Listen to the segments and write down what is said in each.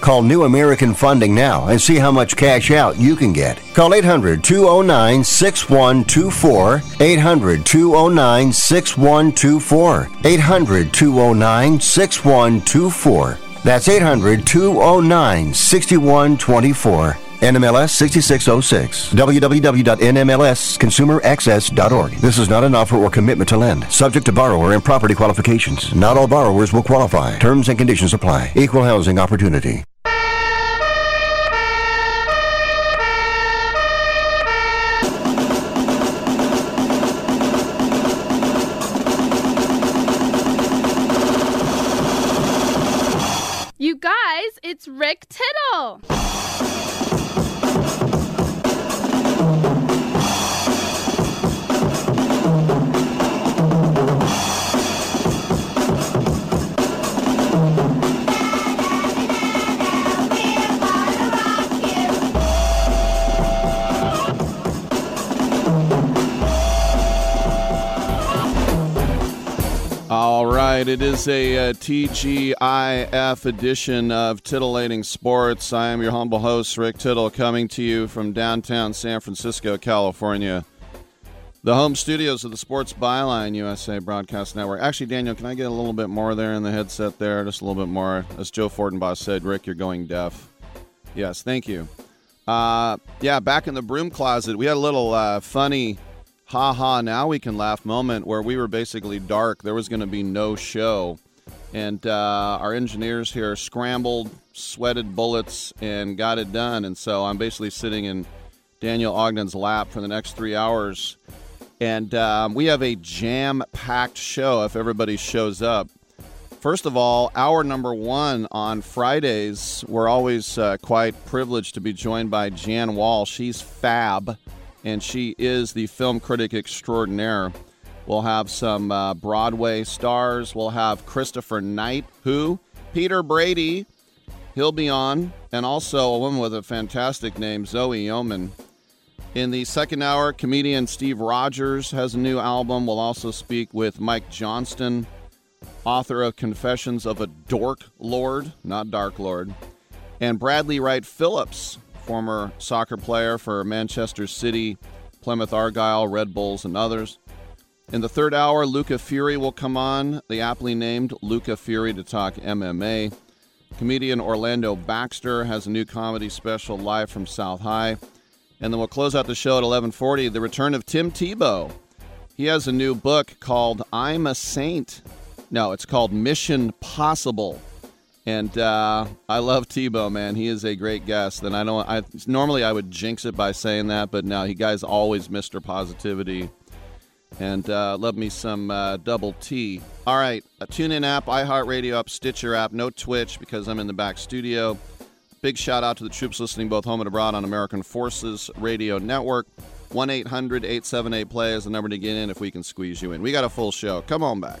Call New American Funding now and see how much cash out you can get. Call 800 209 6124. 800 209 6124. 800 209 6124. That's 800 209 6124. NMLS 6606. www.nmlsconsumeraccess.org. This is not an offer or commitment to lend. Subject to borrower and property qualifications. Not all borrowers will qualify. Terms and conditions apply. Equal housing opportunity. You guys, it's Rick Tittle. All right, it is a, uh TGIF edition of Titillating Sports. I am your humble host, Rick Tittle, coming to you from downtown San Francisco, California. The home studios of the Sports Byline USA Broadcast Network. Actually, Daniel, can I get a little bit more there in the headset there? Just a little bit more. As Joe Fortenbaugh said, Rick, you're going deaf. Yes, thank you. Uh, yeah, back in the broom closet, we had a little uh, funny ha ha now we can laugh moment where we were basically dark. There was going to be no show. And uh, our engineers here scrambled sweated bullets and got it done. And so i'm basically sitting in daniel ogden's lap for the next three hours. And um, we have a jam packed show if everybody shows up. First of all, hour number one on Fridays, we're always uh, quite privileged to be joined by Jan Wall. She's fab and she is the film critic extraordinaire. We'll have some uh, Broadway stars. We'll have Christopher Knight, who Peter Brady, he'll be on, and also a woman with a fantastic name, Zoe Yeoman. In the second hour, comedian Steve Rogers has a new album. We'll also speak with Mike Johnston, author of Confessions of a Dork Lord, not Dark Lord, and Bradley Wright Phillips, former soccer player for Manchester City, Plymouth Argyle, Red Bulls, and others. In the third hour, Luca Fury will come on, the aptly named Luca Fury, to talk MMA. Comedian Orlando Baxter has a new comedy special live from South High. And then we'll close out the show at 11:40, the return of Tim Tebow. He has a new book called I'm a Saint. No, it's called Mission Possible. And uh, I love Tebow, man. He is a great guest. And I don't. I normally I would jinx it by saying that, but now he guy's always Mr. Positivity. And uh, love me some uh, double T. All right, a TuneIn app, iHeartRadio app, Stitcher app, no Twitch because I'm in the back studio. Big shout out to the troops listening both home and abroad on American Forces Radio Network. 1 800 878 play is the number to get in if we can squeeze you in. We got a full show. Come on back.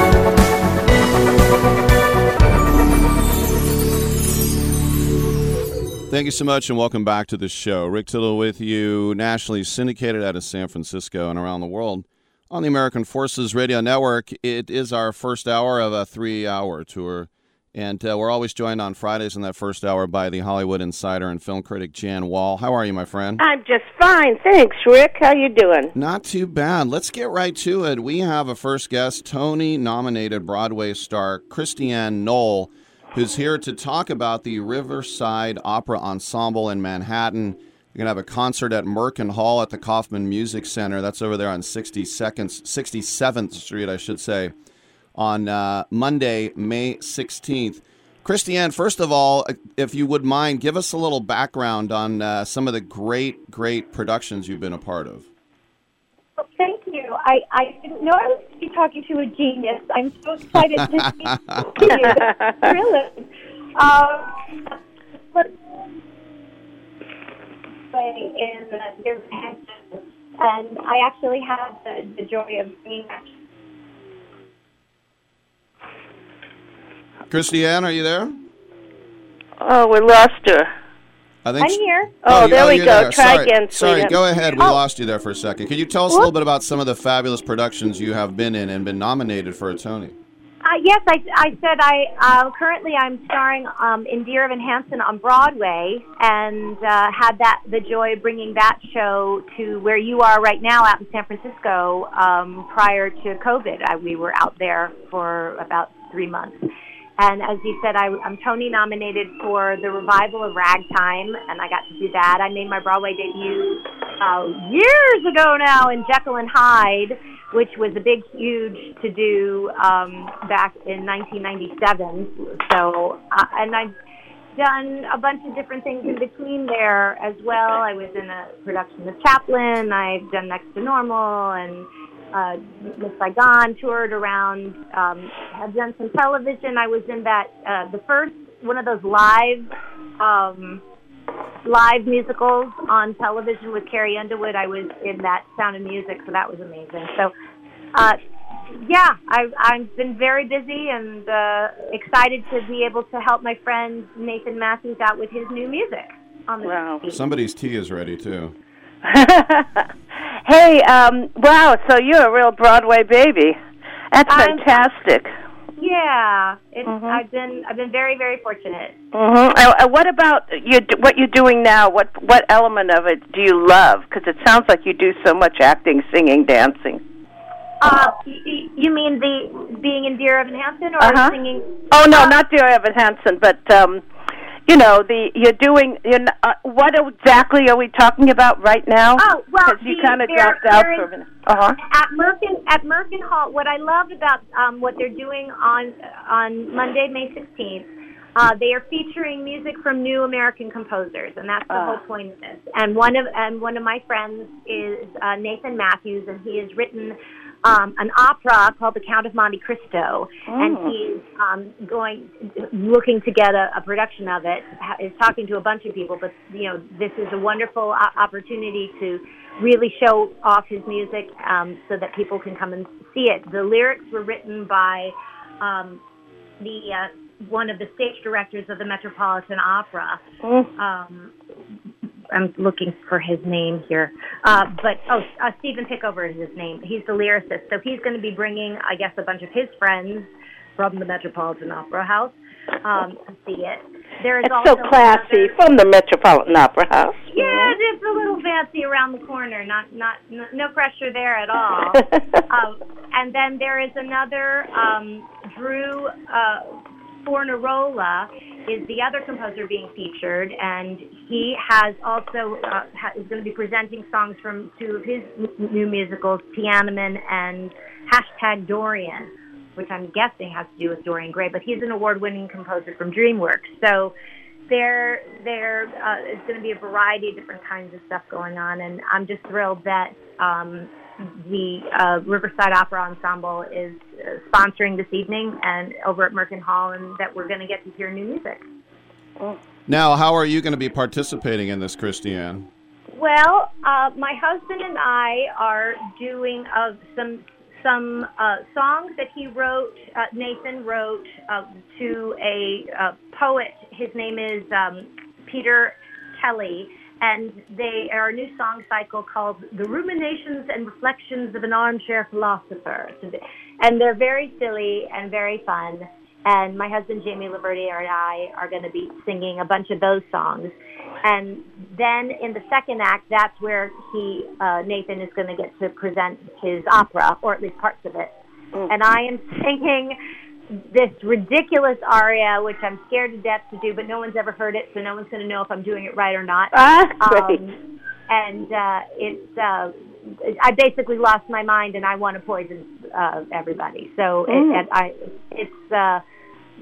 Thank you so much and welcome back to the show. Rick Tittle with you, nationally syndicated out of San Francisco and around the world on the American Forces Radio Network. It is our first hour of a three hour tour. And uh, we're always joined on Fridays in that first hour by the Hollywood insider and film critic Jan Wall. How are you, my friend? I'm just fine, thanks, Rick. How you doing? Not too bad. Let's get right to it. We have a first guest, Tony-nominated Broadway star Christiane Noll, who's here to talk about the Riverside Opera Ensemble in Manhattan. You're going to have a concert at Merkin Hall at the Kaufman Music Center. That's over there on 62nd, 67th Street, I should say, on uh, Monday, May 16th. Christiane, first of all, if you would mind, give us a little background on uh, some of the great, great productions you've been a part of. You. I, I didn't know I was be talking to a genius. I'm so excited to meet you. really. Um, let's in there's and I actually had the, the joy of being Christiane, are you there? Oh, we lost her. I think I'm here. Oh, you- there we go. there. Try Sorry. again, Sorry, go ahead. We Oh. lost you there for a second. Could you tell us a little bit about some of the fabulous productions you have been in and been nominated for a Tony? Uh, yes, I, I said I uh, currently I'm starring um, in Dear Evan Hansen on Broadway, and uh, had that the joy of bringing that show to where you are right now out in San Francisco. Um, prior to COVID, I, we were out there for about three months. And as you said, I, I'm Tony nominated for the revival of Ragtime, and I got to do that. I made my Broadway debut uh, years ago now in Jekyll and Hyde, which was a big, huge to do um, back in 1997. So, uh, and I've done a bunch of different things in between there as well. I was in a production of Chaplin. I've done Next to Normal and uh, Miss Saigon, toured around, um, have done some television. I was in that, uh, the first one of those live, um, live musicals on television with Carrie Underwood. I was in that Sound of Music, so that was amazing. So, uh, yeah, I've I've been very busy and uh, excited to be able to help my friend Nathan Matthews out with his new music. On the Wow. CD. Somebody's tea is ready too. hey, um, wow, so you're a real Broadway baby. That's I'm- fantastic. Yeah, it's, I've been I've been very very fortunate. Mm-hmm. Uh, uh, what about you? What you're doing now? What what element of it do you love? Because it sounds like you do so much acting, singing, dancing. Uh, y- y- you mean the being in Dear Evan Hansen or Uh-huh. singing? Oh no, not dear Evan Hansen, but um, you know the you're doing. You're, n- uh, what exactly are we talking about right now? Oh well, because you kind of dropped out for a minute. Uh huh. At Merkin at Merkin Hall, what I love about um, what they're doing on on Monday, May sixteenth, uh, they are featuring music from new American composers, and that's the Ah. whole point of this. And one of and one of my friends is uh, Nathan Matthews, and he has written um, an opera called The Count of Monte Cristo, and Mm. he's um, going looking to get a, a production of it. ha- Is talking to a bunch of people, but you know this is a wonderful opportunity to really show off his music um, so that people can come and see it. The lyrics were written by um, the uh, one of the stage directors of the Metropolitan Opera. Um, I'm looking for his name here, uh, but oh, uh, Stephen Pickover is his name. He's the lyricist, so he's going to be bringing, I guess, a bunch of his friends from the Metropolitan Opera House um, to see it. There is It's also so classy another- from the Metropolitan Opera House. yeah, it's a little fancy around the corner. Not, not, no, no pressure there at all. um, and then there is another um, Drew uh, Fornarola is the other composer being featured, and he has also uh, ha- is going to be presenting songs from two of his n- new musicals, Tiananmen and Hashtag Dorian, which I'm guessing has to do with Dorian Gray. But he's an award-winning composer from DreamWorks, so there there uh, is going to be a variety of different kinds of stuff going on, and I'm just thrilled that um, the uh, Riverside Opera Ensemble is uh, sponsoring this evening and over at Merkin Hall, and that we're going to get to hear new music. Now, how are you going to be participating in this, Christiane? Well, uh, my husband and I are doing uh, some some uh, songs that he wrote. Uh, Nathan wrote uh, to a uh, poet. His name is um, Peter Kelly, and they are a new song cycle called "The Ruminations and Reflections of an Armchair Philosopher," and they're very silly and very fun. And my husband Jamie Laverdiere and I are going to be singing a bunch of those songs. And then in the second act, that's where he, uh, Nathan, is going to get to present his opera, or at least parts of it. And I am singing this ridiculous aria, which I'm scared to death to do, but no one's ever heard it, so no one's going to know if I'm doing it right or not. Ah, great. Um, and uh, it's, uh, I basically lost my mind, and I want to poison uh, everybody. So Mm. it, and I, it's. Uh,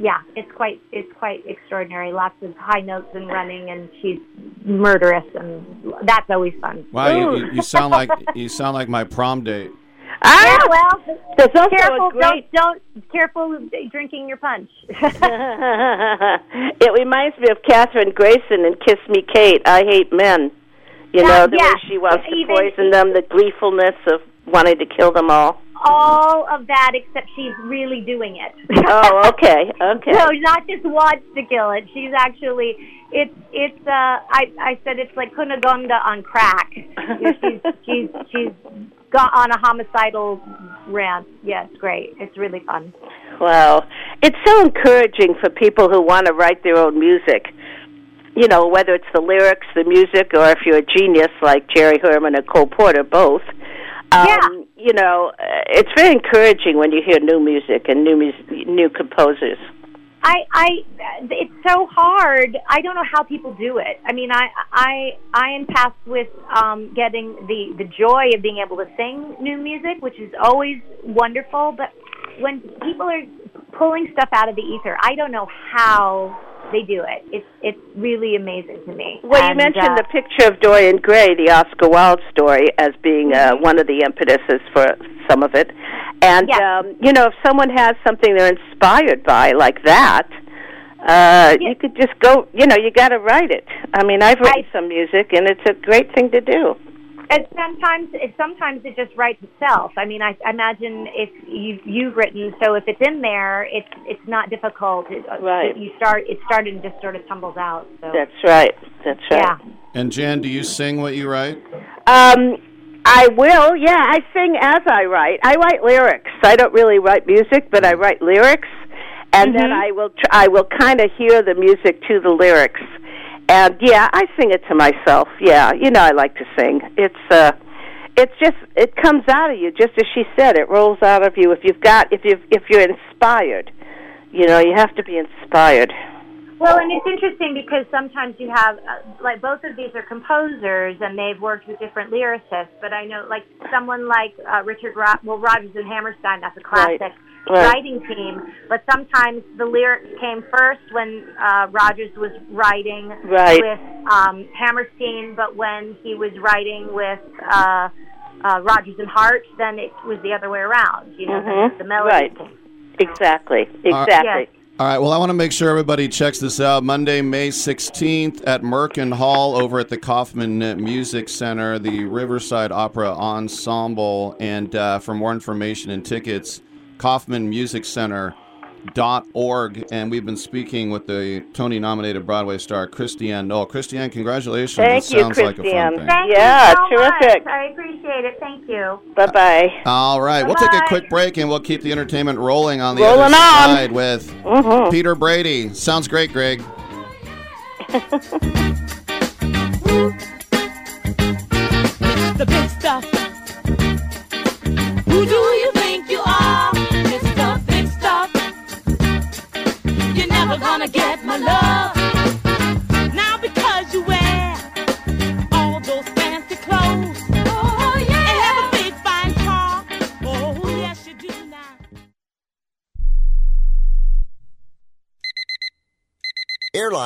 yeah, it's quite it's quite extraordinary. Lots of high notes and running, and she's murderous, and that's always fun. Wow, you, you, you sound like you sound like my prom date. Yeah, well, There's also careful, great. don't don't careful drinking your punch. it reminds me of Kathryn Grayson in Kiss Me Kate. I hate men. You Yeah, know the yeah. way she wants to Even- poison them, the gleefulness of wanting to kill them all. All of that, except she's really doing it. Oh, okay, okay. No, not just wants to kill it. She's actually it's it's uh I I said it's like Cunegonda on crack. she's she's she's got on a homicidal rant. Yeah, it's great. It's really fun. Wow. It's so encouraging for people who want to write their own music. You know, whether it's the lyrics, the music, or if you're a genius like Jerry Herman or Cole Porter, both. Um, Yeah. You know, uh, it's very encouraging when you hear new music and new mus- new composers. I, I, it's so hard. I don't know how people do it. I mean, I, I, I am tasked with um, getting the the joy of being able to sing new music, which is always wonderful. But when people are pulling stuff out of the ether, I don't know how they do it. It's it's really amazing to me. Well, you And, mentioned uh, the picture of Dorian Gray, the Oscar Wilde story, as being uh, one of the impetuses for some of it. And um, you know, if someone has something they're inspired by, like that, uh, you could just go. You know, you got to write it. I mean, I've written some music, and it's a great thing to do. And sometimes, it, sometimes it just writes itself. I mean, I, I imagine if you've, you've written, so if it's in there, it's it's not difficult. It, Right. You start, it started and just sort of tumbles out. So That's right. That's right. yeah. And Jan, do you sing what you write? Um, I will. Yeah, I sing as I write. I write lyrics. I don't really write music, but I write lyrics, and then I will. Tr- I will kind of hear the music to the lyrics, and yeah, I sing it to myself. Yeah, you know, I like to sing. It's uh, it's just it comes out of you, just as she said. It rolls out of you if you've got if you if you're inspired. You know, you have to be inspired. Well, and it's interesting because sometimes you have, uh, like, both of these are composers and they've worked with different lyricists. But I know, like, someone like uh, Richard, Ro- well, Rodgers and Hammerstein, that's a classic Right. Right. writing team. But sometimes the lyrics came first when uh, Rodgers was writing Right. with um, Hammerstein, but when he was writing with uh, uh, Rodgers and Hart, then it was the other way around. You know, Mhm. the, the melody. Right. Exactly. Uh, Exactly. All right. Well, I want to make sure everybody checks this out. Monday, May 16th at Merkin Hall over at the Kaufman Music Center, the Riverside Opera Ensemble. And uh, for more information and tickets, kaufmanmusiccenter.org. And we've been speaking with the Tony nominated Broadway star, Christiane Noll. Christiane, congratulations. Thank it you, sounds like a fun Christiane. thing. Thank Yeah, you so terrific. much. I appreciate it. Thank you. Bye bye. All right, we'll take a quick break and we'll keep the entertainment rolling on the Rolling other on. side with Mhm. Peter Brady. Sounds great, Greg. the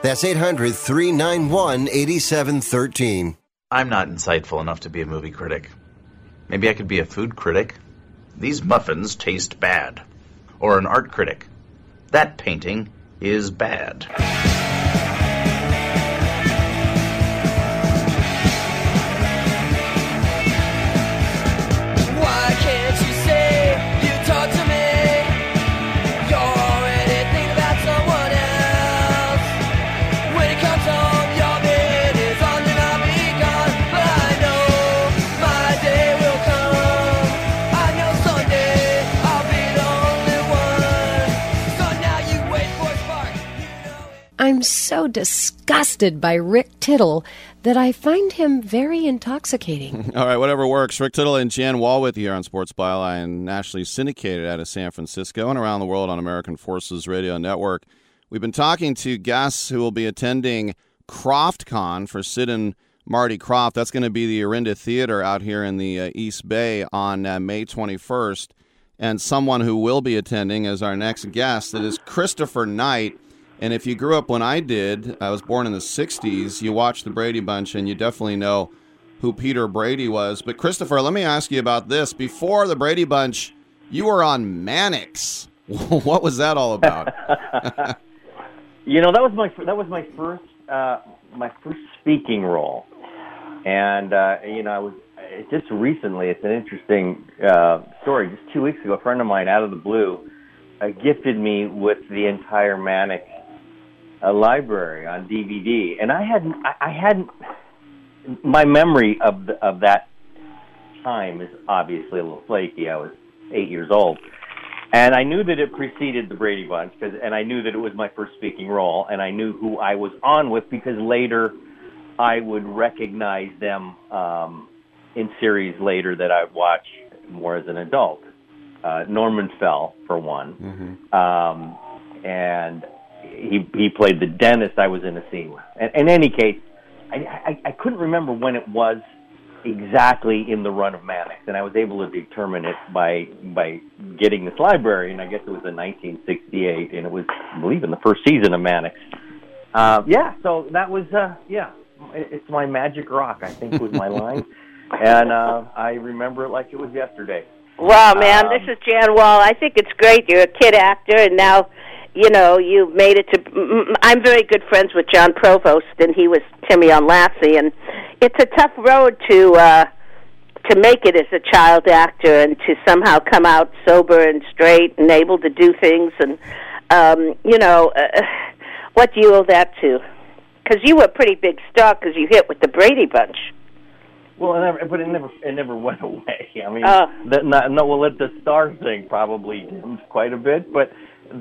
That's 800 391 8713. I'm not insightful enough to be a movie critic. Maybe I could be a food critic. These muffins taste bad. Or an art critic. That painting is bad. I'm so disgusted by Rick Tittle that I find him very intoxicating. All right, whatever works. Rick Tittle and Jan Wall here on Sports Byline, nationally syndicated out of San Francisco and around the world on American Forces Radio Network. We've been talking to guests who will be attending KrofftCon for Sid and Marty Krofft. That's going to be the Orinda Theater out here in the uh, East Bay on uh, May 21st. And someone who will be attending as our next guest that is Christopher Knight. And if you grew up when I did, I was born in the 60s, you watched the Brady Bunch and you definitely know who Peter Brady was. But Christopher, let me ask you about this. Before the Brady Bunch, you were on Mannix. what was that all about? You know, that was my that was my first uh, my first speaking role, and uh, you know, I was just recently. It's an interesting uh, story. Just two weeks ago, a friend of mine, out of the blue, uh, gifted me with the entire Mannix uh, library on DVD, and I hadn't I, I hadn't my memory of the, of that time is obviously a little flaky. I was eight years old. And I knew that it preceded the Brady Bunch, cause, and I knew that it was my first speaking role, and I knew who I was on with because later I would recognize them um, in series later that I'd watch more as an adult. Uh, Norman Fell, for one, um, and he he played the dentist I was in a scene with. And in any case, I, I I couldn't remember when it was exactly in the run of Mannix, and I was able to determine it by by getting this library, and I guess it was in 1968, and it was, I believe, in the first season of Mannix. Uh, yeah, so that was, uh, yeah, it's my magic rock, I think was my line, and uh, I remember it like it was yesterday. Wow, man, Um, this is Jan Wall. I think it's great. You're a kid actor, and now, you know, you made it to. I'm very good friends with Jon Provost, and he was Timmy on Lassie, and it's a tough road to uh, to make it as a child actor, and to somehow come out sober and straight and able to do things, and um, you know, uh, what do you owe that to? Because you were a pretty big star because you hit with the Brady Bunch. Well, it never, but it never it never went away. I mean, Oh. the, not, no, well, the star thing probably dimmed quite a bit, but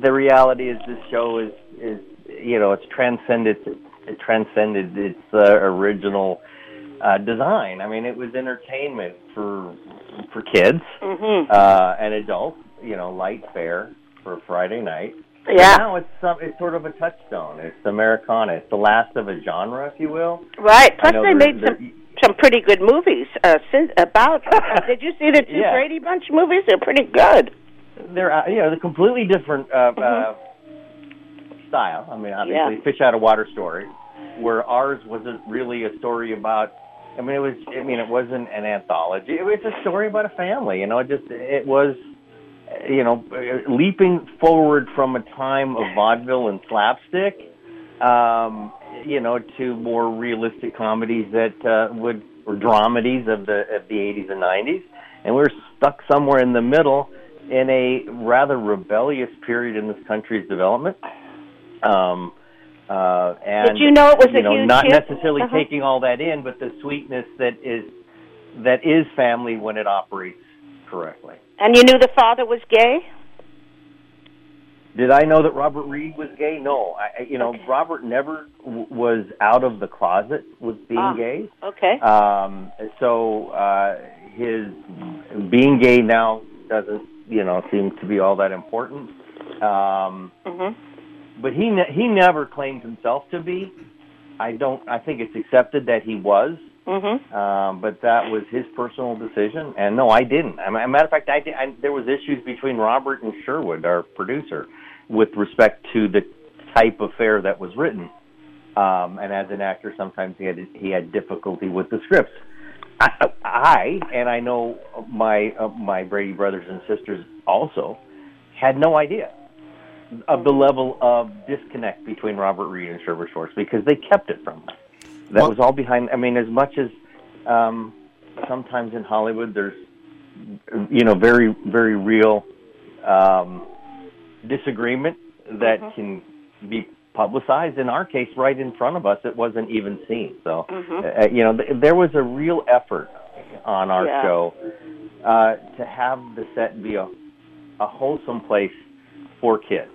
the reality is this show is is you know it's transcended it transcended its uh, original uh, design. I mean, it was entertainment for for kids Mm-hmm. uh, and adults. You know, light fare for Friday night. Yeah. But now it's some it's sort of a touchstone. It's Americana. It's the last of a genre, if you will. Right. Plus, they made some some pretty good movies uh, since, about. Did you see the two Yeah. Brady Bunch movies? They're pretty good. They're uh, you know they're completely different uh, Mm-hmm. uh, style. I mean, obviously, fish out of water story, where ours wasn't really a story about. I mean, it was. I mean, it wasn't an anthology. It was a story about a family. You know, it just it was. uh, You know, uh, leaping forward from a time of vaudeville and slapstick, um, you know, to more realistic comedies that uh, would or dramedies of the of the 80s and 90s, and we're stuck somewhere in the middle in a rather rebellious period in this country's development. Um, uh, and Did you know it was you a know, not hit? necessarily Uh-huh. taking all that in, but the sweetness that is that is family when it operates correctly. And you knew the father was gay. Did I know that Robert Reed was gay? No, I, you know, Robert never w- was out of the closet with being Ah. gay. Okay. Um, so uh, his being gay now doesn't, you know, seem to be all that important. Um, Mhm. but he ne- he never claimed himself to be. I don't. I think it's accepted that he was, Mm-hmm. um, but that was his personal decision. And no, I didn't. As a matter of fact, I, did, I there was issues between Robert and Sherwood, our producer, with respect to the type of fare that was written. Um, and as an actor, sometimes he had he had difficulty with the scripts. I, I and I know my uh, my Brady brothers and sisters also had no idea of the level of disconnect between Robert Reed and Sherwood Schwartz because they kept it from us. That Well- was all behind. I mean, as much as um, sometimes in Hollywood, there's you know very very real um, disagreement that can be publicized. In our case, right in front of us, it wasn't even seen. So Mhm. uh, you know, th- there was a real effort on our Yeah. show uh, to have the set be a, a wholesome place for kids.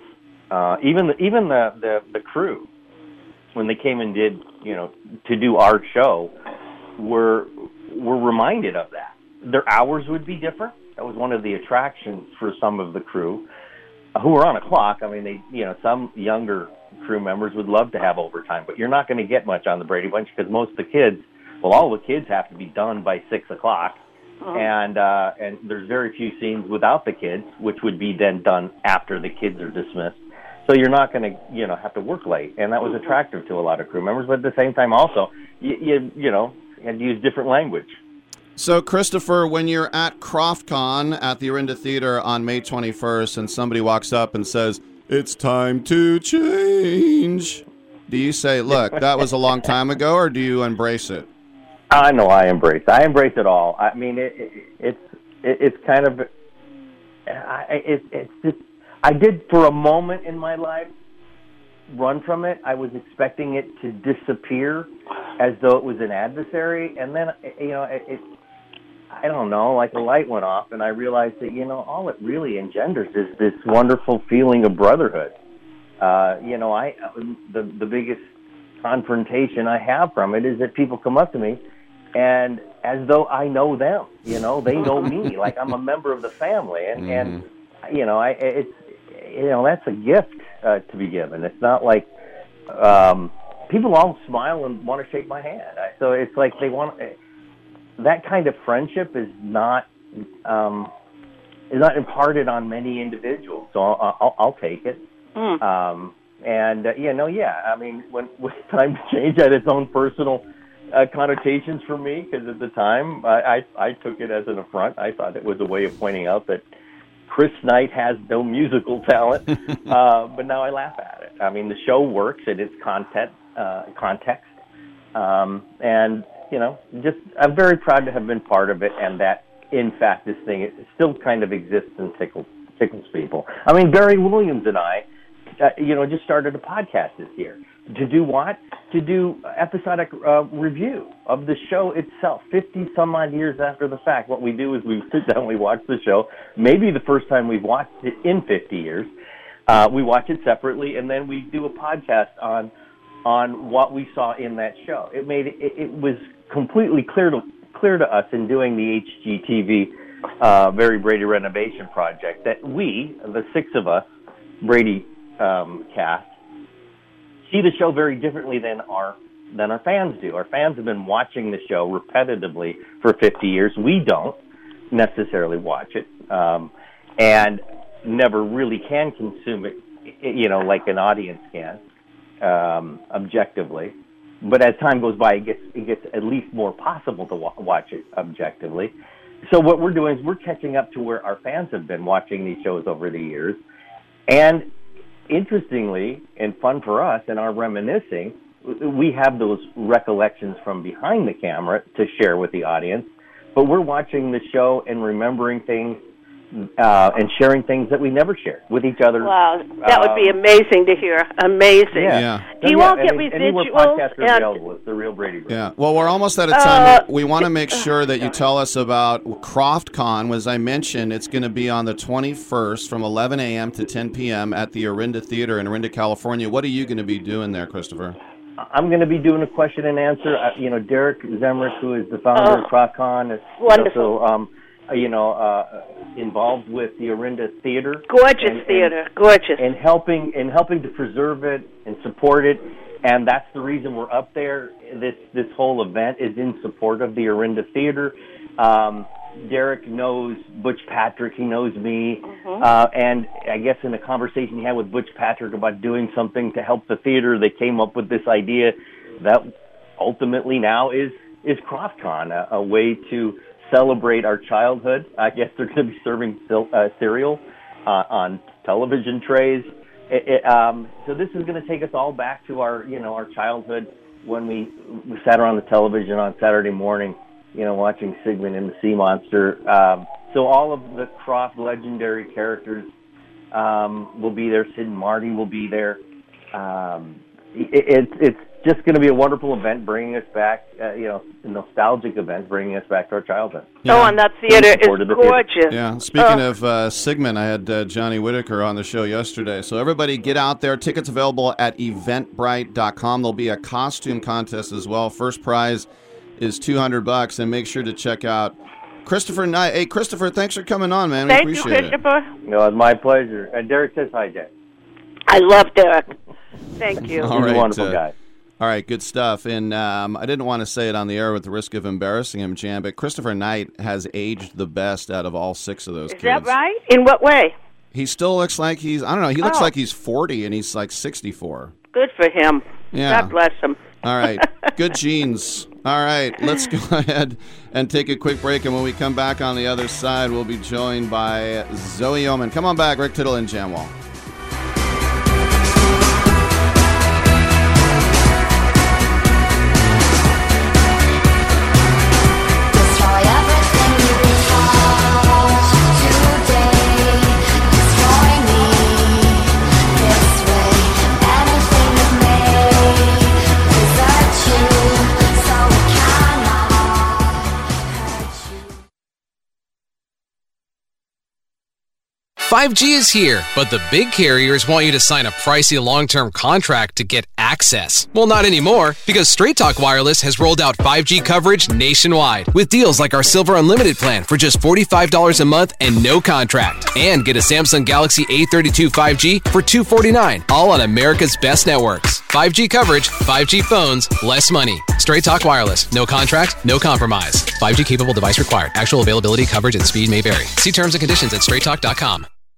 Uh, even the, even the, the the crew, when they came and did you know to do our show, were were reminded of that. Their hours would be different. That was one of the attractions for some of the crew who were on a clock. I mean, they you know some younger crew members would love to have overtime, but you're not going to get much on the Brady Bunch because most of the kids, well, all the kids have to be done by six o'clock, and uh, and there's very few scenes without the kids, which would be then done after the kids are dismissed. So you're not going to you know have to work late, and that was attractive to a lot of crew members. But at the same time, also you you, you know had to use different language. So, Christopher, when you're at KrofftCon at the Orinda Theater on May 21st and somebody walks up and says, It's time to change, do you say, Look, that was a long time ago, or do you embrace it? I know I embrace. I embrace it all. I mean, it, it, it's it, it's kind of I, it, it's just I did for a moment in my life run from it. I was expecting it to disappear as though it was an adversary, and then you know it. it I don't know, like a light went off, and I realized that you know all it really engenders is this wonderful feeling of brotherhood. Uh, you know, I the the biggest confrontation I have from it is that people come up to me and as though I know them, you know, they know me, like I'm a member of the family, and and you know, I it's you know that's a gift uh, to be given. It's not like um, people all smile and want to shake my hand. I, so it's like they want that kind of friendship is not um, is not imparted on many individuals. So I'll, I'll, I'll take it. Um, and uh, yeah, no, yeah. I mean, when when time change had its own personal uh, connotations for me because at the time I, I I took it as an affront. I thought it was a way of pointing out that Chris Knight has no musical talent. uh, but now I laugh at it. I mean, the show works in its content uh, context, um, and you know, just I'm very proud to have been part of it, and that in fact this thing still kind of exists and tickles tickles people. I mean, Barry Williams and I, uh, you know, just started a podcast this year to do what? To do episodic uh, review of the show itself, 50 some odd years after the fact. What we do is we sit down, we watch the show, maybe the first time we've watched it in 50 years. Uh, we watch it separately, and then we do a podcast on on what we saw in that show. It made it, it was completely clear to clear to us in doing the HGTV uh, Very Brady renovation project that we, the six of us, Brady um, cast, see the show very differently than our than our fans do. Our fans have been watching the show repetitively for 50 years. We don't necessarily watch it, um, and never really can consume it, you know, like an audience can, um, objectively. But as time goes by, it gets it gets at least more possible to wa- watch it objectively. So what we're doing is we're catching up to where our fans have been watching these shows over the years, and interestingly and fun for us in our reminiscing, we have those recollections from behind the camera to share with the audience. But we're watching the show and remembering things uh, and sharing things that we never shared with each other. Wow, that would be Um, amazing to hear. Amazing. Yeah. Do you Yeah, all get and- and residuals? podcasts And- available. It's the real Brady. Bunch. Yeah. Well, we're almost out of time. Uh, we want to make sure that you tell us about KrofftCon. As I mentioned, it's going to be on the 21st from 11 a.m. to 10 p.m. at the Orinda Theater in Orinda, California. What are you going to be doing there, Christopher? I'm going to be doing a question and answer. Uh, you know, Derek Zemrak, who is the founder Oh, of KrofftCon, is wonderful. also um, uh, you know uh, involved with the Orinda Theater. Gorgeous and- and- theater, gorgeous. and helping and helping to preserve it and support it. and that's the reason we're up there. This this whole event is in support of the Orinda Theater. Um, Derek knows Butch Patrick. He knows me, uh, and I guess in a conversation he had with Butch Patrick about doing something to help the theater, they came up with this idea that ultimately now is is KrofftCon, a, a way to celebrate our childhood. I guess they're going to be serving sil- uh, cereal uh, on television trays. It, it, um, so this is going to take us all back to our, you know, our childhood when we we sat around the television on Saturday morning, you know, watching Sigmund and the Sea Monster. Um, so all of the Krofft legendary characters um, will be there. Sid and Marty will be there. Um, it, it's it's just going to be a wonderful event, bringing us back, uh, you know, a nostalgic event, bringing us back to our childhood. Oh, and that theater is Supported the theater. gorgeous. Yeah. Speaking Oh. of uh, Sigmund, I had uh, Johnny Whitaker on the show yesterday. So everybody get out there. Tickets available at eventbrite.com. There'll be a costume contest as well. First prize is 200 bucks and make sure to check out Christopher Knight. Hey Christopher, thanks for coming on, man. We Thank you, appreciate it. Christopher. No, it's my pleasure. And Derek says hi, Jay. I love Derek. Thank you. He's a wonderful uh, guy. All right, good stuff. And um, I didn't want to say it on the air with the risk of embarrassing him, Jan, but Christopher Knight has aged the best out of all six of those Is kids. that right? In what way? He still looks like he's, I don't know, he looks Oh. like he's 40 and he's like 64. Good for him. Yeah. God bless him. All right, good genes. All right, let's go ahead and take a quick break. And when we come back on the other side, we'll be joined by Zoe Yeoman. Come on back, Rick Tittle and Jan Wall. Five G is here, but the big carriers want you to sign a pricey long-term contract to get access. Well, not anymore, because Straight Talk Wireless has rolled out 5G coverage nationwide with deals like our Silver Unlimited plan for just $45 a month and no contract. And get a Samsung Galaxy A32 5G for 249, all on America's best networks. 5G coverage, 5G phones, less money. Straight Talk Wireless, no contract, no compromise. 5G capable device required. Actual availability, coverage, and speed may vary. See terms and conditions at straighttalk.com.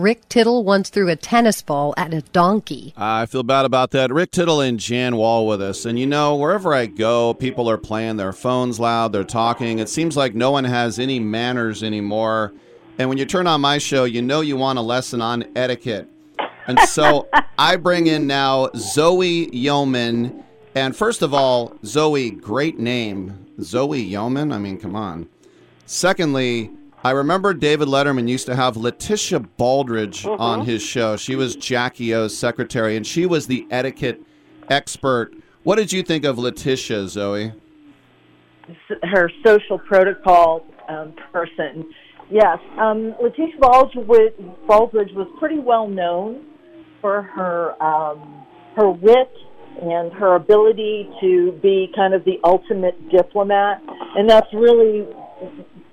Rick Tittle once threw a tennis ball at a donkey. I feel bad about that. Rick Tittle and Jan Wall with us. And you know, wherever I go, people are playing their phones loud, they're talking. It seems like no one has any manners anymore. And when you turn on my show, you know you want a lesson on etiquette. And so I bring in now Zoe Yeoman. And first of all, Zoe, great name. Zoe Yeoman? I mean, come on. Secondly, I remember David Letterman used to have Letitia Baldrige on his show. She was Jackie O's secretary, and she was the etiquette expert. What did you think of Letitia, Zoe? her social protocol um, person. Yes, um, Letitia Baldrige, Baldrige was pretty well known for her um, her wit and her ability to be kind of the ultimate diplomat, and that's really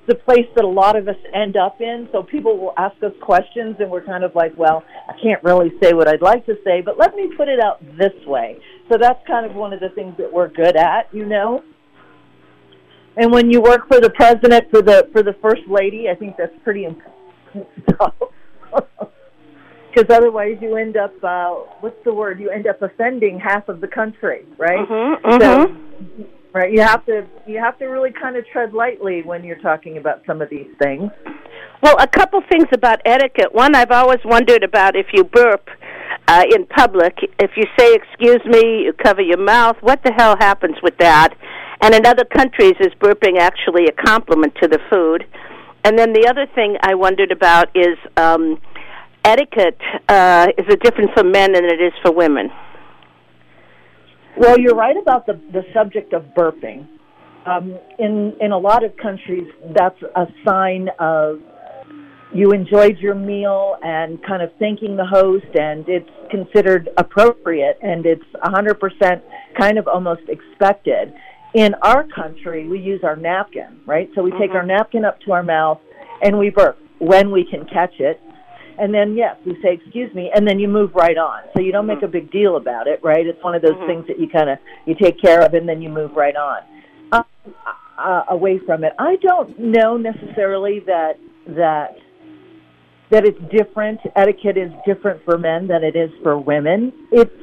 the place that a lot of us end up in. So people will ask us questions, and we're kind of like, well, I can't really say what I'd like to say, but let me put it out this way. So that's kind of one of the things that we're good at, you know. And when you work for the president, for the for the first lady, I think that's pretty important stuff. Because otherwise, you end up uh, what's the word? You end up offending half of the country, right? Mhm, So, right, you have to you have to really kind of tread lightly when you're talking about some of these things. Well, a couple things about etiquette. One, I've always wondered about if you burp uh, in public. If you say "excuse me," you cover your mouth. What the hell happens with that? And in other countries, is burping actually a compliment to the food? And then the other thing I wondered about is um, etiquette. Uh, is it different for men than it is for women? Well, you're right about the the subject of burping. Um, in in a lot of countries, that's a sign of you enjoyed your meal and kind of thanking the host, and it's considered appropriate, and it's 100% kind of almost expected. In our country, we use our napkin, right? So we take our napkin up to our mouth and we burp when we can catch it. And then, yes, you say, excuse me, and then you move right on. So you don't make a big deal about it, right? It's one of those things that you kind of, you take care of and then you move right on. Um, uh, away from it. I don't know necessarily that, that, that it's different. Etiquette is different for men than it is for women. It's,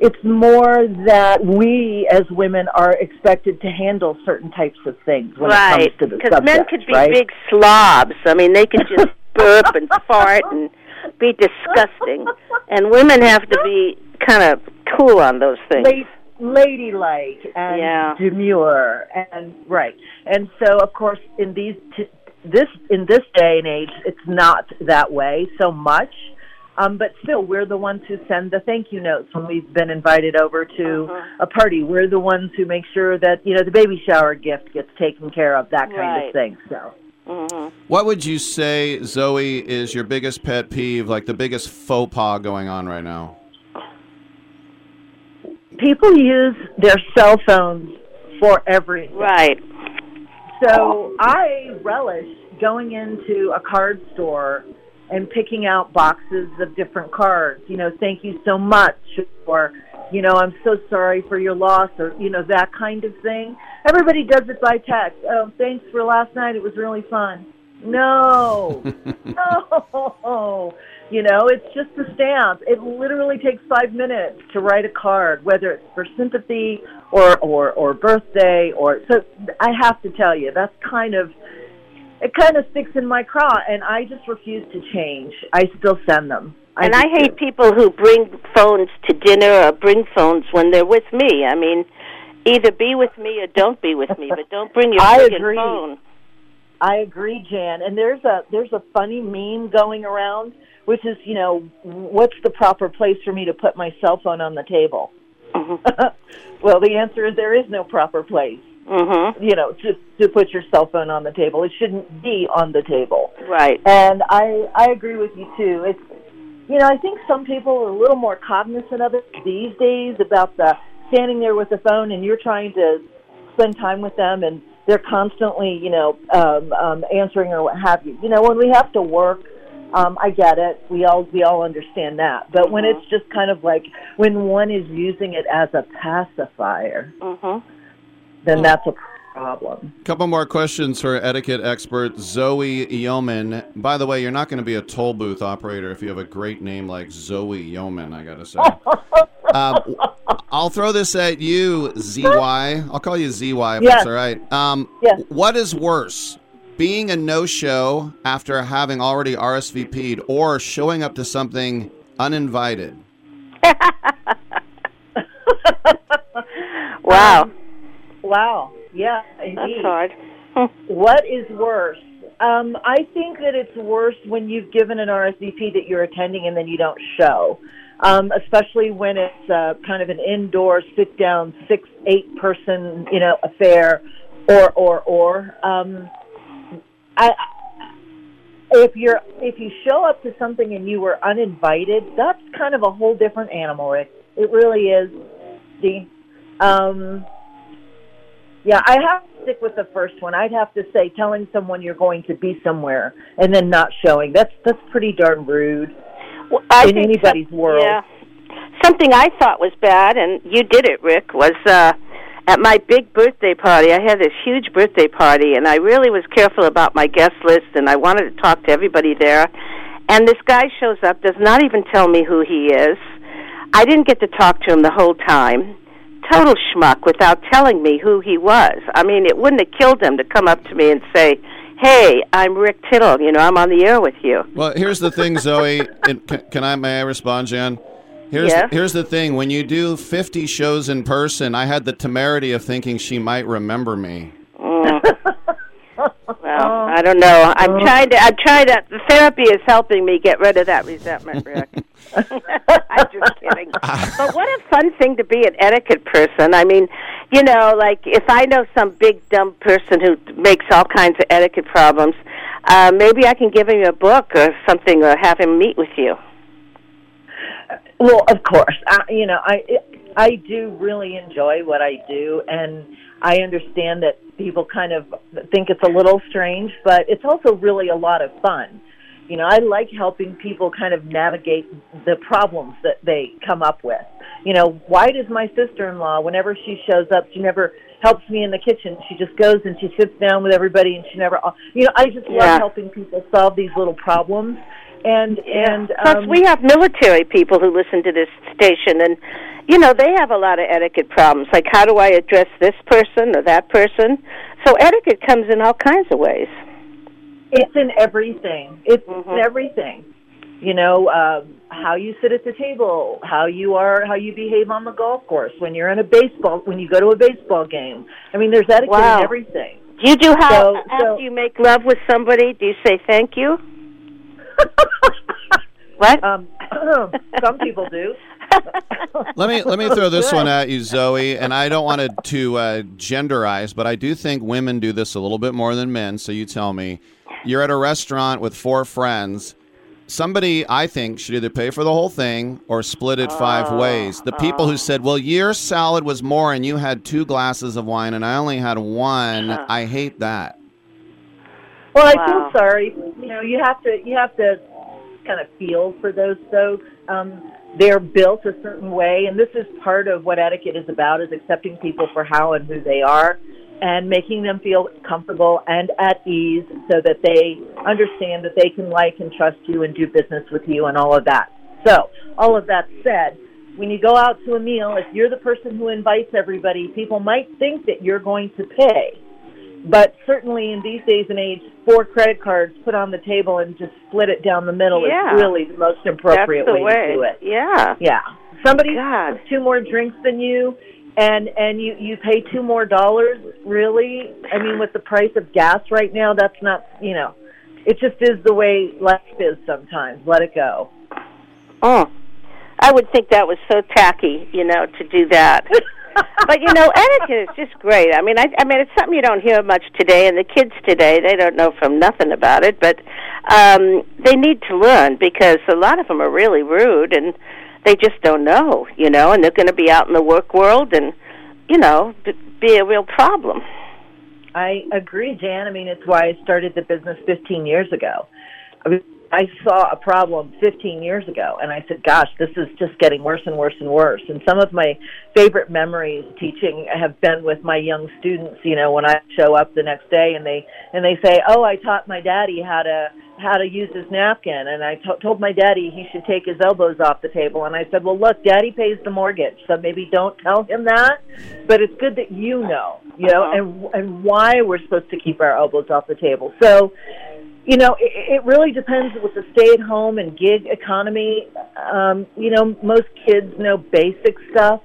it's more that we as women are expected to handle certain types of things when right. it comes to the Because men could be right? big slobs. I mean, they could just burp and fart and be disgusting. And women have to be kind of cool on those things. La- ladylike and Yeah. demure and right. And so, of course, in these t- this in this day and age, it's not that way so much. Um, but still, we're the ones who send the thank you notes when we've been invited over to Uh-huh. a party. We're the ones who make sure that you know the baby shower gift gets taken care of, that kind Right. of thing. So. Mm-hmm. What would you say, Zoe, is your biggest pet peeve, like the biggest faux pas going on right now? people use their cell phones for everything. Right. So I relish going into a card store and picking out boxes of different cards. You know, thank you so much, or you know, I'm so sorry for your loss, or you know, that kind of thing. Everybody does it by text. Oh, thanks for last night. It was really fun. No, no. You know, it's just a stamp. It literally takes five minutes to write a card, whether it's for sympathy or or or birthday or. So I have to tell you, that's kind of it. Kind of sticks in my craw, and I just refuse to change. I still send them. And I hate people who bring phones to dinner or bring phones when they're with me. I mean, either be with me or don't be with me, but don't bring your I agree. phone. I agree, Jan. And there's a there's a funny meme going around, which is you know what's the proper place for me to put my cell phone on the table? well, the answer is there is no proper place. Mm-hmm. You know, to to put your cell phone on the table. It shouldn't be on the table. Right. And I I agree with you too. It's you know I think some people are a little more cognizant of it these days about the standing there with the phone and you're trying to spend time with them and they're constantly you know um, um, answering or what have you. You know when we have to work. Um, I get it. We all we all understand that. But when it's just kind of like when one is using it as a pacifier, Mm-hmm. then that's a problem. Couple more questions for etiquette expert Zoe Yeoman. By the way, you're not going to be a toll booth operator if you have a great name like Zoe Yeoman. I got to say. um, I'll throw this at you, ZY. I'll call you ZY if Yes. that's all right. Um, Yes. What is worse, being a no-show after having already RSVP'd, or showing up to something uninvited? Wow. Wow. Yeah, indeed. That's hard. What is worse? Um, I think that it's worse when you've given an RSVP that you're attending and then you don't show. Um, especially when it's uh, kind of an indoor, sit down, six, eight person, you know, affair, or or or. Um, I, if you're if you show up to something and you were uninvited, that's kind of a whole different animal. Rick. It really is. See, um, yeah, I have to stick with the first one. I'd have to say telling someone you're going to be somewhere and then not showing. That's that's pretty darn rude Well, I in think anybody's some- world. Yeah. Something I thought was bad, and you did it, Rick, was uh, at my big birthday party. I had this huge birthday party, and I really was careful about my guest list, and I wanted to talk to everybody there. And this guy shows up, does not even tell me who he is. I didn't get to talk to him the whole time. Total schmuck without telling me who he was. I mean, it wouldn't have killed him to come up to me and say, "Hey, I'm Rick Tittle. You know, I'm on the air with you." Well, here's the thing, Zoe. Can, can I may I respond, Jan? Here's Yes. here's the thing. When you do 50 shows in person, I had the temerity of thinking she might remember me. Mm. well, I don't know. I'm trying to. I'm trying to. The therapy is helping me get rid of that resentment, Rick. I'm just kidding. But what a fun thing to be an etiquette person. I mean, you know, like if I know some big dumb person who makes all kinds of etiquette problems, uh, maybe I can give him a book or something, or have him meet with you. Well, of course. I, you know, I I do really enjoy what I do, and I understand that people kind of think it's a little strange, but it's also really a lot of fun. You know, I like helping people kind of navigate the problems that they come up with. You know, why does my sister-in-law, whenever she shows up, she never helps me in the kitchen? She just goes and she sits down with everybody, and she never. You know, I just love Yeah. helping people solve these little problems. And and Plus, um, we have military people who listen to this station, and you know they have a lot of etiquette problems. Like, how do I address this person or that person? So etiquette comes in all kinds of ways. It's in everything. It's Mm-hmm. in everything. You know, um, how you sit at the table, how you are, how you behave on the golf course, when you're in a baseball, when you go to a baseball game. I mean, there's etiquette Wow. in everything. Do you do how So- after so- you make love with somebody? Do you say thank you? what? Um, some people do. Let me let me throw this one at you, Zoe. And I don't want to, to uh, genderize, but I do think women do this a little bit more than men. So you tell me. You're at a restaurant with four friends. Somebody, I think, should either pay for the whole thing or split it five ways. The people who said, "Well, your salad was more, and you had two glasses of wine, and I only had one," I hate that. Well, I Wow. feel sorry. You know, you have to you have to kind of feel for those folks. Um, they're built a certain way, and this is part of what etiquette is about: is accepting people for how and who they are. and making them feel comfortable and at ease so that they understand that they can like and trust you and do business with you and all of that. So, all of that said, when you go out to a meal, if you're the person who invites everybody, people might think that you're going to pay. But certainly in these days and age, four credit cards put on the table and just split it down the middle Yeah. is really the most appropriate the way, way. to do it. Yeah. Yeah. Somebody oh has two more drinks than you and and you you pay two more dollars, really? I mean with the price of gas right now, that's not, you know, it just is the way life is sometimes. Let it go. Oh, I would think that was so tacky, you know, to do that. but you know, etiquette is just great. I mean, I, I mean, it's something you don't hear much today, and the kids today they don't know from nothing about it. But um, they need to learn because a lot of them are really rude, and they just don't know, you know, and they're going to be out in the work world, and you know, be a real problem. I agree, Jan. I mean, it's why I started the business 15 years ago. I, I saw a problem 15 years ago, and I said, "Gosh, this is just getting worse and worse and worse." And some of my favorite memories teaching have been with my young students. You know, when I show up the next day and they and they say, "Oh, I taught my daddy how to how to use his napkin," and I to- told my daddy he should take his elbows off the table. And I said, "Well, look, daddy pays the mortgage, so maybe don't tell him that, but it's good that you know, you know, uh-huh. and and why we're supposed to keep our elbows off the table." So you know, it, it really depends with the stay-at-home and gig economy. Um, you know, most kids know basic stuff,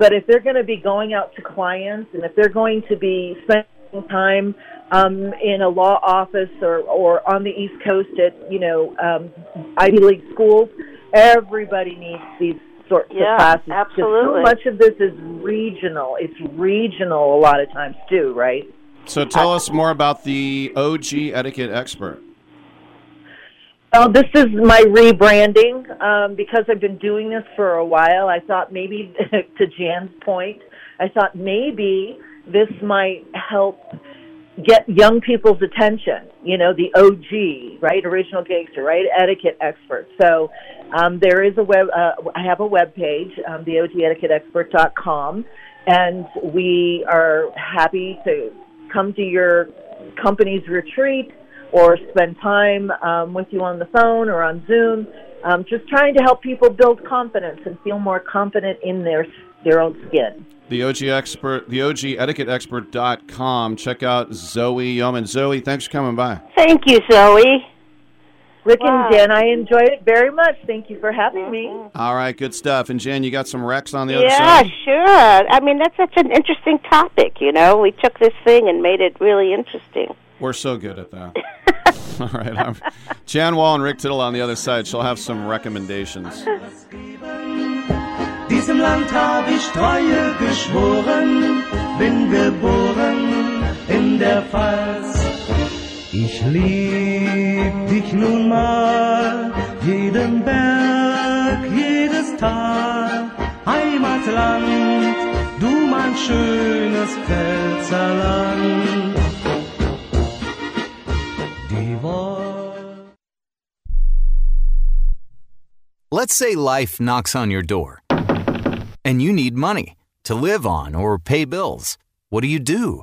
but if they're going to be going out to clients and if they're going to be spending time um, in a law office or or on the East Coast at you know um, Ivy League schools, everybody needs these sorts Yeah, of classes. absolutely. So much of this is regional. It's regional a lot of times too, right? So tell us more about the OG etiquette expert. Well, this is my rebranding um, because I've been doing this for a while. I thought maybe, to Jan's point, I thought maybe this might help get young people's attention. You know, the OG, right, original gangster, right, etiquette expert. So um, there is a web. Uh, I have a web page, um, the OGEtiquetteExpert.com, and we are happy to come to your company's retreat or spend time um, with you on the phone or on Zoom, um, just trying to help people build confidence and feel more confident in their their own skin. The OG expert, the OG etiquetteexpert.com. Check out Zoe Yeoman. Zoe, thanks for coming by. Thank you, Zoe. Rick Wow. and Jen, I enjoyed it very much. Thank you for having me. Mm-hmm. All right, good stuff. And Jen, you got some Rex on the other side? Yeah, sure. I mean, that's such an interesting topic, you know. We took this thing and made it really interesting. We're so good at that. All right. I'm, Jan Wall and Rick Tittle on the other side. She'll have some recommendations. Diesem Land hab ich Treue geschworen, bin geboren in der Pfalz. Ich lieb dich nun mal, jeden Berg, jedes Tal, Heimatland, du mein schönes Pfälzerland. Let's say life knocks on your door and you need money to live on or pay bills. What do you do?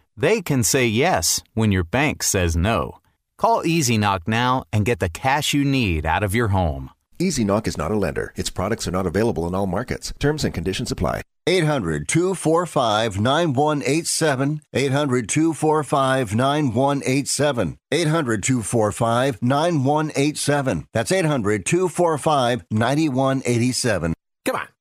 they can say yes when your bank says no. Call Easy Knock now and get the cash you need out of your home. Easy Knock is not a lender. Its products are not available in all markets. Terms and conditions apply. 800 245 9187. 800 245 9187. 800 245 9187. That's 800 245 9187. Come on,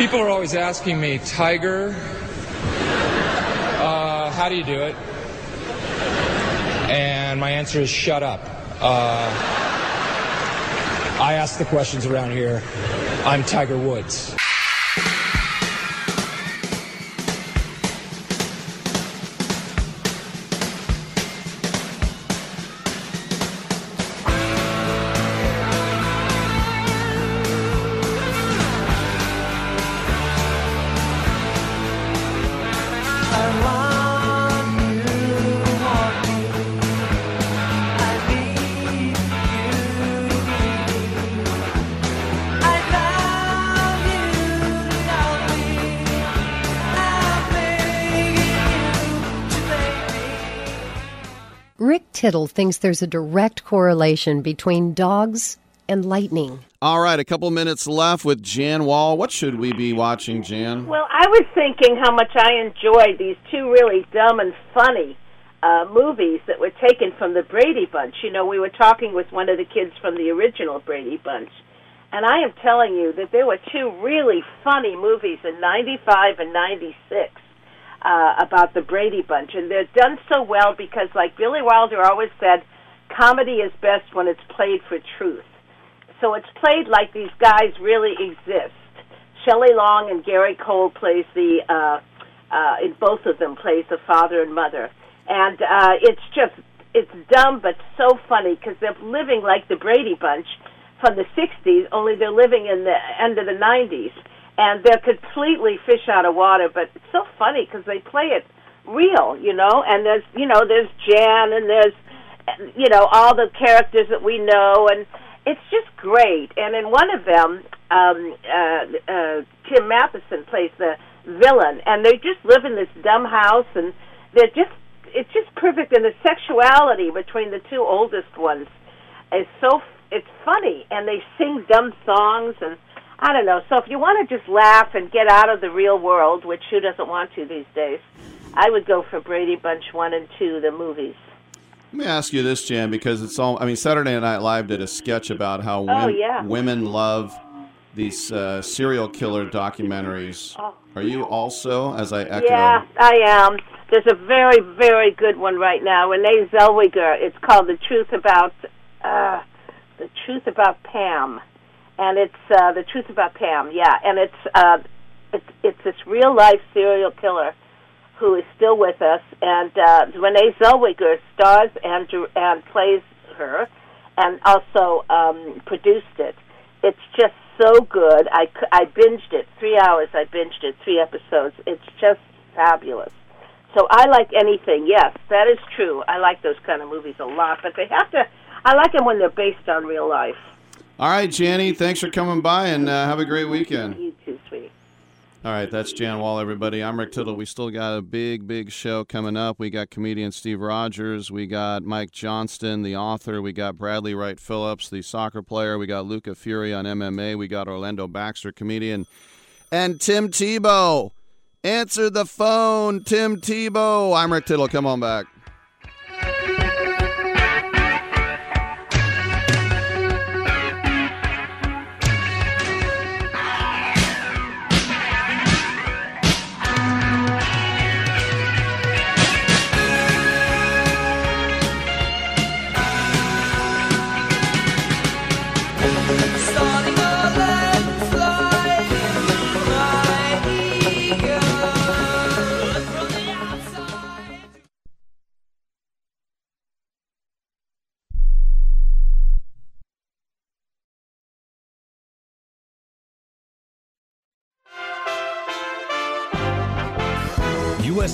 people are always asking me, Tiger, uh, how do you do it? And my answer is shut up. Uh, I ask the questions around here. I'm Tiger Woods. Tittle thinks there's a direct correlation between dogs and lightning. All right, a couple minutes left with Jan Wall. What should we be watching, Jan? Well, I was thinking how much I enjoyed these two really dumb and funny uh, movies that were taken from the Brady Bunch. You know, we were talking with one of the kids from the original Brady Bunch, and I am telling you that there were two really funny movies in '95 and '96 uh, about the Brady Bunch, and they're done so well because, like Billy Wilder always said, comedy is best when it's played for truth. So it's played like these guys really exist. Shelley Long and Gary Cole plays the uh, uh, in both of them plays the father and mother, and uh, it's just it's dumb but so funny because they're living like the Brady Bunch from the '60s, only they're living in the end of the '90s and they're completely fish out of water. But it's so funny because they play it real, you know. And there's, you know, there's Jan and there's, you know, all the characters that we know, and it's just great. And in one of them, um, uh, uh, Tim Matheson plays the villain, and they just live in this dumb house, and they're just, it's just perfect. And the sexuality between the two oldest ones is so, it's funny, and they sing dumb songs and I don't know. So if you want to just laugh and get out of the real world, which who doesn't want to these days, I would go for Brady Bunch one and two, the movies. Let me ask you this, Jan, because it's all. I mean, Saturday Night Live did a sketch about how Oh, wom- yeah. women love these uh, serial killer documentaries. Are you also, as I echo? Oh. Yeah, I am. There's a very, very good one right now. Renee Zellweger. It's called "The Truth About uh, the Truth About Pam," and it's uh, the truth about Pam. Yeah, and it's uh, it's it's this real life serial killer who is still with us, and uh, Renee Zellweger stars and and plays her, and also um, produced it. It's just so good. I, I binged it three hours. I binged it three episodes. It's just fabulous. So I like anything. Yes, that is true. I like those kind of movies a lot, but they have to. I like them when they're based on real life. All right, Janny, thanks for coming by and uh, have a great weekend. You too, sweetie. All right, that's Jan Wall, everybody. I'm Rick Tittle. We still got a big, big show coming up. We got comedian Steve Rogers. We got Mike Johnston, the author. We got Bradley Wright Phillips, the soccer player. We got Luca Fury on MMA. We got Orlando Baxter, comedian. And Tim Tebow. Answer the phone, Tim Tebow. I'm Rick Tittle. Come on back.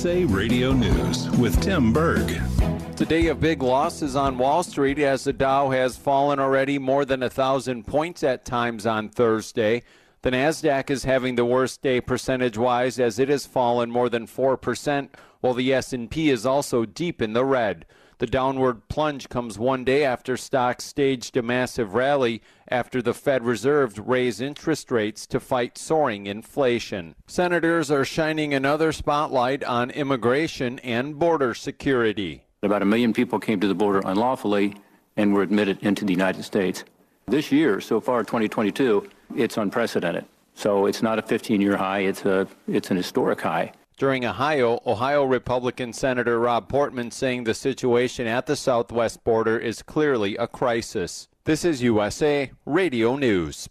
USA Radio News with Tim Berg. Today, a big losses on Wall Street as the Dow has fallen already more than a thousand points at times on Thursday. The Nasdaq is having the worst day percentage-wise as it has fallen more than 4%, while the S&P is also deep in the red. The downward plunge comes one day after stocks staged a massive rally after the Fed Reserve raised interest rates to fight soaring inflation. Senators are shining another spotlight on immigration and border security. About a million people came to the border unlawfully and were admitted into the United States. This year, so far, 2022, it's unprecedented. So it's not a 15-year high; it's a it's an historic high. During Ohio, Ohio Republican Senator Rob Portman saying the situation at the southwest border is clearly a crisis. This is USA Radio News.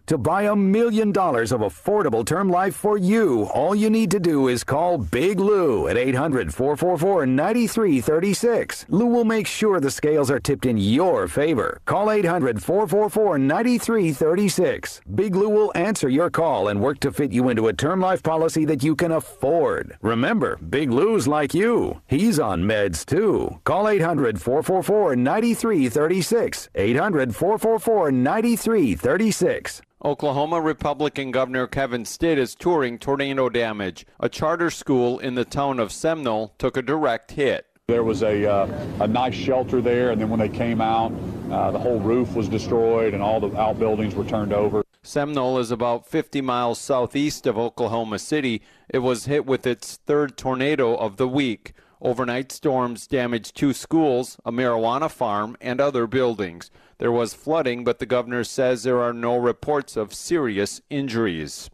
To buy a million dollars of affordable term life for you, all you need to do is call Big Lou at 800 444 9336. Lou will make sure the scales are tipped in your favor. Call 800 444 9336. Big Lou will answer your call and work to fit you into a term life policy that you can afford. Remember, Big Lou's like you. He's on meds too. Call 800 444 9336. 800 444 9336. Oklahoma Republican Governor Kevin Stitt is touring tornado damage. A charter school in the town of Seminole took a direct hit. There was a, uh, a nice shelter there, and then when they came out, uh, the whole roof was destroyed and all the outbuildings were turned over. Seminole is about 50 miles southeast of Oklahoma City. It was hit with its third tornado of the week. Overnight storms damaged two schools, a marijuana farm, and other buildings. There was flooding, but the governor says there are no reports of serious injuries.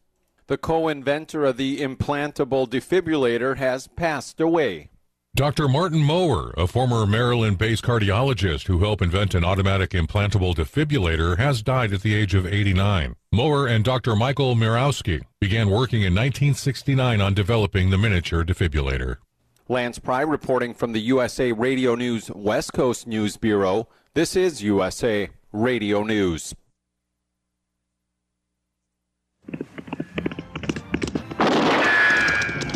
The co inventor of the implantable defibrillator has passed away. Dr. Martin Mower, a former Maryland based cardiologist who helped invent an automatic implantable defibrillator, has died at the age of 89. Mower and Dr. Michael Mirowski began working in 1969 on developing the miniature defibrillator. Lance Pry reporting from the USA Radio News West Coast News Bureau. This is USA Radio News.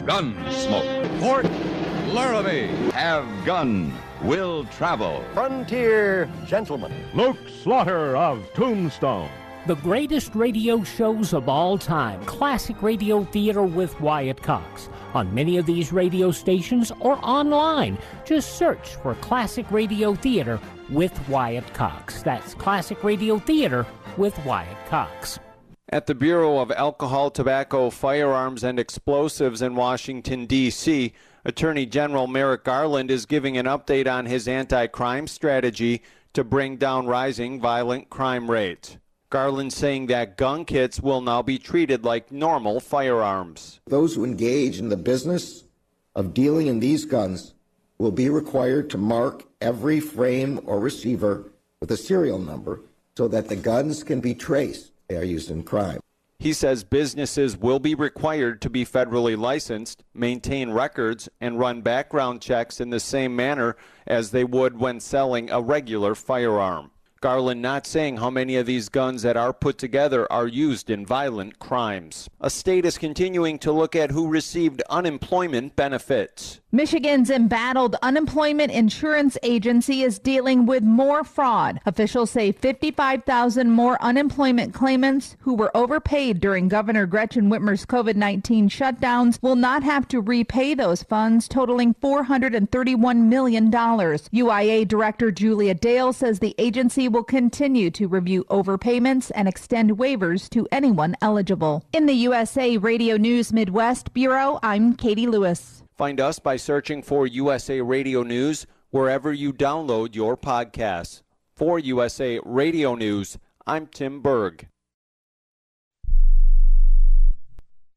Gunsmoke. Fort Laramie. Have gun. Will travel. Frontier Gentleman. Luke Slaughter of Tombstone. The greatest radio shows of all time, Classic Radio Theater with Wyatt Cox. On many of these radio stations or online, just search for Classic Radio Theater with Wyatt Cox. That's Classic Radio Theater with Wyatt Cox. At the Bureau of Alcohol, Tobacco, Firearms, and Explosives in Washington, D.C., Attorney General Merrick Garland is giving an update on his anti crime strategy to bring down rising violent crime rates. Garland saying that gun kits will now be treated like normal firearms. Those who engage in the business of dealing in these guns will be required to mark every frame or receiver with a serial number so that the guns can be traced. They are used in crime. He says businesses will be required to be federally licensed, maintain records, and run background checks in the same manner as they would when selling a regular firearm. Garland not saying how many of these guns that are put together are used in violent crimes. A state is continuing to look at who received unemployment benefits. Michigan's embattled unemployment insurance agency is dealing with more fraud. Officials say 55,000 more unemployment claimants who were overpaid during Governor Gretchen Whitmer's COVID 19 shutdowns will not have to repay those funds, totaling $431 million. UIA Director Julia Dale says the agency will continue to review overpayments and extend waivers to anyone eligible. In the USA Radio News Midwest Bureau, I'm Katie Lewis. Find us by searching for USA Radio News wherever you download your podcasts. For USA Radio News, I'm Tim Berg.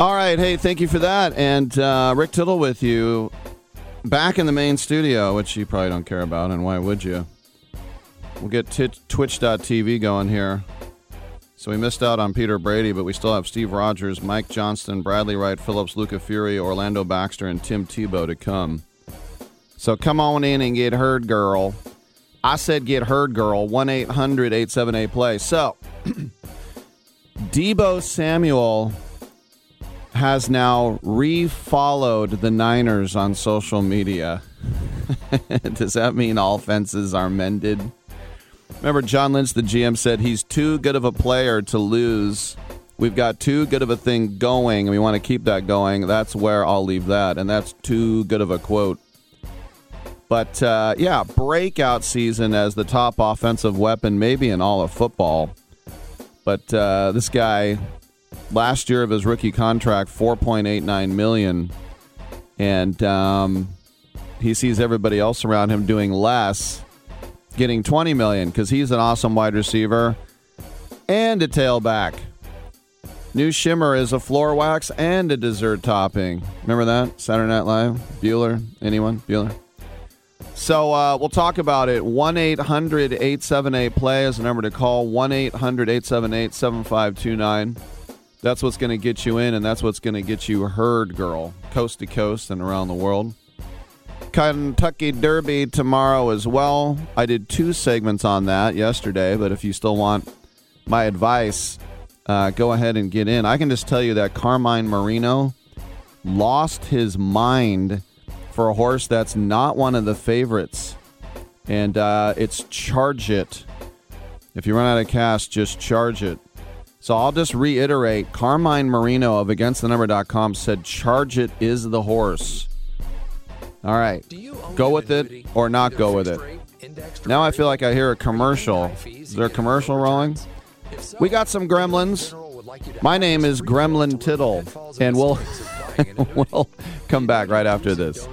All right. Hey, thank you for that. And uh, Rick Tittle with you back in the main studio, which you probably don't care about, and why would you? We'll get t- twitch.tv going here. So we missed out on Peter Brady, but we still have Steve Rogers, Mike Johnston, Bradley Wright, Phillips, Luca Fury, Orlando Baxter, and Tim Tebow to come. So come on in and get heard, girl. I said get heard, girl. 1 800 878 play. So, Deebo Samuel has now re-followed the Niners on social media. Does that mean all fences are mended? Remember, John Lynch, the GM, said he's too good of a player to lose. We've got too good of a thing going, and we want to keep that going. That's where I'll leave that, and that's too good of a quote. But uh, yeah, breakout season as the top offensive weapon, maybe in all of football. But uh, this guy last year of his rookie contract, four point eight nine million, and um, he sees everybody else around him doing less, getting twenty million because he's an awesome wide receiver and a tailback. New Shimmer is a floor wax and a dessert topping. Remember that Saturday Night Live? Bueller? Anyone? Bueller? So uh, we'll talk about it. 1 800 878 play is the number to call. 1 800 878 7529. That's what's going to get you in, and that's what's going to get you heard, girl, coast to coast and around the world. Kentucky Derby tomorrow as well. I did two segments on that yesterday, but if you still want my advice, uh, go ahead and get in. I can just tell you that Carmine Marino lost his mind for a horse that's not one of the favorites, and uh, it's Charge It. If you run out of cash, just charge it. So I'll just reiterate Carmine Marino of AgainstTheNumber.com said Charge It is the horse. All right. Go with it or not go with it. Now I feel like I hear a commercial. Is there a commercial rolling? We got some gremlins. My name is Gremlin Tittle, and we'll we'll come back right after this.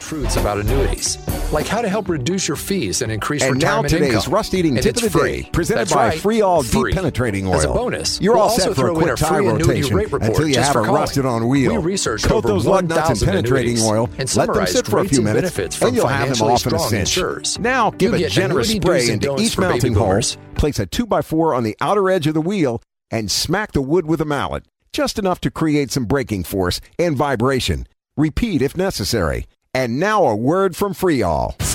Truths about annuities, like how to help reduce your fees and increase And now retirement today's income. rust-eating And tip of the free. day, presented That's by right, Freol Deep free. Penetrating As a bonus, You're we'll all set for a quick free rotation rate until you have a rusted on wheel. We researched Coat over those lug nuts in penetrating oil. and Let them sit for a few minutes, and you'll have them off in a cinch. insurers. Now give You a generous spray into each mounting hole. Place a 2x4 on the outer edge of the wheel and smack the wood with a mallet. Just enough to create some braking force and vibration. Repeat if necessary. And now a word from Freeall.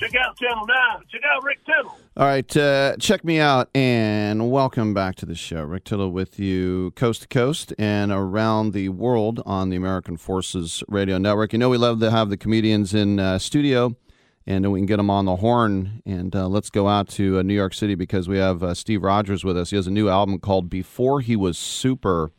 check out Channel 9. Check out Rick Tittle. All right, uh, check me out and welcome back to the show. Rick Tittle with you coast to coast and around the world on the American Forces Radio Network. You know, we love to have the comedians in uh, studio and we can get them on the horn. And uh, let's go out to uh, New York City because we have uh, Steve Rogers with us. He has a new album called Before He Was Super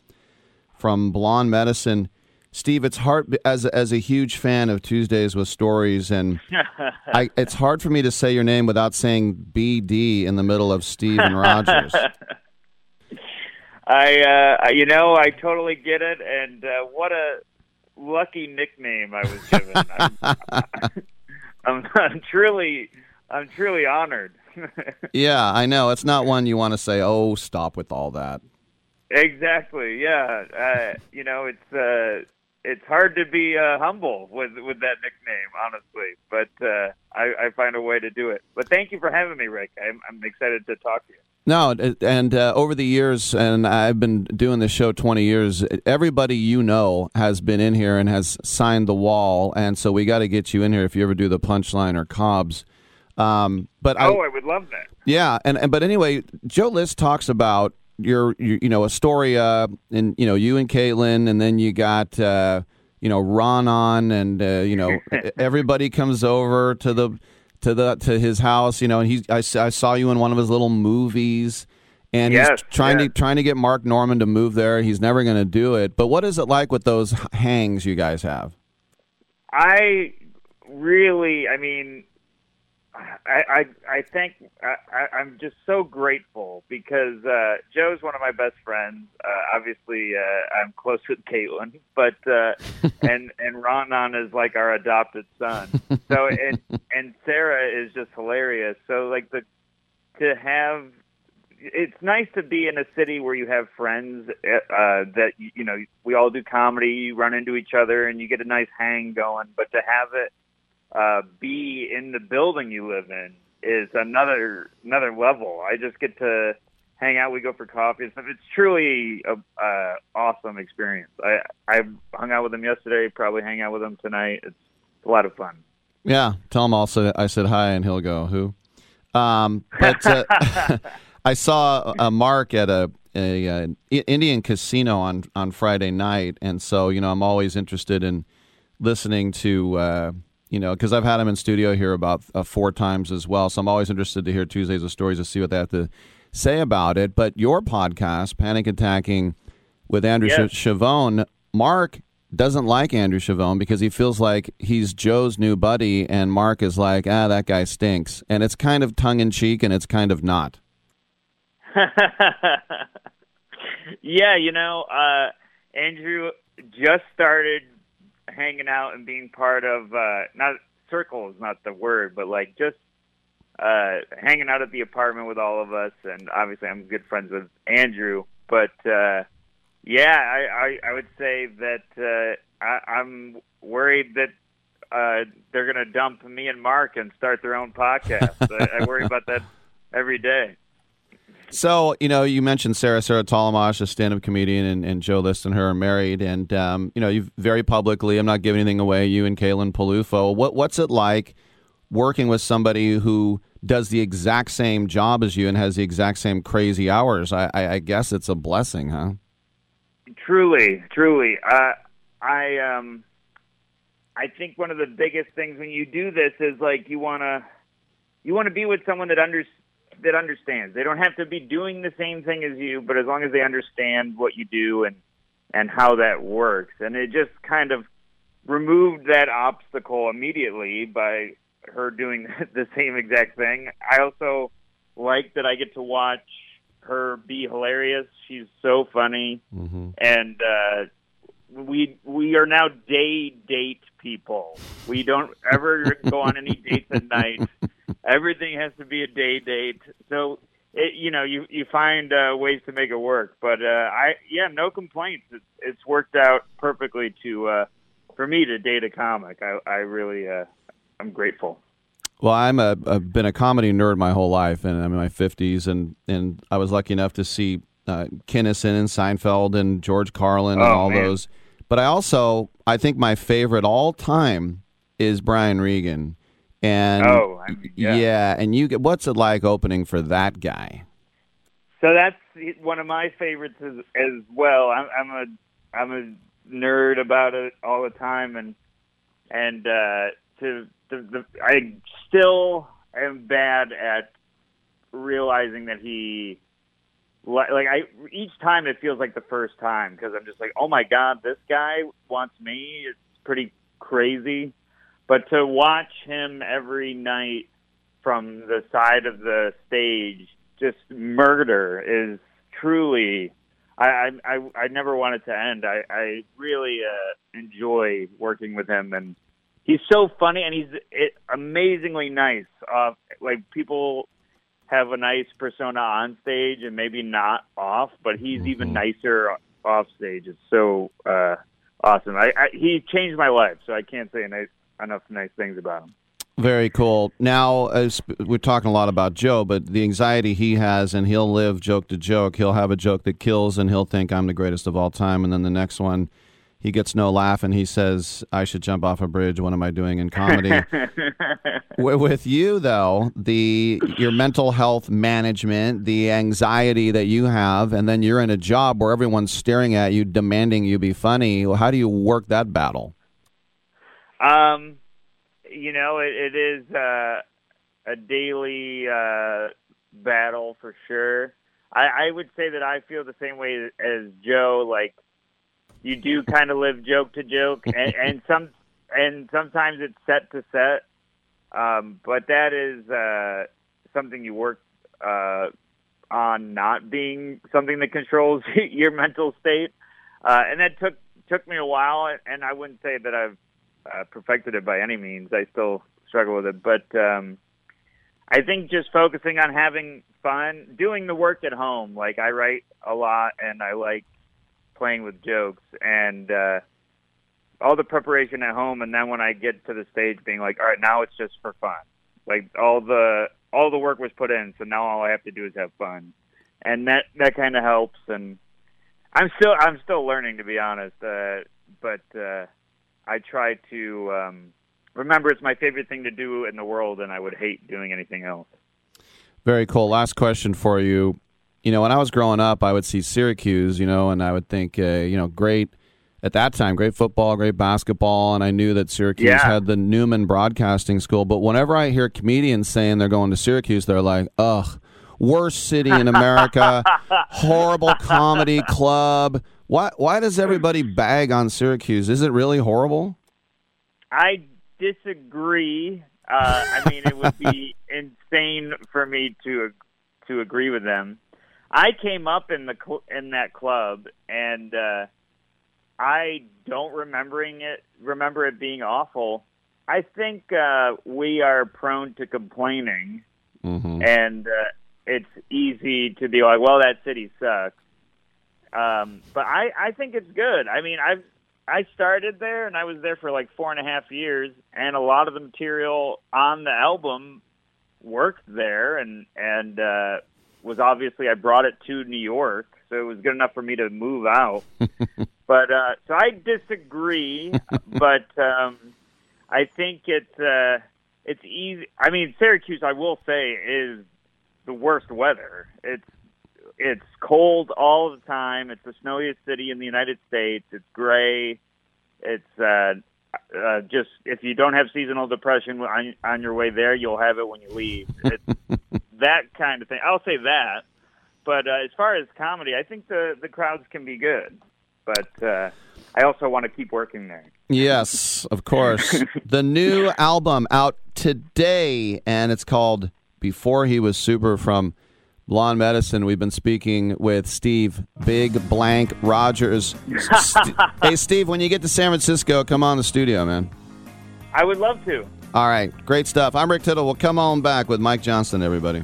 from Blonde Medicine. Steve, it's hard as as a huge fan of Tuesdays with Stories, and I, it's hard for me to say your name without saying BD in the middle of Steve and Rogers. I, uh, you know, I totally get it, and uh, what a lucky nickname I was given. I'm, I'm, I'm truly, I'm truly honored. yeah, I know it's not one you want to say. Oh, stop with all that. exactly. Yeah. Uh, you know, it's uh, it's hard to be uh, humble with with that nickname, honestly. But uh, I, I find a way to do it. But thank you for having me, Rick. I'm, I'm excited to talk to you. No, and uh, over the years, and I've been doing this show 20 years, everybody you know has been in here and has signed the wall. And so we got to get you in here if you ever do the punchline or Cobbs. Um, but oh, I, I would love that. yeah, and, and but anyway, Joe List talks about your, your you know Astoria and you know you and Caitlin, and then you got uh, you know Ron on, and uh, you know everybody comes over to the to the to his house, you know, and he I, I saw you in one of his little movies. And Yes, he's trying yes. to trying to get Mark Normand to move there. He's never going to do it. But what is it like with those hangs you guys have? I really, I mean, I I, I think I, I'm just so grateful because uh, Joe's one of my best friends. Uh, obviously, uh, I'm close with Caitlin, but uh, and and Ronan is like our adopted son. So and and Sarah is just hilarious. So like the to have it's nice to be in a city where you have friends uh, that you, you know we all do comedy, you run into each other, and you get a nice hang going. But to have it uh, be in the building you live in is another another level. I just get to hang out. We go for coffee and stuff. It's truly a uh, awesome experience. I I hung out with him yesterday. Probably hang out with him tonight. It's a lot of fun. Yeah, tell him also I said hi, and he'll go who. Um, but uh, I saw a Mark at a, a, uh Indian casino on on Friday night, and so you know I'm always interested in listening to uh, you know because I've had him in studio here about uh, four times as well, so I'm always interested to hear Tuesdays of Stories to see what they have to say about it. But your podcast, Panic Attacking with Andrew Yes. Chavone, Mark doesn't like Andrew Chavone because he feels like he's Joe's new buddy, and Mark is like, ah, that guy stinks, and it's kind of tongue in cheek, and it's kind of not. yeah, you know, uh, Andrew just started hanging out and being part of uh, not circle is not the word, but like just uh, hanging out at the apartment with all of us, and obviously I'm good friends with Andrew. But uh, yeah, I, I, I would say that uh, I, I'm worried that uh, they're going to dump me and Mark and start their own podcast. I, I worry about that every day. So, you know, you mentioned Sarah Sarah Tollemache, a stand-up comedian, and, and Joe List and her are married, and um, you know, you very publicly. I'm not giving anything away. You and Caitlin Peluffo. What what's it like working with somebody who does the exact same job as you and has the exact same crazy hours? I, I, I guess it's a blessing, huh? Truly, truly. Uh, I um, I think one of the biggest things when you do this is like you wanna you want to be with someone that under that understands. They don't have to be doing the same thing as you, but as long as they understand what you do and and how that works, and it just kind of removed that obstacle immediately by her doing the same exact thing. I also like that I get to watch her be hilarious. She's so funny, and uh, we we are now day date people. We don't ever go on any dates at night. Everything has to be a day date. So it, you know you you find uh, ways to make it work. But uh, I yeah, no complaints. It's it's worked out perfectly to uh, for me to date a comic. I I really uh, I'm grateful. Well, I'm a I've been a comedy nerd my whole life, and I'm in my 50s, and and I was lucky enough to see uh, Kinison and Seinfeld and George Carlin and Oh, all man. those. But I also I think my favorite all time is Brian Regan, and Oh, I mean, yeah. and you get what's it like opening for that guy? So that's one of my favorites as, as well. I'm, I'm a I'm a nerd about it all the time, and and uh, to the, the I still am bad at realizing that he like I each time it feels like the first time because I'm just like, oh my god, this guy wants me. It's pretty crazy, but to watch him every night from the side of the stage just murder is truly I I I, never want it to end. I I really uh, enjoy working with him and he's so funny and he's it, amazingly nice. Uh like people have a nice persona on stage and maybe not off, but he's even nicer off stage. It's so uh awesome. I, I he changed my life, so I can't say a nice, enough nice things about him. Very cool. Now, as we're talking a lot about Joe, but the anxiety he has, and he'll live joke to joke. He'll have a joke that kills, and he'll think I'm the greatest of all time, and then the next one, he gets no laugh and he says, I should jump off a bridge. What am I doing in comedy? with you, though, the your mental health management, the anxiety that you have, and then you're in a job where everyone's staring at you, demanding you be funny. How do you work that battle? Um, you know, it, it is uh, a daily uh, battle for sure. I, I would say that I feel the same way as Joe. Like you do kind of live joke to joke, and, and some and sometimes it's set to set. Um, but that is uh, something you work uh, on not being something that controls your mental state, uh, and that took took me a while. And I wouldn't say that I've uh, perfected it by any means. I still struggle with it, but um, I think just focusing on having fun, doing the work at home. Like I write a lot, and I like playing with jokes and uh, all the preparation at home, and then when I get to the stage, being like, all right, now it's just for fun. Like all the all the work was put in, so now all I have to do is have fun, and that that kind of helps. And I'm still I'm still learning to be honest, uh, but uh, I try to um, remember it's my favorite thing to do in the world, and I would hate doing anything else. Very cool. Last question for you you know, when I was growing up, I would see Syracuse, you know, and I would think, uh, you know, great at that time, great football, great basketball, and I knew that Syracuse yeah. had the Newman Broadcasting School. But whenever I hear comedians saying they're going to Syracuse, they're like, ugh, worst city in America, horrible comedy club. Why, why does everybody bag on Syracuse? Is it really horrible? I disagree. Uh, I mean, it would be insane for me to to agree with them. I came up in the cl- in that club, and uh, I don't remembering it remember it being awful. I think uh, we are prone to complaining, mm-hmm. and uh, it's easy to be like, "Well, that city sucks." Um, but I, I think it's good. I mean, I've I started there, and I was there for like four and a half years, and a lot of the material on the album worked there, and and uh, was obviously I brought it to New York, so it was good enough for me to move out. but uh, so I disagree, but um, I think it's uh, it's easy. I mean, Syracuse, I will say, is the worst weather. It's it's cold all the time. It's the snowiest city in the United States. It's gray. It's uh, uh, just if you don't have seasonal depression on, on your way there, you'll have it when you leave. It's that kind of thing. I'll say that. But uh, as far as comedy, I think the the crowds can be good. But uh, I also want to keep working there. Yes, of course. the new album out today, and it's called "Before He Was Super" from Blonde Medicine. We've been speaking with Steve Big Blank Rogers. St- hey, Steve, when you get to San Francisco, come on the studio, man. I would love to. All right, great stuff. I'm Rick Tittle. We'll come on back with Mike Johnston, everybody.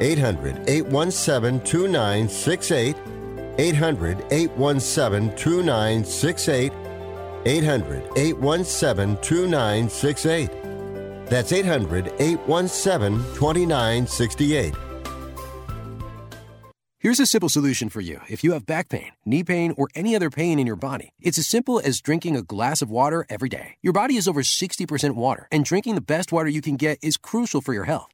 800 817 2968. 800 817 2968. 800 817 2968. That's 800 817 2968. Here's a simple solution for you if you have back pain, knee pain, or any other pain in your body. It's as simple as drinking a glass of water every day. Your body is over 60% water, and drinking the best water you can get is crucial for your health.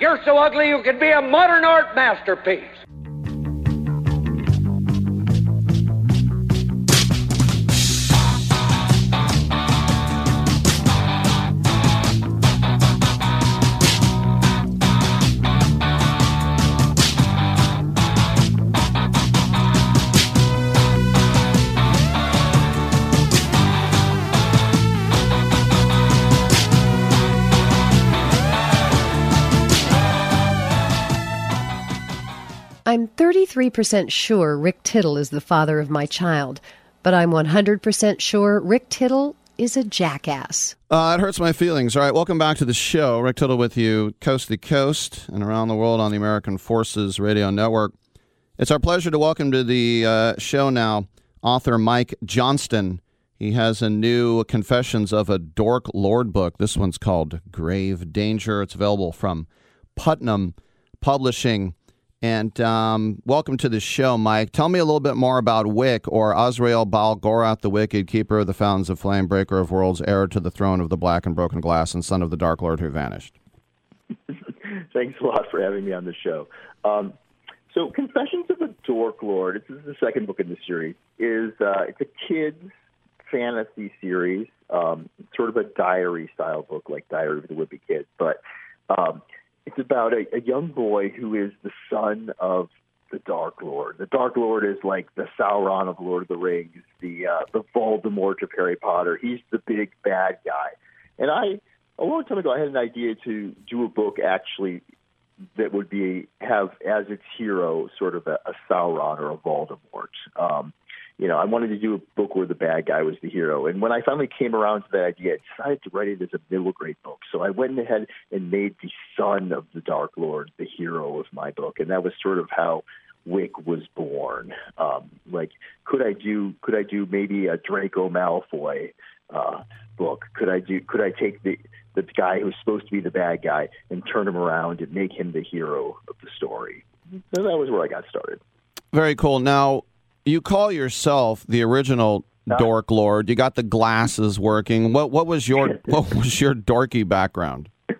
You're so ugly you could be a modern art masterpiece. I'm 33% sure Rick Tittle is the father of my child, but I'm 100% sure Rick Tittle is a jackass. Uh, it hurts my feelings. All right, welcome back to the show. Rick Tittle with you, coast to coast and around the world on the American Forces Radio Network. It's our pleasure to welcome to the uh, show now author Mike Johnston. He has a new Confessions of a Dork Lord book. This one's called Grave Danger. It's available from Putnam Publishing. And um, welcome to the show, Mike. Tell me a little bit more about Wick, or Azrael Baal Gorath, the wicked keeper of the fountains of flame, breaker of worlds, heir to the throne of the black and broken glass, and son of the Dark Lord who vanished. Thanks a lot for having me on the show. Um, so, Confessions of a Dork Lord, this is the second book in the series, is uh, it's a kids fantasy series, um, sort of a diary style book, like Diary of the Wimpy Kid, but um, it's about a, a young boy who is the son of the Dark Lord. The Dark Lord is like the Sauron of Lord of the Rings, the uh, the Voldemort of Harry Potter. He's the big bad guy. And I, a long time ago, I had an idea to do a book actually that would be have as its hero sort of a, a Sauron or a Voldemort. Um, you know, I wanted to do a book where the bad guy was the hero. And when I finally came around to that idea, I decided to write it as a middle grade book. So I went ahead and made the son of the Dark Lord the hero of my book, and that was sort of how Wick was born. Um, like, could I do could I do maybe a Draco Malfoy uh, book? Could I do could I take the the guy who's supposed to be the bad guy and turn him around and make him the hero of the story? So that was where I got started. Very cool. Now, you call yourself the original Dork Lord. You got the glasses working. What what was your what was your dorky background?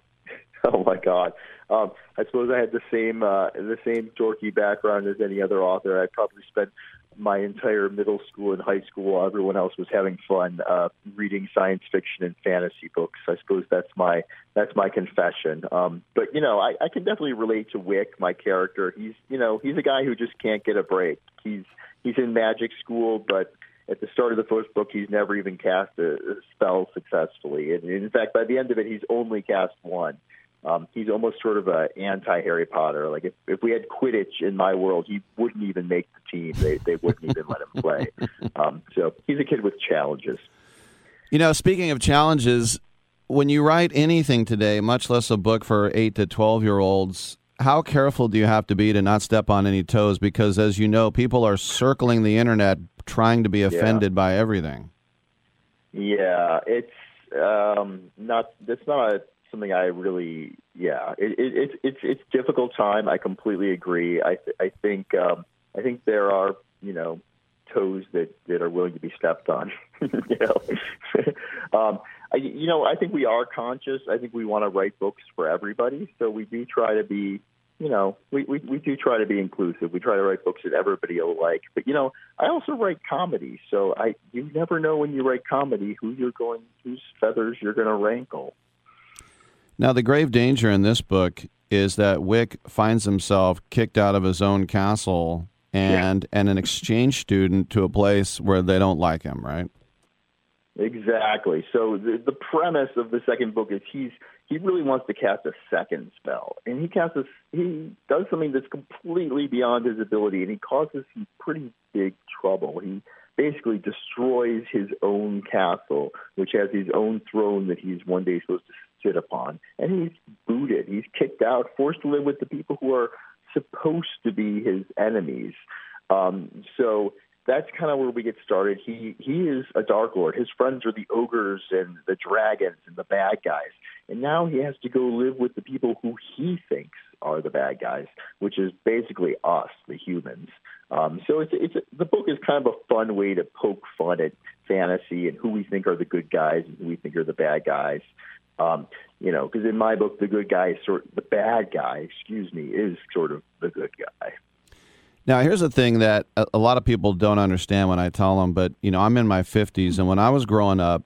Oh my God! Um, I suppose I had the same uh, the same dorky background as any other author. I probably spent my entire middle school and high school, everyone else was having fun uh, reading science fiction and fantasy books. I suppose that's my that's my confession. Um, but you know, I, I can definitely relate to Wick, my character. He's you know he's a guy who just can't get a break. He's he's in magic school, but at the start of the first book, he's never even cast a, spell successfully. And in fact, by the end of it, he's only cast one. Um, he's almost sort of a anti Harry Potter. Like if, if we had Quidditch in my world, he wouldn't even make the team. They they wouldn't even let him play. Um, so he's a kid with challenges. You know, speaking of challenges, when you write anything today, much less a book for eight to twelve year olds, how careful do you have to be to not step on any toes? Because as you know, people are circling the internet trying to be offended yeah. by everything. Yeah, it's um, not. That's not a, something I really. Yeah, it, it, it's it's it's difficult time. I completely agree. I th- I think um, I think there are you know toes that that are willing to be stepped on. you know, um, I, you know, I think we are conscious. I think we want to write books for everybody, so we do try to be you know, we, we, we do try to be inclusive. We try to write books that everybody will like. But, you know, I also write comedy. So I you never know when you write comedy who you're going, whose feathers you're going to rankle. Now, the grave danger in this book is that Wick finds himself kicked out of his own castle and yeah. and an exchange student to a place where they don't like him, right? Exactly. So the, the premise of the second book is he's he really wants to cast a second spell, and he casts a, he does something that's completely beyond his ability, and he causes some pretty big trouble. He basically destroys his own castle, which has his own throne that he's one day supposed to sit upon, and he's booted. He's kicked out, forced to live with the people who are supposed to be his enemies. Um, so that's kind of where we get started. He he is a Dark Lord. His friends are the ogres and the dragons and the bad guys. And now he has to go live with the people who he thinks are the bad guys, which is basically us, the humans. Um, so it's it's the book is kind of a fun way to poke fun at fantasy and who we think are the good guys and who we think are the bad guys. Um, you know, because in my book, the good guy is sort the bad guy, excuse me, is sort of the good guy. Now, here's the thing that a, lot of people don't understand when I tell them, but you know, I'm in my 50s, and when I was growing up,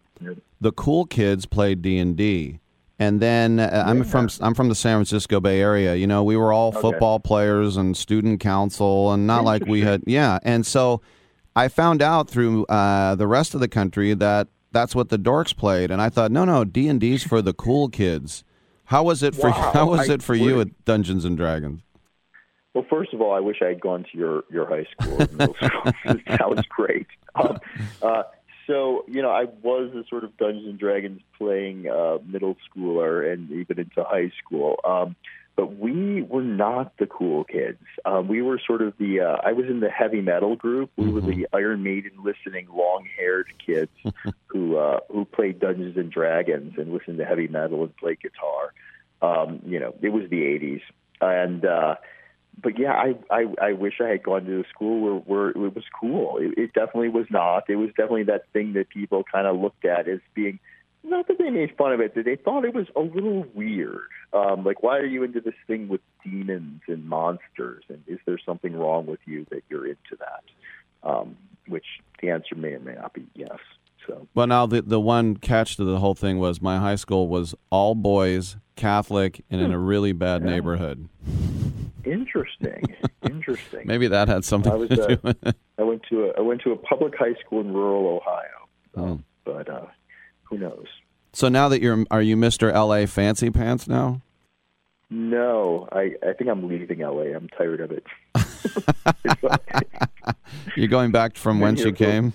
the cool kids played D and D, and then uh, I'm from I'm from the San Francisco Bay Area. You know, we were all okay. football players and student council, and not like we had yeah. And so, I found out through uh, the rest of the country that that's what the dorks played, and I thought, no, no, D and D's for the cool kids. How was it for wow. How was I, it for you at Dungeons and Dragons? Well, first of all, I wish I had gone to your your high school, middle school. it sounds great. Um, uh, so you know, I was a sort of Dungeons and Dragons playing uh, middle schooler and even into high school. Um, but we were not the cool kids. Um, we were sort of the. Uh, I was in the heavy metal group. We mm-hmm. were the Iron Maiden listening, long-haired kids who uh, who played Dungeons and Dragons and listened to heavy metal and played guitar. Um, you know, it was the '80s, and uh, but yeah, I, I I wish I had gone to a school where, where it was cool. It, it definitely was not. It was definitely that thing that people kind of looked at as being not that they made fun of it, that they thought it was a little weird. Um, like, why are you into this thing with demons and monsters? And is there something wrong with you that you're into that? Um, which the answer may or may not be yes. So. Well, now the the one catch to the whole thing was my high school was all boys, Catholic, and in a really bad yeah. neighborhood. Interesting. Interesting. Maybe that had something I was, to uh, do with it. I went to a I went to a public high school in rural Ohio. Oh. But uh, who knows? So now that you're are you Mr. LA fancy pants now? No, I I think I'm leaving LA. I'm tired of it. you're going back from whence you came?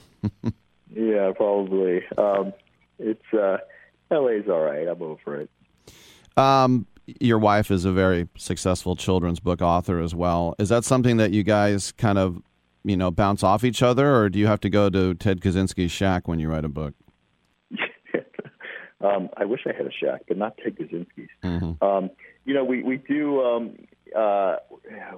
yeah, probably. Um, it's uh, LA's all right. I'm over it. Um, your wife is a very successful children's book author as well. Is that something that you guys kind of, you know, bounce off each other, or do you have to go to Ted Kaczynski's shack when you write a book? Um, I wish I had a shack, but not Ted Kaczynski's. Mm-hmm. Um, you know, we we do. Um, uh,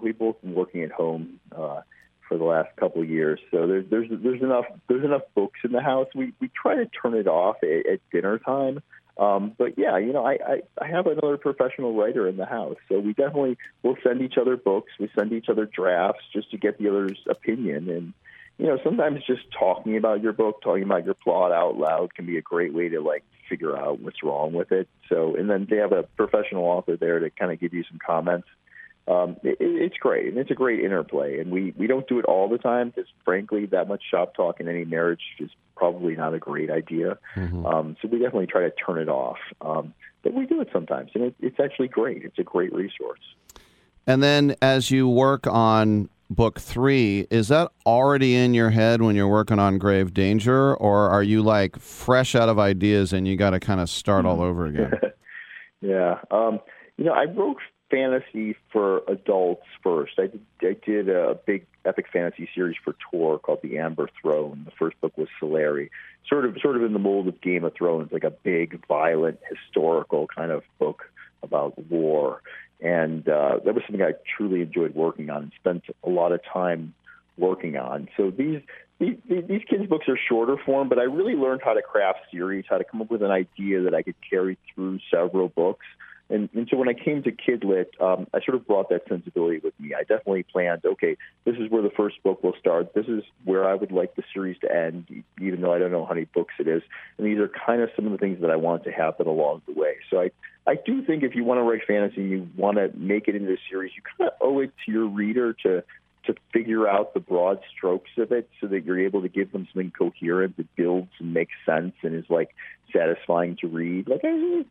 we've both been working at home uh, for the last couple of years, so there's there's there's enough there's enough books in the house. We we try to turn it off at, at dinner time. Um, but yeah, you know, I, I, I have another professional writer in the house, so we definitely will send each other books. We send each other drafts just to get the other's opinion. And you know, sometimes just talking about your book, talking about your plot out loud, can be a great way to like figure out what's wrong with it. So, and then they have a professional author there to kind of give you some comments um, it, it's great and it's a great interplay. And we we don't do it all the time because frankly, that much shop talk in any marriage is probably not a great idea. Mm-hmm. Um, so we definitely try to turn it off. Um, but we do it sometimes, and it, it's actually great. It's a great resource. And then as you work on book three, is that already in your head when you're working on Grave Danger, or are you like fresh out of ideas and you got to kind of start all over again? yeah. Um, you know, I wrote fantasy for adults first. I did, I did a big epic fantasy series for Tor called The Amber Throne. The first book was Solari, sort of sort of in the mold of Game of Thrones, like a big, violent, historical kind of book about war. And uh, that was something I truly enjoyed working on and spent a lot of time working on. So these these, these kids' books are shorter form, but I really learned how to craft series, how to come up with an idea that I could carry through several books. And, and so when I came to Kidlit, um, I sort of brought that sensibility with me. I definitely planned, okay, this is where the first book will start. This is where I would like the series to end, even though I don't know how many books it is. And these are kind of some of the things that I want to happen along the way. So I, I do think if you want to write fantasy and you want to make it into a series, you kind of owe it to your reader to to figure out the broad strokes of it so that you're able to give them something coherent that builds and makes sense and is like satisfying to read. Like, you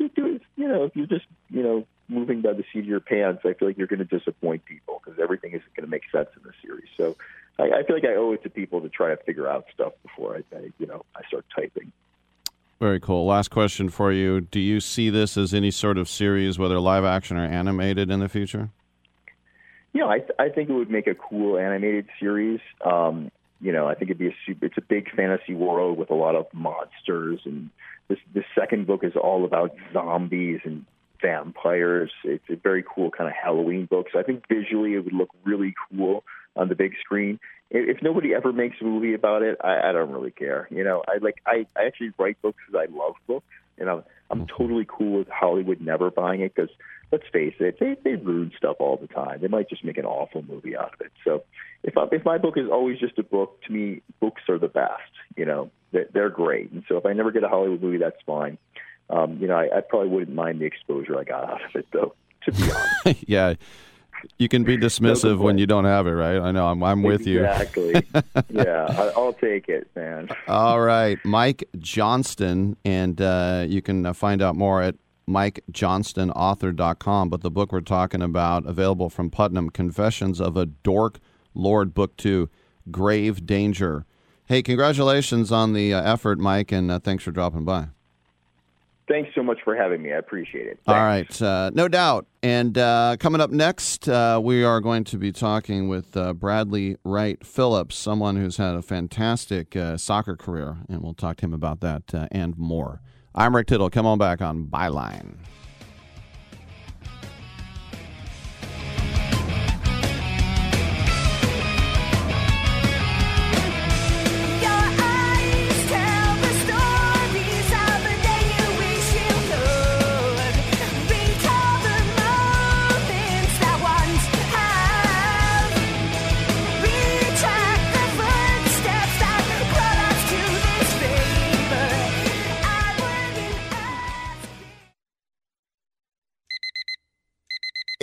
know, if you're just, you know, moving by the seat of your pants, I feel like you're going to disappoint people because everything isn't going to make sense in the series. So, I, I feel like I owe it to people to try to figure out stuff before I, I, you know, I start typing. Very cool. Last question for you: Do you see this as any sort of series, whether live action or animated, in the future? you know, I I think it would make a cool animated series. Um, you know, I think it'd be a super, it's a big fantasy world with a lot of monsters, and this this second book is all about zombies and vampires. It's a very cool kind of Halloween book. So I think visually it would look really cool on the big screen. If nobody ever makes a movie about it, I, I don't really care. You know, I like I, I actually write books because I love books, and I'm I'm totally cool with Hollywood never buying it because let's face it, they they ruin stuff all the time. They might just make an awful movie out of it. So if I, if my book is always just a book, to me, books are the best. You know, they're, they're great. And so if I never get a Hollywood movie, that's fine. Um, you know, I, I probably wouldn't mind the exposure I got out of it, though. To be honest, yeah. You can be dismissive when you don't have it, right? I know. I'm, I'm with you. Exactly. yeah, I'll take it, man. All right, Mike Johnston, and uh, you can uh, find out more at MikeJohnstonAuthor.com. But the book we're talking about, available from Putnam, Confessions of a Dork Lord, Book Two, Grave Danger. Hey, congratulations on the uh, effort, Mike, and uh, thanks for dropping by. Thanks so much for having me. I appreciate it. Thanks. All right, uh, no doubt. And uh, coming up next, uh, we are going to be talking with uh, Bradley Wright Phillips, someone who's had a fantastic uh, soccer career, and we'll talk to him about that uh, and more. I'm Rick Tittle. Come on back on Byline.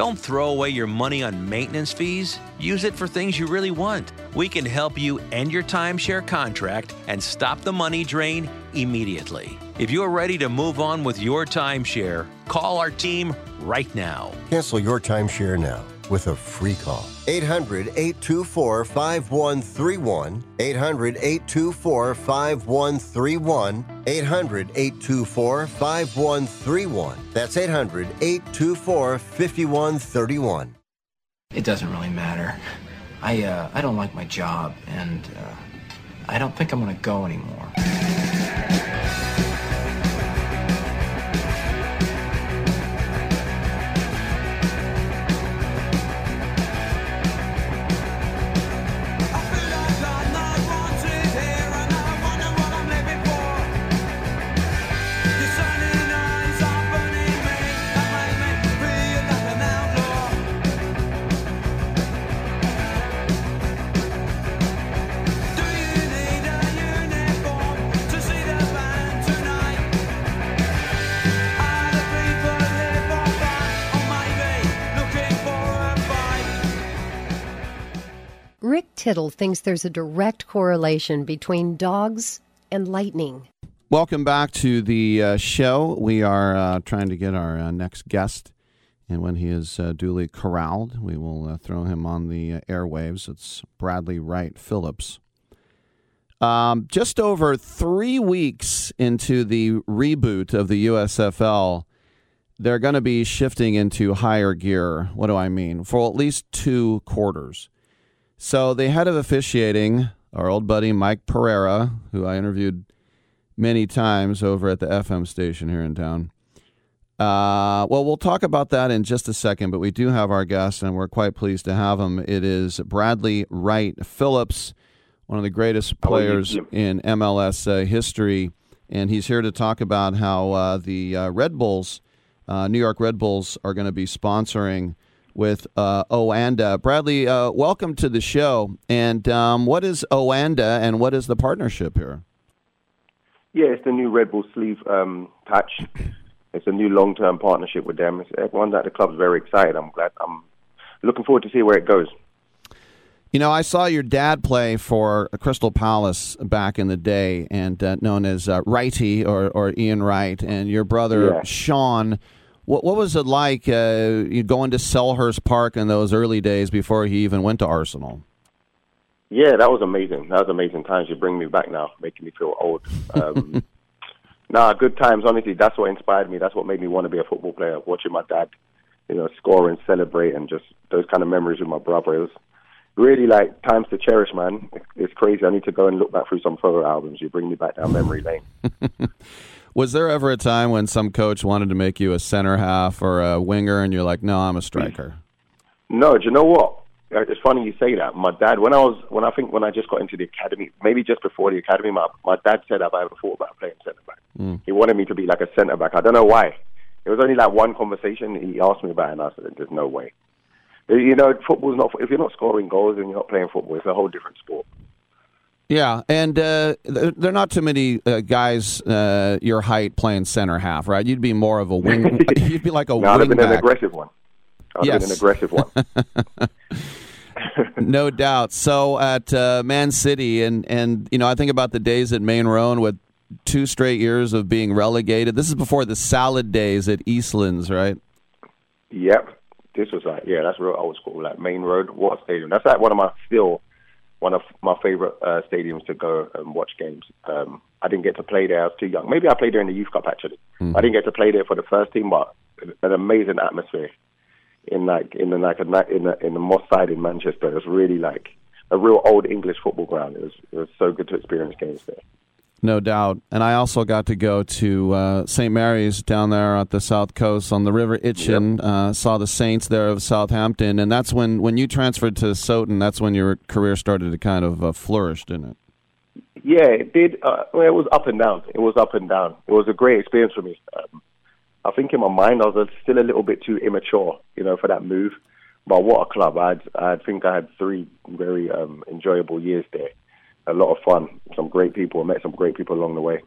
Don't throw away your money on maintenance fees. Use it for things you really want. We can help you end your timeshare contract and stop the money drain immediately. If you're ready to move on with your timeshare, call our team right now. Cancel your timeshare now with a free call. 800 824 5131. 800 824 5131. 800 824 5131. That's 800 824 5131. It doesn't really matter. I uh, I don't like my job, and uh, I don't think I'm going to go anymore. Tittle thinks there's a direct correlation between dogs and lightning. Welcome back to the uh, show. We are uh, trying to get our uh, next guest, and when he is uh, duly corralled, we will uh, throw him on the uh, airwaves. It's Bradley Wright Phillips. Um, just over three weeks into the reboot of the USFL, they're going to be shifting into higher gear. What do I mean? For at least two quarters. So the head of officiating, our old buddy Mike Pereira, who I interviewed many times over at the FM station here in town. Uh, well, we'll talk about that in just a second, but we do have our guest, and we're quite pleased to have him. It is Bradley Wright Phillips, one of the greatest players in MLS uh, history, and he's here to talk about how uh, the uh, Red Bulls, uh, New York Red Bulls, are going to be sponsoring with uh, Oanda. Bradley, uh, welcome to the show. And um, what is Oanda, and what is the partnership here? Yeah, it's the new Red Bull sleeve um, patch. It's a new long-term partnership with them. It's, everyone at the club's very excited. I'm glad. I'm looking forward to see where it goes. You know, I saw your dad play for Crystal Palace back in the day, and uh, known as uh, Wrighty or, or Ian Wright, and your brother Yeah. Sean. What, what was it like uh, you going to Selhurst Park in those early days before he even went to Arsenal? Yeah, that was amazing. That was amazing times. You bring me back now, making me feel old. Um, nah, good times. Honestly, that's what inspired me. That's what made me want to be a football player. Watching my dad, you know, score and celebrate, and just those kind of memories with my brother. It was really like times to cherish, man. It's crazy. I need to go and look back through some photo albums. You bring me back down memory lane. Was there ever a time when some coach wanted to make you a center half or a winger, and you're like, "No, I'm a striker"? No, do you know what? Uh, It's funny you say that. My dad, when I was, when I think when I just got into the academy, maybe just before the academy, my my dad said "Have I've ever thought about playing centre back. Mm. He wanted me to be like a centre back. I don't know why. It was only like one conversation he asked me about, it and I said, "There's no way." You know, football's not. If you're not scoring goals and you're not playing football, it's a whole different sport. Yeah, and uh, there are not too many uh, guys uh, your height playing center half, right? You'd be more of a wing. you'd be like a no, wing I'd have been back. an aggressive one. I'd Yes. an aggressive one. no doubt. So at uh, Man City, and and you know, I think about the days at Maine Road with two straight years of being relegated. This is before the salad days at Eastlands, right? Yep. This was like, yeah, that's real old school, like Maine Road, what stadium? That's like one of my still one of my favorite uh, stadiums to go and watch games. Um, I didn't get to play there; I was too young. Maybe I played there in the youth cup actually. I didn't get to play there for the first team, but an amazing atmosphere in like in the like a, in the in the Moss side in Manchester. It was really like a real old English football ground. It was it was so good to experience games there. No doubt. And I also got to go to uh, St. Mary's down there at the south coast on the River Itchen. Uh, saw the Saints there of Southampton, and that's when when you transferred to Soton. That's when your career started to kind of uh, flourish, didn't it? Yeah, it did. Uh, well, it was up and down. It was up and down. It was a great experience for me. Um, I think in my mind I was still a little bit too immature, you know, for that move. But what a club! I'd, I think I had three very um, enjoyable years there. A lot of fun. Some great people. I met some great people along the way.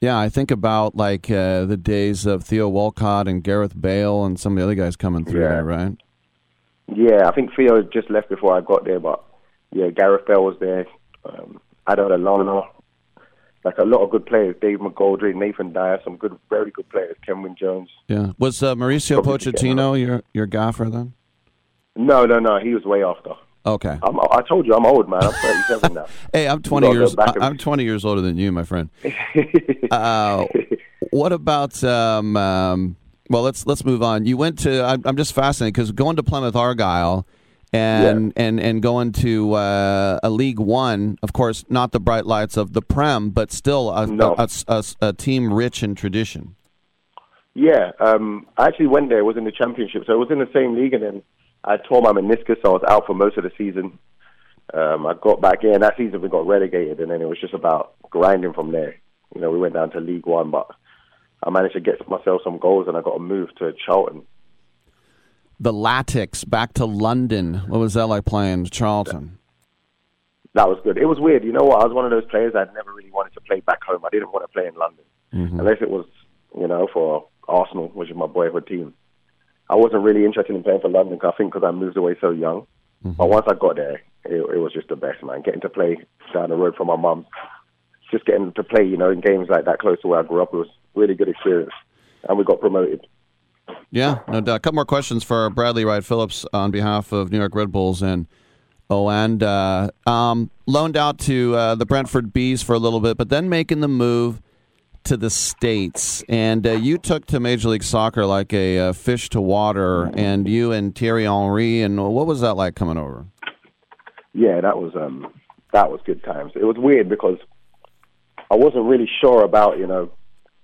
Yeah, I think about like uh, the days of Theo Walcott and Gareth Bale and some of the other guys coming through Yeah. there, right? Yeah, I think Theo just left before I got there, but yeah, Gareth Bale was there. Um, Adam Lallana, like a lot of good players. Dave McGoldrick, Nathan Dyer, some good, very good players. Kenwyne Jones. Yeah. Was uh, Mauricio Pochettino your your gaffer then? No, no, no. He was way after. Okay. I'm, I told you I'm old, man. I'm 37 now. Hey, I'm 20 gotta years. I'm 20 years older than you, my friend. uh, what about? Um, um, well, let's let's move on. You went to. I'm, I'm just fascinated because going to Plymouth Argyle. And, and and going to uh, a League One, of course, not the bright lights of the Prem, but still a, No. a, a- a team rich in tradition. Yeah, um, I actually went there. It was in the championship, so it was in the same league, and then I tore my meniscus. So I was out for most of the season. Um, I got back in that season. We got relegated, and then it was just about grinding from there. You know, we went down to League One, but I managed to get myself some goals, and I got a move to Charlton. The Addicks back to London. What was that like playing Charlton? That was good. It was weird. You know what? I was one of those players I'd never really wanted to play back home. I didn't want to play in London Mm-hmm. unless it was, you know, for Arsenal, which is my boyhood team. I wasn't really interested in playing for London. I think because I moved away so young. But once I got there, it, it was just the best, man. Getting to play down the road from my mum, just getting to play, you know, in games like that close to where I grew up, it was really good experience. And we got promoted. Yeah, no doubt. A couple more questions for Bradley Wright Phillips on behalf of New York Red Bulls and Oanda. Um, loaned out to uh, the Brentford Bees for a little bit, but then making the move to the States. And uh, you took to Major League Soccer like a uh, fish to water, and you and Thierry Henry. And what was that like coming over? Yeah, that was um that was good times. It was weird because I wasn't really sure about, you know,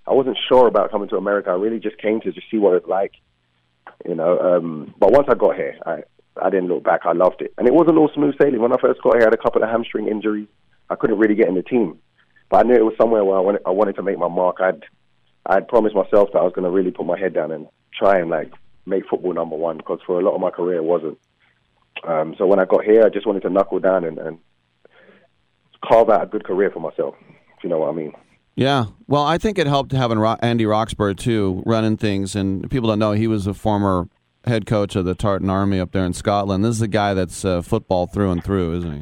I wasn't sure about coming to America. I really just came to just see what it's like, you know. Um, but once I got here, I I didn't look back. I loved it, and it wasn't all smooth sailing. When I first got here, I had a couple of hamstring injuries. I couldn't really get in the team, but I knew it was somewhere where I wanted I wanted to make my mark. I'd I'd promised myself that I was going to really put my head down and try and like make football number one because for a lot of my career it wasn't. Um, so when I got here, I just wanted to knuckle down and, and carve out a good career for myself. If you know what I mean. Yeah, well, I think it helped having Ro- Andy Roxburgh too running things, and people don't know he was a former head coach of the Tartan Army up there in Scotland. This is a guy that's uh, football through and through, isn't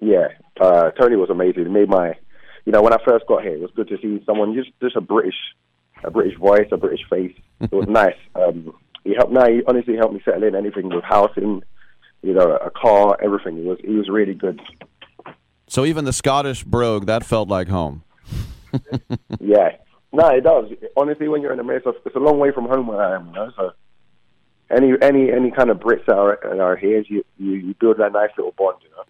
he? Yeah, uh, Tony was amazing. He made my, you know, when I first got here, it was good to see someone just just a British, a British voice, a British face. It was nice. Um, he helped. No, he honestly helped me settle in. Anything with housing, you know, a car, everything. He was he was really good. So even the Scottish brogue that felt like home. Yeah, no, it does. Honestly, when you're in America, it's a long way from home where I am. You know, so any any any kind of Brits that are, that are here, you, you you build that nice little bond. You know.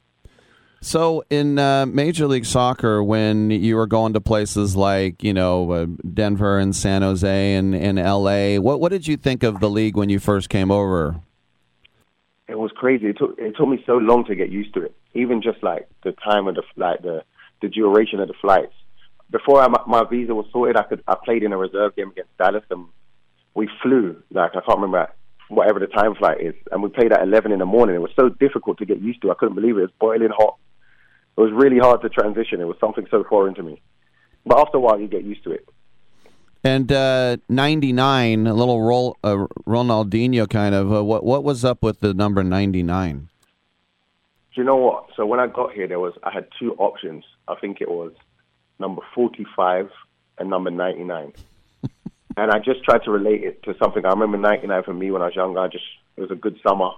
So in uh, Major League Soccer, when you were going to places like you know uh, Denver and San Jose and, and L.A., what what did you think of the league when you first came over? it was crazy. It took it took me so long to get used to it. Even just like the time of the like the the duration of the flights. Before I, my visa was sorted, I could I played in a reserve game against Dallas, and we flew like I can't remember whatever the time flight is, and we played at 11 in the morning. It was so difficult to get used to. I couldn't believe it. It was boiling hot. It was really hard to transition. It was something so foreign to me. But after a while, you get used to it. And uh, 99, a little roll, uh, Ronaldinho kind of. Uh, what what was up with the number 99? Do you know what? So when I got here, there was I had two options. I think it was number 45 and number 99. and I just tried to relate it to something. I remember 99 for me when I was younger. I just it was a good summer.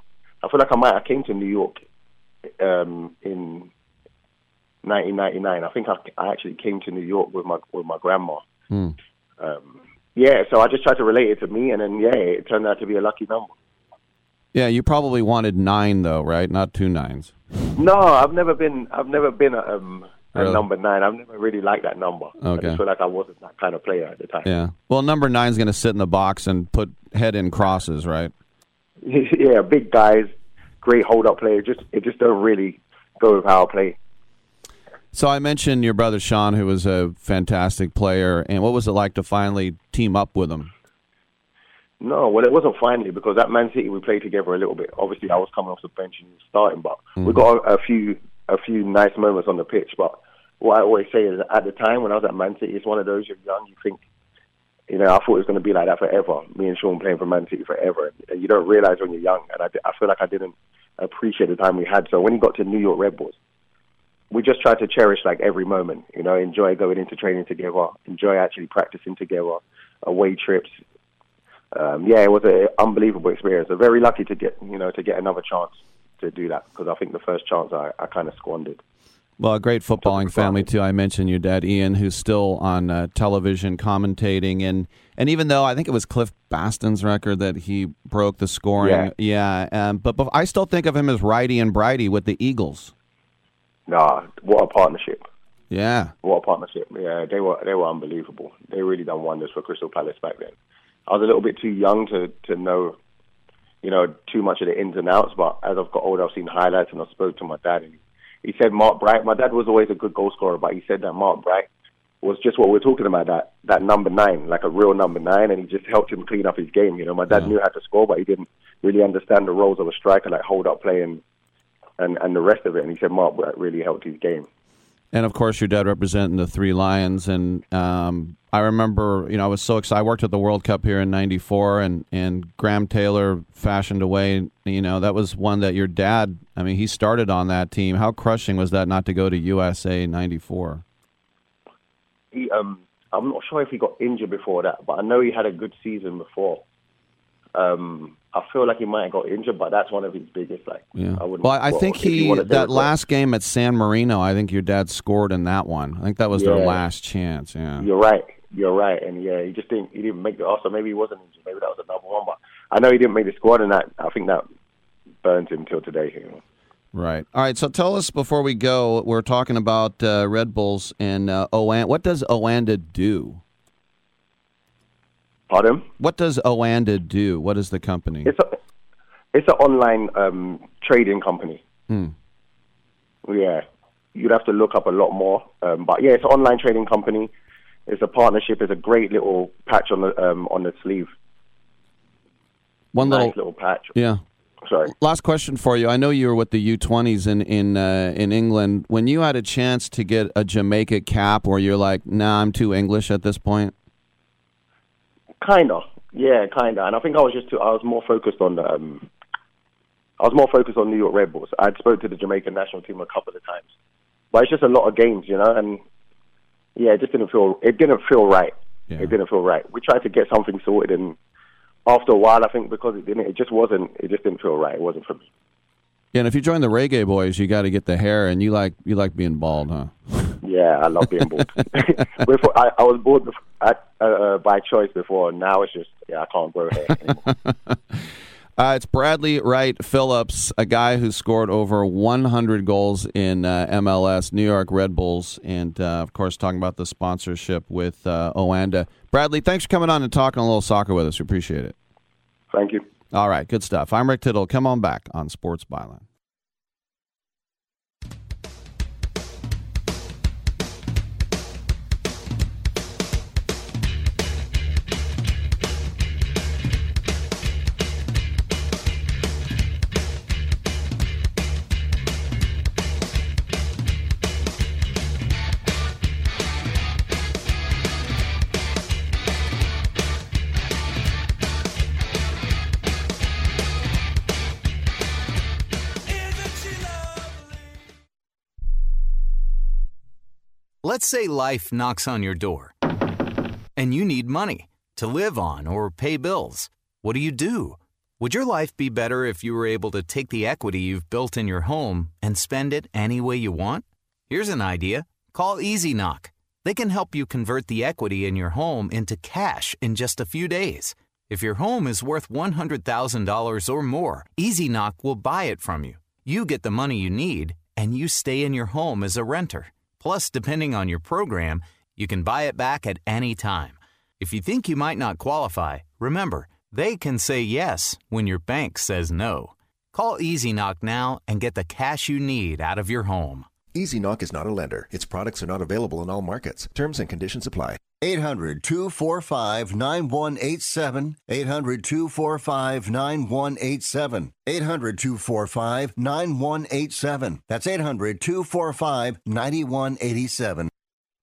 I feel like I might. I came to New York um, in 1999. I think I, I actually came to New York with my with my grandma. Hmm. Um, yeah, so I just tried to relate it to me, and then yeah, it turned out to be a lucky number. Yeah, you probably wanted nine though, right? Not two nines. No, I've never been. I've never been a, um, a Really? number nine. I've never really liked that number. I Okay. just feel like I wasn't that kind of player at the time. Yeah. Well, number nine's going to sit in the box and put head in crosses, right? yeah, big guys, great hold up player. Just it just don't really go with how I play. So I mentioned your brother Sean, who was a fantastic player, and what was it like to finally team up with him? No, well, it wasn't finally because at Man City we played together a little bit. Obviously, I was coming off the bench and starting, but we mm-hmm. got a, a few a few nice moments on the pitch. But what I always say is, at the time when I was at Man City, it's one of those you're young, you think, you know, I thought it was going to be like that forever. Me and Sean playing for Man City forever, and you don't realize when you're young. And I, I feel like I didn't appreciate the time we had. So when he got to New York Red Bulls, we just try to cherish like every moment. You know, enjoy going into training together, enjoy actually practicing together, away trips, um, yeah, it was an unbelievable experience. I'm very lucky to get you know to get another chance to do that because I think the first chance I, I kind of squandered. Well, a great footballing family too. I mentioned your dad Ian, who's still on uh, television commentating, and and even though I think it was Cliff Bastin's record that he broke the scoring, yeah, um, but, but I still think of him as Wrighty and Brighty with the Eagles. Nah, what a partnership! Yeah, What a partnership! Yeah, they were they were unbelievable. They really done wonders for Crystal Palace back then. I was a little bit too young to to know, you know, too much of the ins and outs. But as I've got older, I've seen highlights and I spoke to my dad, and he said Mark Bright. My dad was always a good goal scorer, but he said that Mark Bright was just what we're talking about that that number nine, like a real number nine, and he just helped him clean up his game. You know, my dad knew how to score, but he didn't really understand the roles of a striker, like hold up play and and and the rest of it. And he said Mark that really helped his game. and of course your dad representing the Three Lions, and um, I remember, you know, I was so excited. I worked at the World Cup here in '94, and and Graham Taylor fashioned away. You know, that was one that your dad. I mean, he started on that team. How crushing was that not to go to USA '94? he um I'm not sure if he got injured before that, but I know he had a good season before. Um, I feel like he might have got injured, but that's one of his biggest. Like, Yeah. I wouldn't. Well, I think he that last game at San Marino. I think your dad scored in that one. I think that was their last chance. Yeah. You're right. You're right, and yeah, he just didn't. He didn't make the. Also, maybe he wasn't injured. Maybe that was another one, but I know he didn't make the squad, and that I think that burns him till today. You know. Right. All right. So tell us before we go. We're talking about uh, Red Bulls and uh, Oanda. What does Oanda do? Pardon? What does Oanda do? What is the company? It's a it's an online um, trading company. Hmm. Yeah, you'd have to look up a lot more, um, but yeah, it's an online trading company. It's a partnership. It's a great little patch on the um, on the sleeve. One nice little. little patch. Yeah. Sorry. Last question for you. I know you were with the U20s in in uh, in England. When you had a chance to get a Jamaica cap, where you're like, "Nah, I'm too English at this point." Kinda, yeah, kinda. And I think I was just too, I was more focused on um, I was more focused on New York Red Bulls. I'd spoke to the Jamaican national team a couple of times, but it's just a lot of games, you know. And yeah, it just didn't feel it didn't feel right. It didn't feel right. We tried to get something sorted, and after a while, I think because it didn't, it just wasn't. It just didn't feel right. It wasn't for me. Yeah, and if you join the Reggae Boys, you got to get the hair, and you like you like being bald, huh? Yeah, I love being bald. before, I, I was bald before, at, uh, by choice before. Now it's just yeah, I can't grow hair. Anymore. Uh, it's Bradley Wright Phillips, a guy who scored over 100 goals in uh, MLS, New York Red Bulls, and uh, of course, talking about the sponsorship with uh, Oanda. Bradley, thanks for coming on and talking a little soccer with us. We appreciate it. Thank you. All right, good stuff. I'm Rick Tittle. Come on back on Sports Byline. Let's say life knocks on your door and you need money to live on or pay bills. What do you do? Would your life be better if you were able to take the equity you've built in your home and spend it any way you want? Here's an idea. Call Easy Knock. They can help you convert the equity in your home into cash in just a few days. If your home is worth $100,000 or more, Easy Knock will buy it from you. You get the money you need, and you stay in your home as a renter. Plus, depending on your program, you can buy it back at any time. If you think you might not qualify, remember, they can say yes when your bank says no. Call Easy Knock now and get the cash you need out of your home. Easy Knock is not a lender. Its products are not available in all markets. Terms and conditions apply. 800 245 9187. 800 245 9187. 800 245 9187. That's 800 245 9187.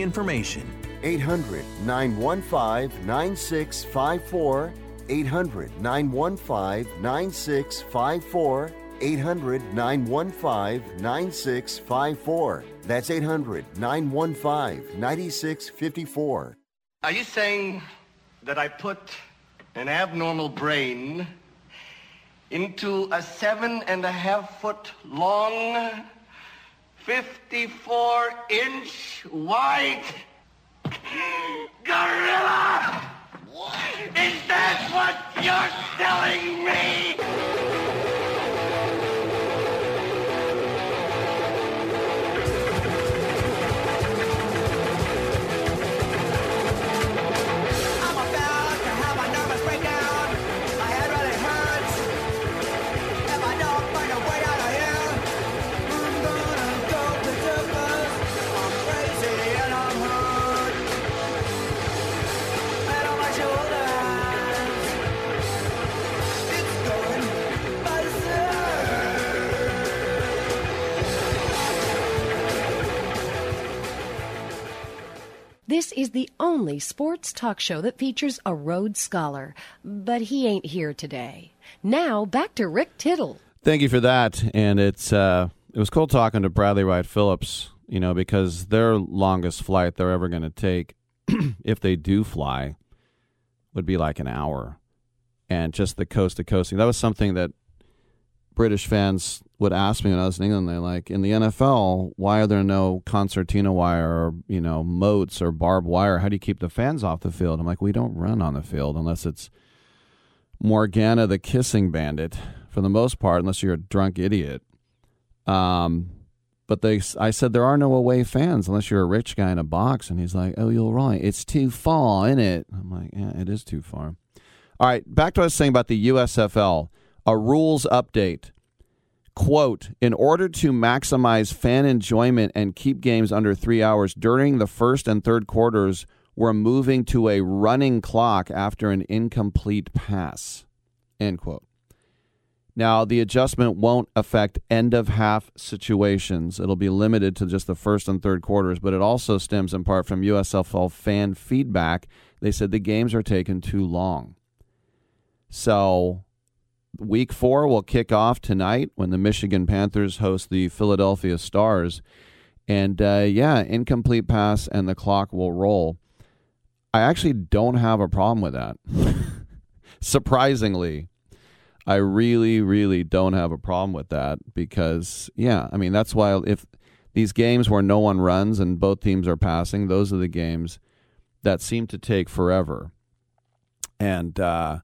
information. 800 915 9654. 800 915 9654. 800 915 9654. That's 800 915 9654. Are you saying that I put an abnormal brain into a seven and a half foot long, 54 inch wide gorilla? Is that what you're telling me? This is the only sports talk show that features a Rhodes Scholar, but he ain't here today. Now, back to Rick Tittle. Thank you for that. And it's uh, it was cool talking to Bradley Wright Phillips, you know, because their longest flight they're ever going to take, if they do fly, would be like an hour. And just the coast to coasting. That was something that British fans would ask me when I was in England. They're like, in the NFL, why are there no concertina wire or, you know, moats or barbed wire? How do you keep the fans off the field? I'm like, we don't run on the field unless it's Morgana the kissing bandit for the most part, unless you're a drunk idiot. Um, but they, I said there are no away fans unless you're a rich guy in a box, and he's like, "Oh, you're right. It's too far, isn't it?" I'm like, "Yeah, it is too far." All right, back to what I was saying about the USFL. A rules update. Quote, in order to maximize fan enjoyment and keep games under three hours during the first and third quarters, We're moving to a running clock after an incomplete pass. End quote. Now, the adjustment won't affect end of half situations. It'll be limited to just the first and third quarters, but it also stems in part from USFL fan feedback. They said the games are taking too long. So, week four will kick off tonight when the Michigan Panthers host the Philadelphia Stars. And uh, yeah, incomplete pass and the clock will roll. I actually don't have a problem with that. Surprisingly, I really, really don't have a problem with that because, yeah, I mean, that's why if these games where no one runs and both teams are passing, those are the games that seem to take forever. And, uh,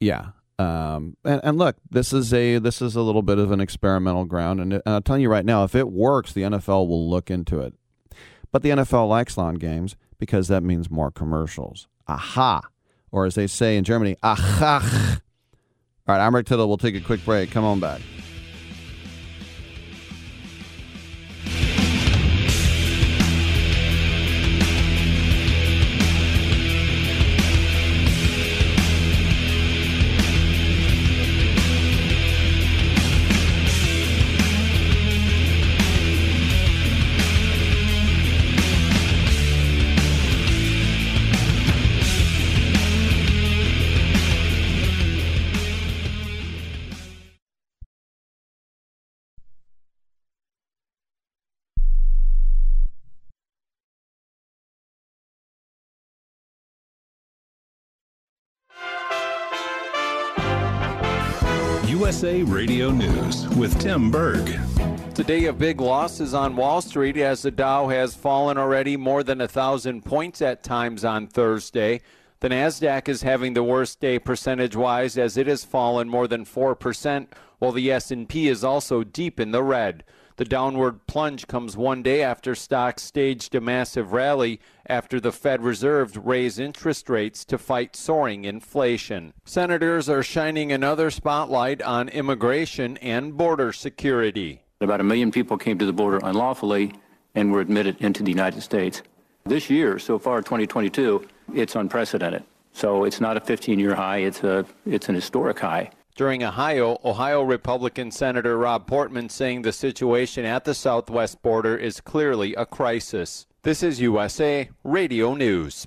yeah. Um, and, and look, this is a this is a little bit of an experimental ground, and, and I'm telling you right now, if it works, the NFL will look into it. But the NFL likes lawn games because that means more commercials. Aha, or as they say in Germany, aha. All right, I'm Rick Tittle. We'll take a quick break. Come on back. USA Radio News with Tim Berg. Today, of big losses on Wall Street as the Dow has fallen already more than a thousand points at times on Thursday. The Nasdaq is having the worst day percentage-wise as it has fallen more than four percent, while the S&P is also deep in the red. The downward plunge comes one day after stocks staged a massive rally after the Fed Reserve raised interest rates to fight soaring inflation. Senators are shining another spotlight on immigration and border security. About a million people came to the border unlawfully and were admitted into the United States. This year, so far, 2022, it's unprecedented. So it's not a 15 year high, it's, a, it's an historic high. During Ohio, Ohio Republican Senator Rob Portman saying the situation at the southwest border is clearly a crisis. This is USA Radio News.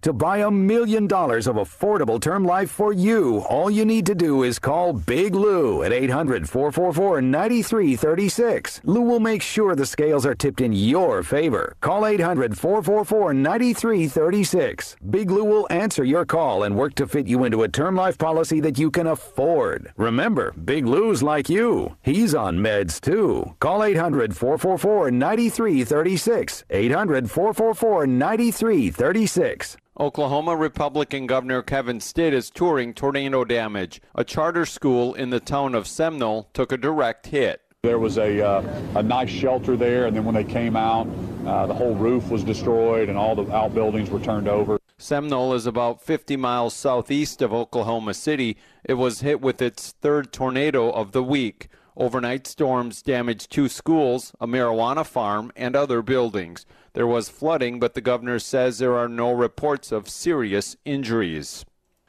To buy a million dollars of affordable term life for you, all you need to do is call Big Lou at 800 444 9336. Lou will make sure the scales are tipped in your favor. Call 800 444 9336. Big Lou will answer your call and work to fit you into a term life policy that you can afford. Remember, Big Lou's like you. He's on meds too. Call 800 444 9336. 800 444 9336. Oklahoma Republican Governor Kevin Stitt is touring tornado damage. A charter school in the town of Seminole took a direct hit. There was a, uh, a nice shelter there, and then when they came out, uh, the whole roof was destroyed and all the outbuildings were turned over. Seminole is about 50 miles southeast of Oklahoma City. It was hit with its third tornado of the week. Overnight storms damaged two schools, a marijuana farm, and other buildings. There was flooding, but the governor says there are no reports of serious injuries.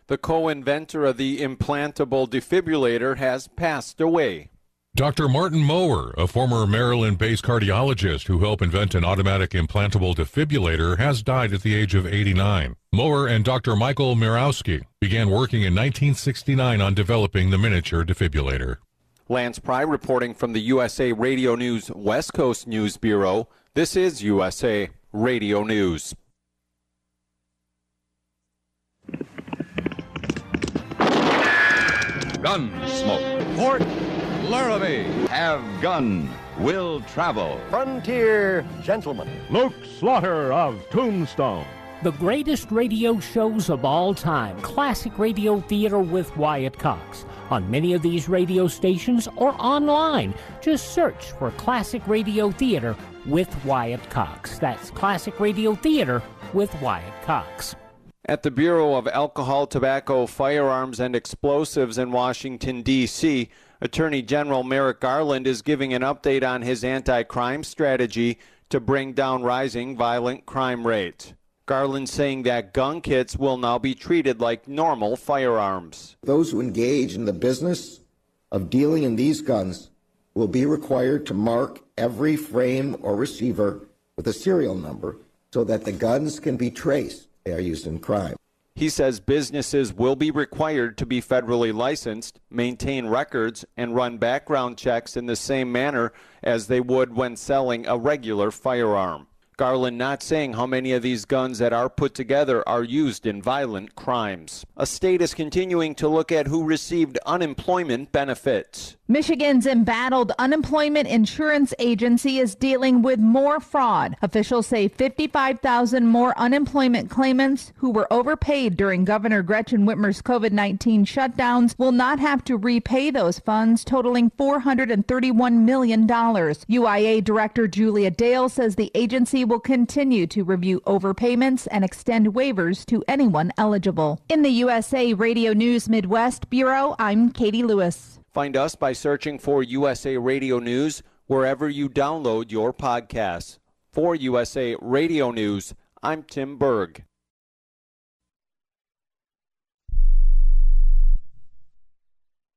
The co inventor of the implantable defibrillator has passed away. Dr. Martin Mower, a former Maryland based cardiologist who helped invent an automatic implantable defibrillator, has died at the age of 89. Mower and Dr. Michael Mirowski began working in 1969 on developing the miniature defibrillator. Lance Pry reporting from the USA Radio News West Coast News Bureau. This is USA Radio News. Gunsmoke. Fort Laramie. Have gun. will travel. Frontier gentlemen. Luke Slaughter of Tombstone. The greatest radio shows of all time, classic radio theater with Wyatt Cox. On many of these radio stations or online, just search for Classic Radio Theater with Wyatt Cox. That's Classic Radio Theater with Wyatt Cox. At the Bureau of Alcohol, Tobacco, Firearms, and Explosives in Washington, D.C., Attorney General Merrick Garland is giving an update on his anti crime strategy to bring down rising violent crime rates. Garland saying that gun kits will now be treated like normal firearms. Those who engage in the business of dealing in these guns will be required to mark every frame or receiver with a serial number so that the guns can be traced. They are used in crime. He says businesses will be required to be federally licensed, maintain records, and run background checks in the same manner as they would when selling a regular firearm. Garland not saying how many of these guns that are put together are used in violent crimes. A state is continuing to look at who received unemployment benefits. Michigan's embattled unemployment insurance agency is dealing with more fraud. Officials say 55,000 more unemployment claimants who were overpaid during Governor Gretchen Whitmer's COVID 19 shutdowns will not have to repay those funds, totaling $431 million. UIA Director Julia Dale says the agency will continue to review overpayments and extend waivers to anyone eligible. In the USA Radio News Midwest Bureau, I'm Katie Lewis. Find us by searching for USA Radio News wherever you download your podcasts. For USA Radio News, I'm Tim Berg.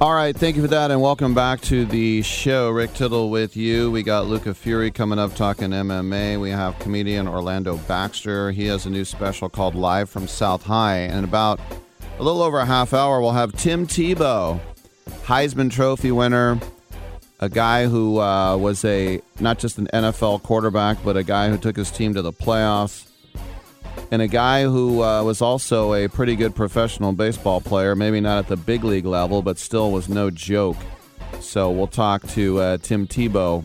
All right, thank you for that, and welcome back to the show. Rick Tittle with you. We got Luca Fury coming up talking MMA. We have comedian Orlando Baxter. He has a new special called Live from South High. And about a little over a half hour, we'll have Tim Tebow, Heisman Trophy winner, a guy who uh, was a not just an NFL quarterback, but a guy who took his team to the playoffs and a guy who uh, was also a pretty good professional baseball player, maybe not at the big league level, but still was no joke. So we'll talk to uh, Tim Tebow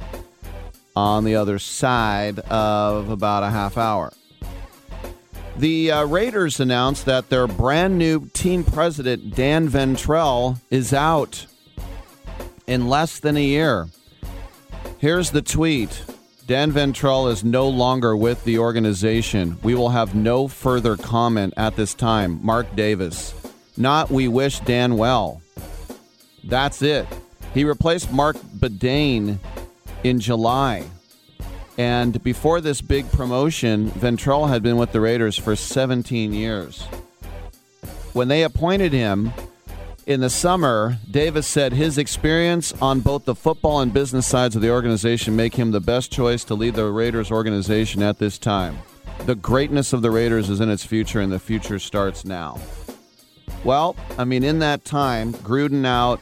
on the other side of about a half hour. The uh, Raiders announced that their brand new team president, Dan Ventrelle, is out in less than a year. Here's the tweet. Dan Ventrelle is no longer with the organization. We will have no further comment at this time. Mark Davis. Not we wish Dan well. That's it. He replaced Marc Badain in July. And before this big promotion, Ventrelle had been with the Raiders for 17 years. When they appointed him, in the summer, Davis said his experience on both the football and business sides of the organization make him the best choice to lead the Raiders organization at this time. The greatness of the Raiders is in its future, and the future starts now. Well, I mean, in that time, Gruden out,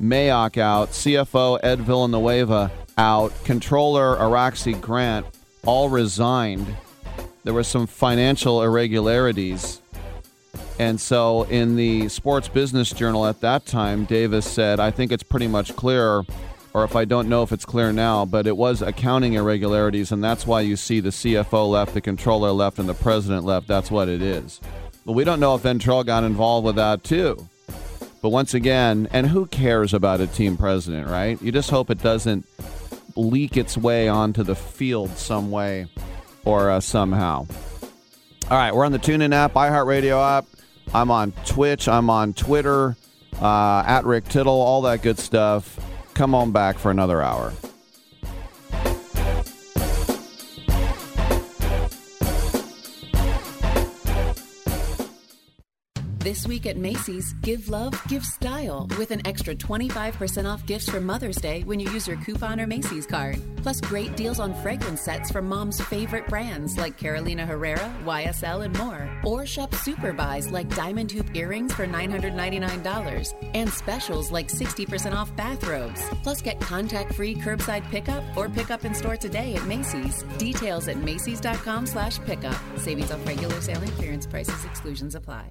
Mayock out, CFO Ed Villanueva out, Controller Araxie Grant all resigned. There were some financial irregularities. And so, in the Sports Business Journal at that time, Davis said, I think it's pretty much clear, or if I don't know if it's clear now, but it was accounting irregularities, and that's why you see the CFO left, the controller left, and the president left. That's what it is. But we don't know if Ventrelle got involved with that, too. But once again, and who cares about a team president, right? You just hope it doesn't leak its way onto the field some way or uh, somehow. All right, we're on the TuneIn app, iHeartRadio app. I'm on Twitch. I'm on Twitter, uh, at Rick Tittle, all that good stuff. Come on back for another hour. This week at Macy's, give love, give style with an extra 25% off gifts for Mother's Day when you use your coupon or Macy's card. Plus, great deals on fragrance sets from mom's favorite brands like Carolina Herrera, YSL, and more. Or shop super buys like diamond hoop earrings for $999 and specials like 60% off bathrobes. Plus, get contact free curbside pickup or pickup in store today at Macy's. Details at Macy's.com slash pickup. Savings off regular sale and clearance prices, exclusions apply.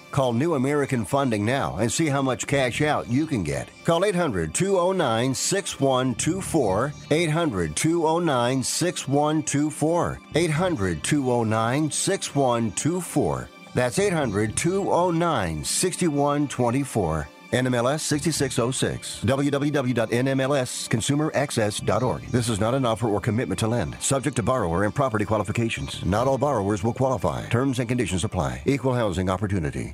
Call New American Funding now and see how much cash out you can get. Call 800 209 6124. 800 209 6124. 800 209 6124. That's 800 209 6124. NMLS 6606. www.nmlsconsumeraccess.org. This is not an offer or commitment to lend. Subject to borrower and property qualifications. Not all borrowers will qualify. Terms and conditions apply. Equal housing opportunity.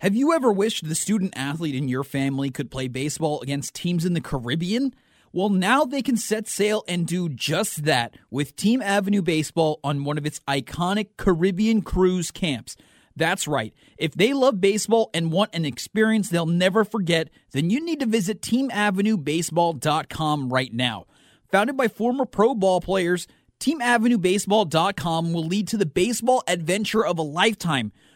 Have you ever wished the student athlete in your family could play baseball against teams in the Caribbean? Well, now they can set sail and do just that with Team Avenue Baseball on one of its iconic Caribbean cruise camps. That's right. If they love baseball and want an experience they'll never forget, then you need to visit teamavenuebaseball.com right now. Founded by former pro ball players, teamavenuebaseball.com will lead to the baseball adventure of a lifetime.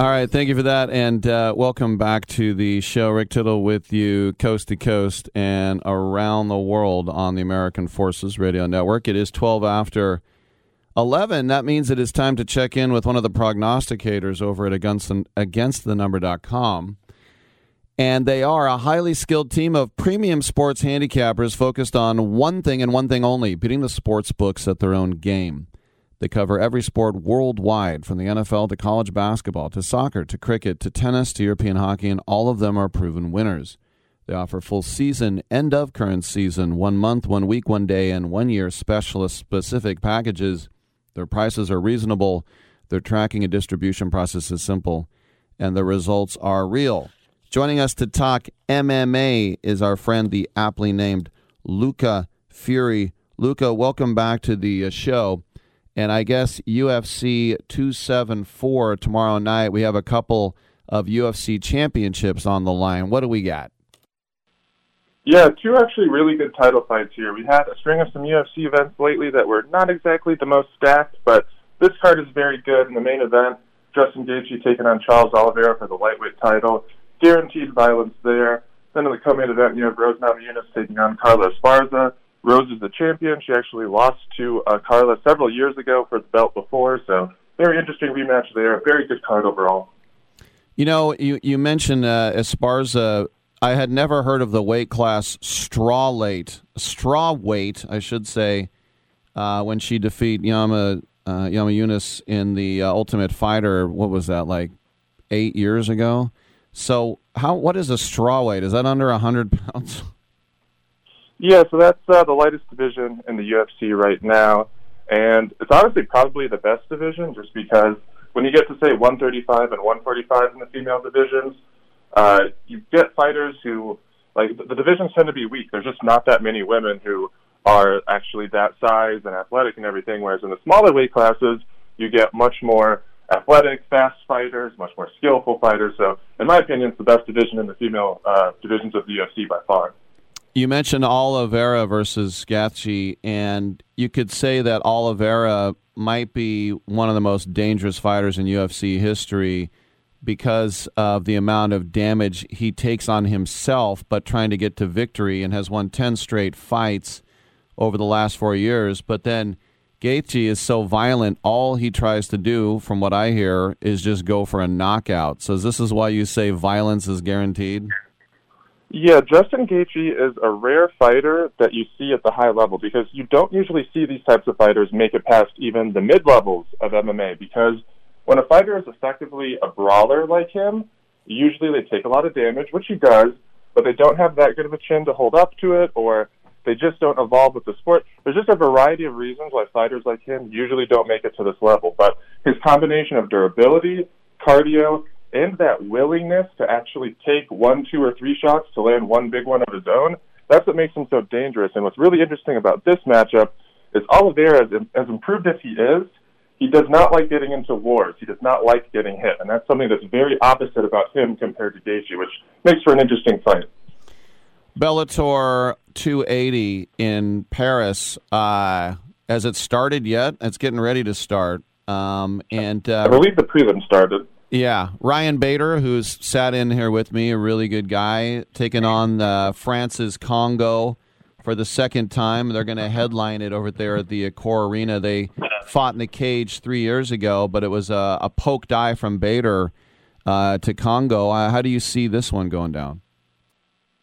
All right, thank you for that, and uh, welcome back to the show. Rick Tittle with you, coast to coast and around the world on the American Forces Radio Network. It is twelve after eleven. That means it is time to check in with one of the prognosticators over at against the againstthenumber.com. And they are a highly skilled team of premium sports handicappers focused on one thing and one thing only: beating the sports books at their own game. They cover every sport worldwide, from the NFL to college basketball to soccer to cricket to tennis to European hockey, and all of them are proven winners. They offer full season, end of current season, one month, one week, one day, and one year specialist specific packages. Their prices are reasonable, their tracking and distribution process is simple, and the results are real. Joining us to talk MMA is our friend, the aptly named Luca Fury. Luca, welcome back to the uh, show. And I guess UFC 274 tomorrow night, we have a couple of UFC championships on the line. What do we got? Yeah, two actually really good title fights here. We had a string of some UFC events lately that were not exactly the most stacked, but this card is very good. In the main event, Justin Gaethje taking on Charles Oliveira for the lightweight title. Guaranteed violence there. Then in the co-main event, you have Rose Namajunas taking on Carla Esparza. Rose is the champion. She actually lost to uh, Carla several years ago for the belt before, so very interesting rematch there. Very good card overall. You know, you you mentioned uh, Esparza. I had never heard of the weight class straw weight, straw weight, I should say, uh, when she defeated Yama uh, Yama Yunus in the uh, Ultimate Fighter. What was that like? Eight years ago. So, how what is a straw weight? Is that under hundred pounds? Yeah, so that's uh, the lightest division in the UFC right now, and it's honestly probably the best division, just because when you get to say 135 and 145 in the female divisions, uh, you get fighters who like the divisions tend to be weak. There's just not that many women who are actually that size and athletic and everything. Whereas in the smaller weight classes, you get much more athletic, fast fighters, much more skillful fighters. So, in my opinion, it's the best division in the female uh, divisions of the UFC by far. You mentioned Oliveira versus Gaethje, and you could say that Oliveira might be one of the most dangerous fighters in UFC history because of the amount of damage he takes on himself, but trying to get to victory and has won 10 straight fights over the last four years. But then Gaethje is so violent, all he tries to do, from what I hear, is just go for a knockout. So this is why you say violence is guaranteed? Yeah, Justin Gaethje is a rare fighter that you see at the high level because you don't usually see these types of fighters make it past even the mid levels of MMA because when a fighter is effectively a brawler like him, usually they take a lot of damage, which he does, but they don't have that good of a chin to hold up to it or they just don't evolve with the sport. There's just a variety of reasons why fighters like him usually don't make it to this level, but his combination of durability, cardio, and that willingness to actually take one, two, or three shots to land one big one of his own, that's what makes him so dangerous. And what's really interesting about this matchup is Oliveira, as, as improved as he is, he does not like getting into wars. He does not like getting hit. And that's something that's very opposite about him compared to Gaethje, which makes for an interesting fight. Bellator 280 in Paris. Uh, has it started yet? It's getting ready to start. Um, and uh, I believe the prelim started. Yeah, Ryan Bader, who's sat in here with me, a really good guy, taking on uh, France's Kongo for the second time. They're going to headline it over there at the Accor Arena. They fought in the cage three years ago, but it was a, a poked eye from Bader uh, to Kongo. Uh, how do you see this one going down?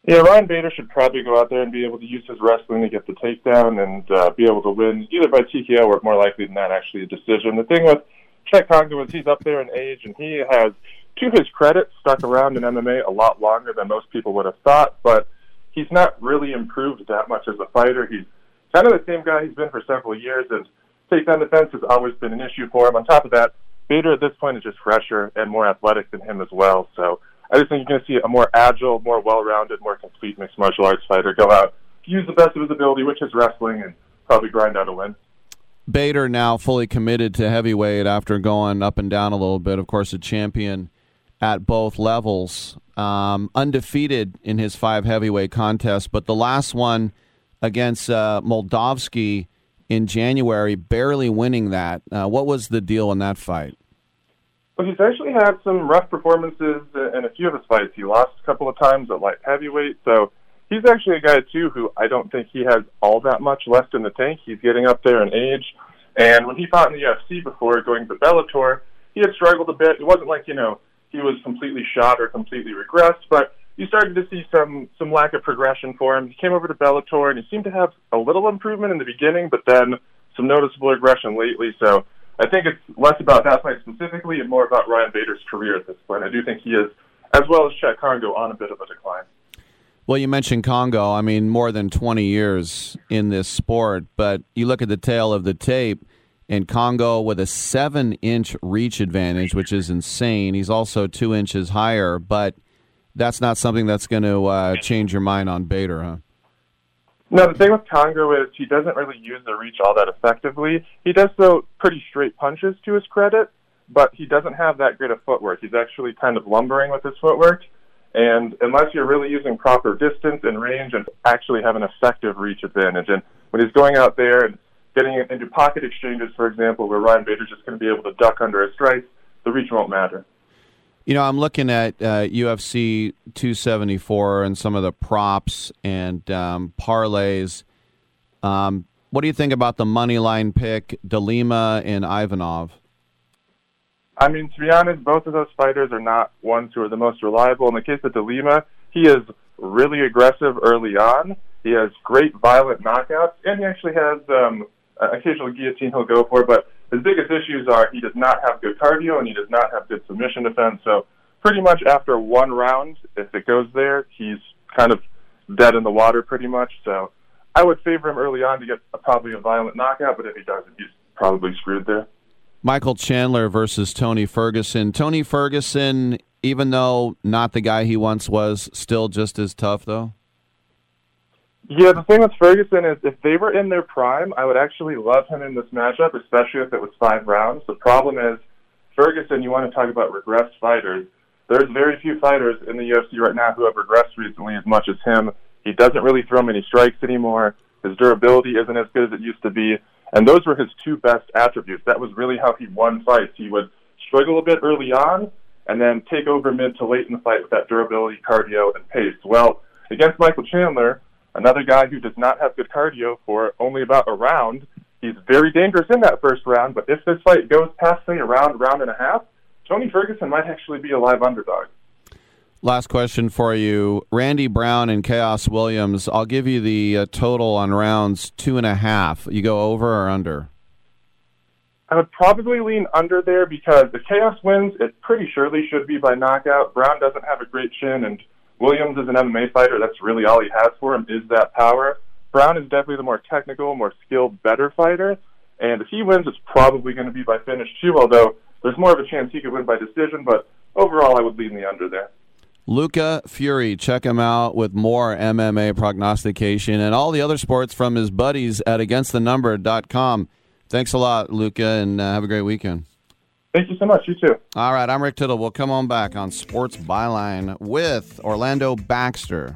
Yeah, Ryan Bader should probably go out there and be able to use his wrestling to get the takedown and uh, be able to win either by TKO or more likely than that, actually a decision. The thing with Cheick Kongo he's up there in age and he has, to his credit, stuck around in MMA a lot longer than most people would have thought, but he's not really improved that much as a fighter. He's kind of the same guy he's been for several years, and takedown defense has always been an issue for him. On top of that, Bader at this point is just fresher and more athletic than him as well. So I just think you're going to see a more agile, more well-rounded, more complete mixed martial arts fighter go out, use the best of his ability, which is wrestling, and probably grind out a win. Bader now fully committed to heavyweight after going up and down a little bit. Of course, a champion at both levels, um, undefeated in his five heavyweight contests, but the last one against uh, Moldavsky in January, barely winning that. Uh, what was the deal in that fight? Well, he's actually had some rough performances in a few of his fights. He lost a couple of times at light heavyweight, so he's actually a guy too who I don't think he has all that much left in the tank. He's getting up there in age, and when he fought in the UFC before going to Bellator, he had struggled a bit. It wasn't like you know he was completely shot or completely regressed, but you started to see some some lack of progression for him. He came over to Bellator and he seemed to have a little improvement in the beginning, but then some noticeable aggression lately. So I think it's less about that fight specifically and more about Ryan Bader's career at this point. I do think he is, as well as Cheick Kongo, on a bit of a decline. Well, you mentioned Kongo. I mean, more than 20 years in this sport, but you look at the tail of the tape, and Kongo with a seven inch reach advantage, which is insane. He's also two inches higher, but that's not something that's going to uh, change your mind on Bader, huh? No, the thing with Kongo is he doesn't really use the reach all that effectively. He does throw pretty straight punches to his credit, but he doesn't have that great of footwork. He's actually kind of lumbering with his footwork. And unless you're really using proper distance and range and actually have an effective reach advantage, and when he's going out there and getting into pocket exchanges, for example, where Ryan Bader's just going to be able to duck under his strikes, the reach won't matter. You know, I'm looking at uh, UFC 274 and some of the props and um, parlays. Um, what do you think about the money line pick, DeLima and Ivanov? I mean, to be honest, both of those fighters are not ones who are the most reliable. In the case of DeLima, he is really aggressive early on. He has great violent knockouts, and he actually has um, occasional guillotine he'll go for. But his biggest issues are he does not have good cardio and he does not have good submission defense. So pretty much after one round, if it goes there, he's kind of dead in the water pretty much. So I would favor him early on to get a, probably a violent knockout, but if he doesn't, he's probably screwed there. Michael Chandler versus Tony Ferguson. Tony Ferguson, even though not the guy he once was, still just as tough, though? Yeah, the thing with Ferguson is if they were in their prime, I would actually love him in this matchup, especially if it was five rounds. The problem is, Ferguson, you want to talk about regressed fighters. There's very few fighters in the UFC right now who have regressed recently as much as him. He doesn't really throw many strikes anymore. His durability isn't as good as it used to be. And those were his two best attributes. That was really how he won fights. He would struggle a bit early on and then take over mid to late in the fight with that durability, cardio, and pace. Well, against Michael Chandler, Another guy who does not have good cardio for only about a round. He's very dangerous in that first round, but if this fight goes past, say, a round, round and a half, Tony Ferguson might actually be a live underdog. Last question for you. Randy Brown and Khaos Williams, I'll give you the uh, total on rounds two and a half. You go over or under? I would probably lean under there because if Khaos wins, it pretty surely should be by knockout. Brown doesn't have a great chin, and Williams is an MMA fighter. That's really all he has for him is that power. Brown is definitely the more technical, more skilled, better fighter. And if he wins, it's probably going to be by finish too. Although there's more of a chance he could win by decision. But overall, I would lean the under there. Luca Fury, check him out with more MMA prognostication and all the other sports from his buddies at againstthenumber.com. Thanks a lot, Luca, and uh, have a great weekend. Thank you so much. You too. All right, I'm Rick Tittle. We'll come on back on Sports Byline with Orlando Baxter.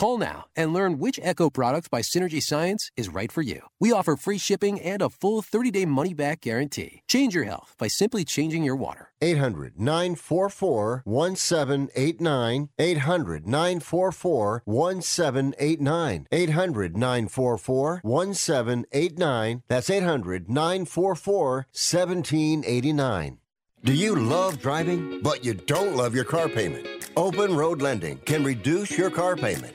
Call now and learn which Echo product by Synergy Science is right for you. We offer free shipping and a full 30 day money back guarantee. Change your health by simply changing your water. 800 944 1789. 800 944 1789. 800 944 1789. That's 800 944 1789. Do you love driving, but you don't love your car payment? Open Road Lending can reduce your car payment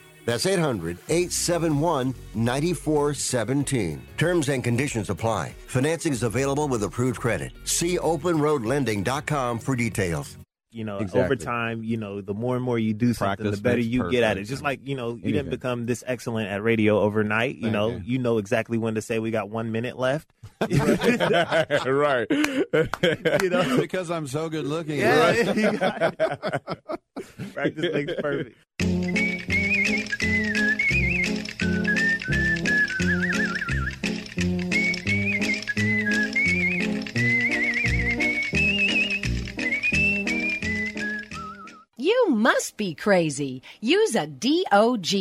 That's 800 871 9417. Terms and conditions apply. Financing is available with approved credit. See openroadlending.com for details. You know, Exactly. over time, you know, the more and more you do something, Practice the better makes you get at it. Just like, you know, you Anything. didn't become this excellent at radio overnight. You Thank know, you. you. know exactly when to say we got one minute left. right. You know? because I'm so good looking. Yeah, Right. you got it. Practice makes perfect. You must be crazy. Use a DOG.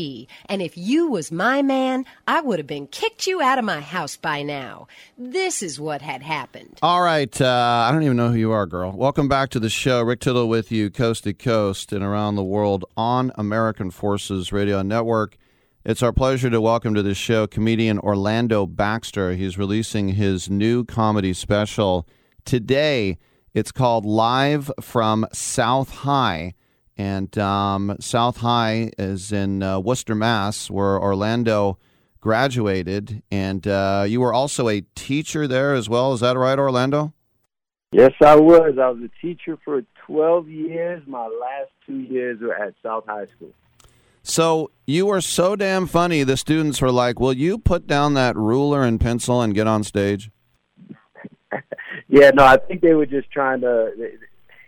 And if you was my man, I would have been kicked you out of my house by now. This is what had happened. All right. Uh, I don't even know who you are, girl. Welcome back to the show. Rick Tittle with you, coast to coast and around the world on American Forces Radio Network. It's our pleasure to welcome to the show comedian Orlando Baxter. He's releasing his new comedy special today. It's called Live from South High. And um, South High is in uh, Worcester, Mass., where Orlando graduated. And uh, you were also a teacher there as well. Is that right, Orlando? Yes, I was. I was a teacher for 12 years. My last two years were at South High School. So you were so damn funny. The students were like, "Will you put down that ruler and pencil and get on stage?" Yeah, no, I think they were just trying to.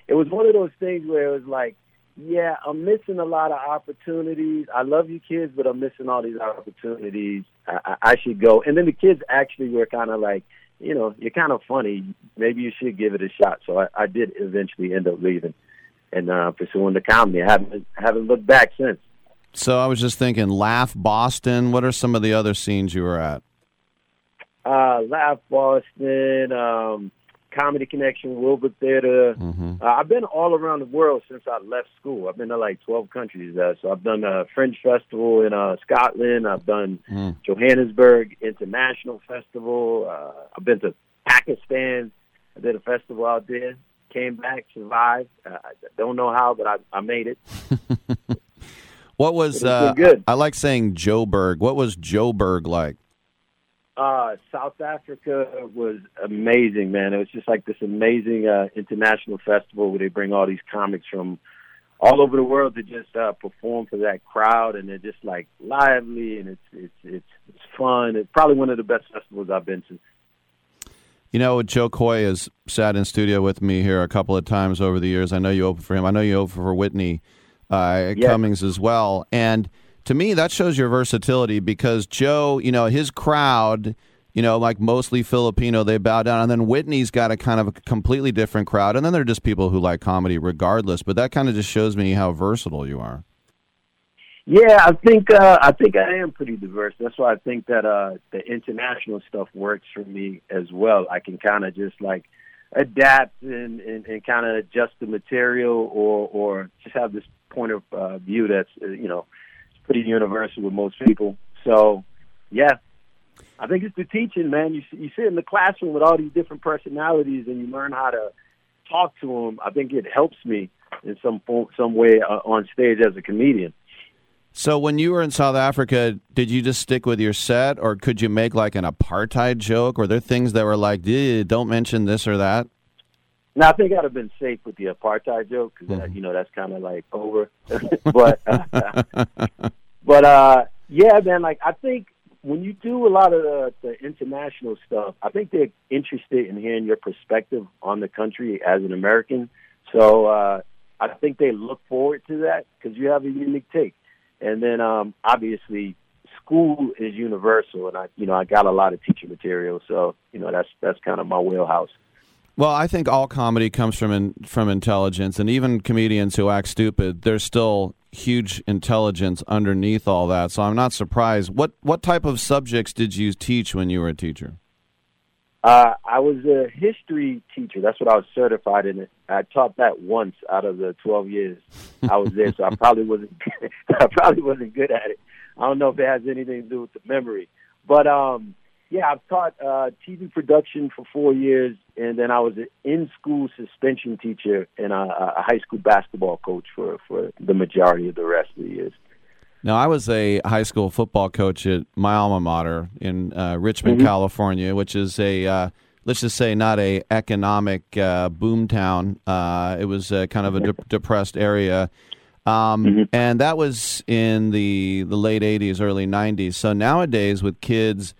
It was one of those things where it was like, yeah, I'm missing a lot of opportunities. I love you kids, but I'm missing all these opportunities. I, I, I should go. And then the kids actually were kind of like, you know, you're kind of funny. Maybe you should give it a shot. So I, I did eventually end up leaving and uh, pursuing the comedy. I haven't haven't looked back since. So I was just thinking, Laugh Boston. What are some of the other scenes you were at? Uh, Laugh Boston, um, Comedy Connection, Wilbur Theater. Uh, I've been all around the world since I left school. I've been to like 12 countries. Uh, so I've done a Fringe Festival in uh, Scotland. I've done Johannesburg International Festival. Uh, I've been to Pakistan. I did a festival out there. Came back, survived. Uh, I don't know how, but I, I made it. What was? Was Uh, good. I like saying Joe Joburg. What was Joe Joburg like? Uh, South Africa was amazing, man. It was just like this amazing uh, international festival where they bring all these comics from all over the world to just uh, perform for that crowd, and they're just like lively and it's it's it's it's fun. It's probably one of the best festivals I've been to. You know, Jo Koy has sat in studio with me here a couple of times over the years. I know you opened for him. I know you opened for Whitney uh, Yeah. Cummings as well. And to me, that shows your versatility because Jo, you know, his crowd, you know, like mostly Filipino, they bow down. And then Whitney's got a kind of a completely different crowd. And then they're just people who like comedy regardless. But that kind of just shows me how versatile you are. Yeah, I think uh, I think I am pretty diverse. That's why I think that uh, the international stuff works for me as well. I can kind of just like adapt and, and, and kind of adjust the material, or or just have this point of uh, view that's uh, you know pretty universal with most people. So, yeah, I think it's the teaching, man. You you sit in the classroom with all these different personalities, and you learn how to talk to them. I think it helps me in some form, some way uh, on stage as a comedian. So when you were in South Africa, did you just stick with your set, or could you make like an apartheid joke? Were there things that were like, "Don't mention this or that"? Now I think I'd have been safe with the apartheid joke because mm-hmm. you know that's kind of like over. but uh, but uh, yeah, man. Like I think when you do a lot of the, the international stuff, I think they're interested in hearing your perspective on the country as an American. So uh, I think they look forward to that because you have a unique take. And then um, obviously school is universal, and I you know I got a lot of teaching material, so you know that's that's kind of my wheelhouse. Well, I think all comedy comes from in, from intelligence, and even comedians who act stupid, there's still huge intelligence underneath all that. So I'm not surprised. What what type of subjects did you teach when you were a teacher? Uh, I was a history teacher. That's what I was certified in. I taught that once out of the 12 years I was there, so I probably wasn't. I probably wasn't good at it. I don't know if it has anything to do with the memory, but um, yeah, I've taught uh, TV production for four years, and then I was an in-school suspension teacher and a, a high school basketball coach for for the majority of the rest of the years. Now, I was a high school football coach at my alma mater in uh, Richmond, mm-hmm. California, which is a uh, let's just say not a economic uh, boom town. Uh, it was kind of a de- depressed area. Um, mm-hmm. And that was in the the late '80s, early '90s. So nowadays, with kids,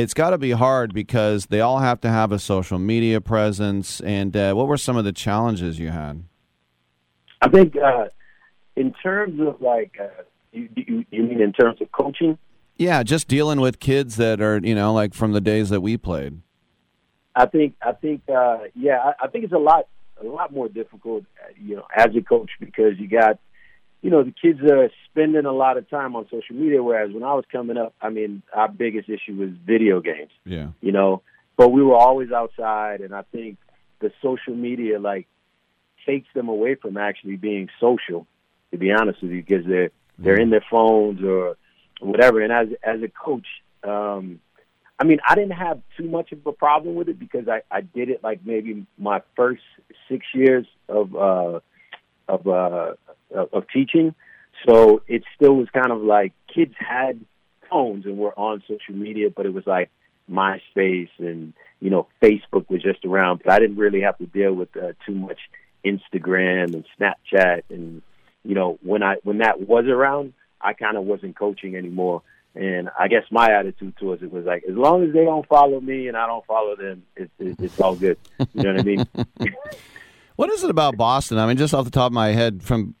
it's got to be hard because they all have to have a social media presence. And uh, what were some of the challenges you had? I think uh, in terms of like, uh, you, you, you mean in terms of coaching? Yeah, just dealing with kids that are you know like from the days that we played. I think I think uh, yeah I, I think it's a lot a lot more difficult uh, you know as a coach because you got you know, the kids are spending a lot of time on social media. Whereas when I was coming up, I mean, our biggest issue was video games. Yeah. You know, but we were always outside, and I think the social media like takes them away from actually being social. To be honest with you, because they're they're in their phones or whatever. And as as a coach, um, I mean, I didn't have too much of a problem with it because I I did it like maybe my first six years of uh of uh of, of teaching. So it still was kind of like kids had phones and were on social media, but it was like MySpace and you know Facebook was just around, but I didn't really have to deal with uh, too much Instagram and Snapchat and you know when I when that was around, I kind of wasn't coaching anymore. And I guess my attitude towards it was like, as long as they don't follow me and I don't follow them, it's, it's, it's all good. You know what I mean? what is it about Boston? I mean, just off the top of my head, from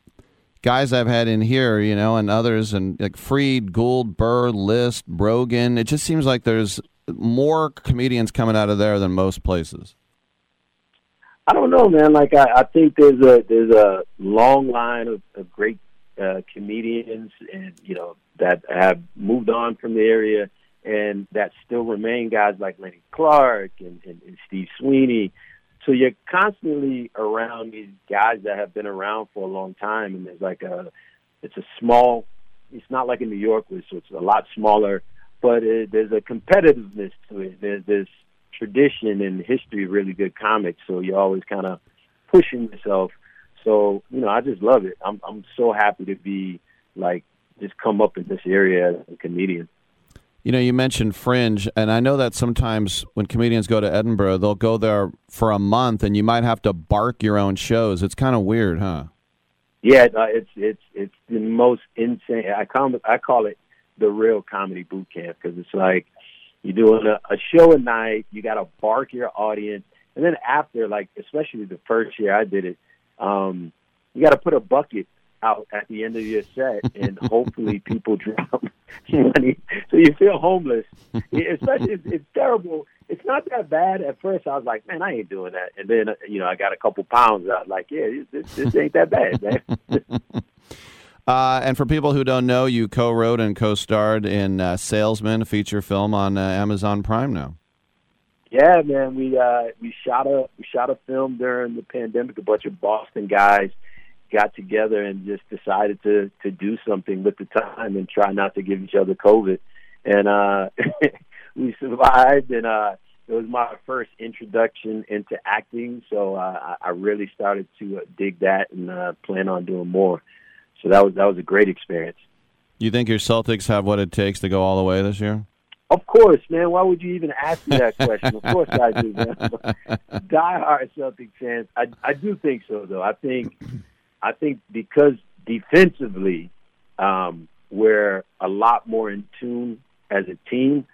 guys I've had in here, you know, and others, and like Freed, Gould, Burr, List, Brogan. It just seems like there's more comedians coming out of there than most places. I don't know, man. Like I, I think there's a there's a long line of, of great uh, comedians, and you know that have moved on from the area, and that still remain guys like Lenny Clarke and, and, and Steve Sweeney so you're constantly around these guys that have been around for a long time, and there's like a, it's a small, it's not like in New York, which so it's a lot smaller, but it, there's a competitiveness to it. There's this tradition and history of really good comics, so you're always kind of pushing yourself. So you know, I just love it. I'm I'm so happy to be like just come up in this area as a comedian. You know, you mentioned Fringe, and I know that sometimes when comedians go to Edinburgh, they'll go there for a month, and you might have to bark your own shows. It's kind of weird, huh? Yeah, uh, it's it's it's the most insane. I call it I call it the real comedy boot camp because it's like you're doing a, a show a night, you got to bark your audience, and then after, like especially the first year I did it, um, you got to put a bucket out at the end of your set, and hopefully people drop money so you feel homeless. Especially, it's, it's terrible. It's not that bad at first. I was like, man, I ain't doing that, and then you know I got a couple pounds. I was like, yeah, this, this ain't that bad, man. Uh, and for people who don't know, you co-wrote and co-starred in uh, Salesman, a feature film on uh, Amazon Prime now. Yeah, man, we uh, we shot a we shot a film during the pandemic. A bunch of Boston guys got together and just decided to to do something with the time and try not to give each other COVID. And uh, we survived, and uh, it was my first introduction into acting. So uh, I really started to uh, dig that and uh, plan on doing more. So that was that was a great experience. You think your Celtics have what it takes to go all the way this year? Of course, man. Why would you even ask me that question? of course I do, man. Die hard Celtic fans. I I do think so though. I think I think because defensively, um, we're a lot more in tune as a team.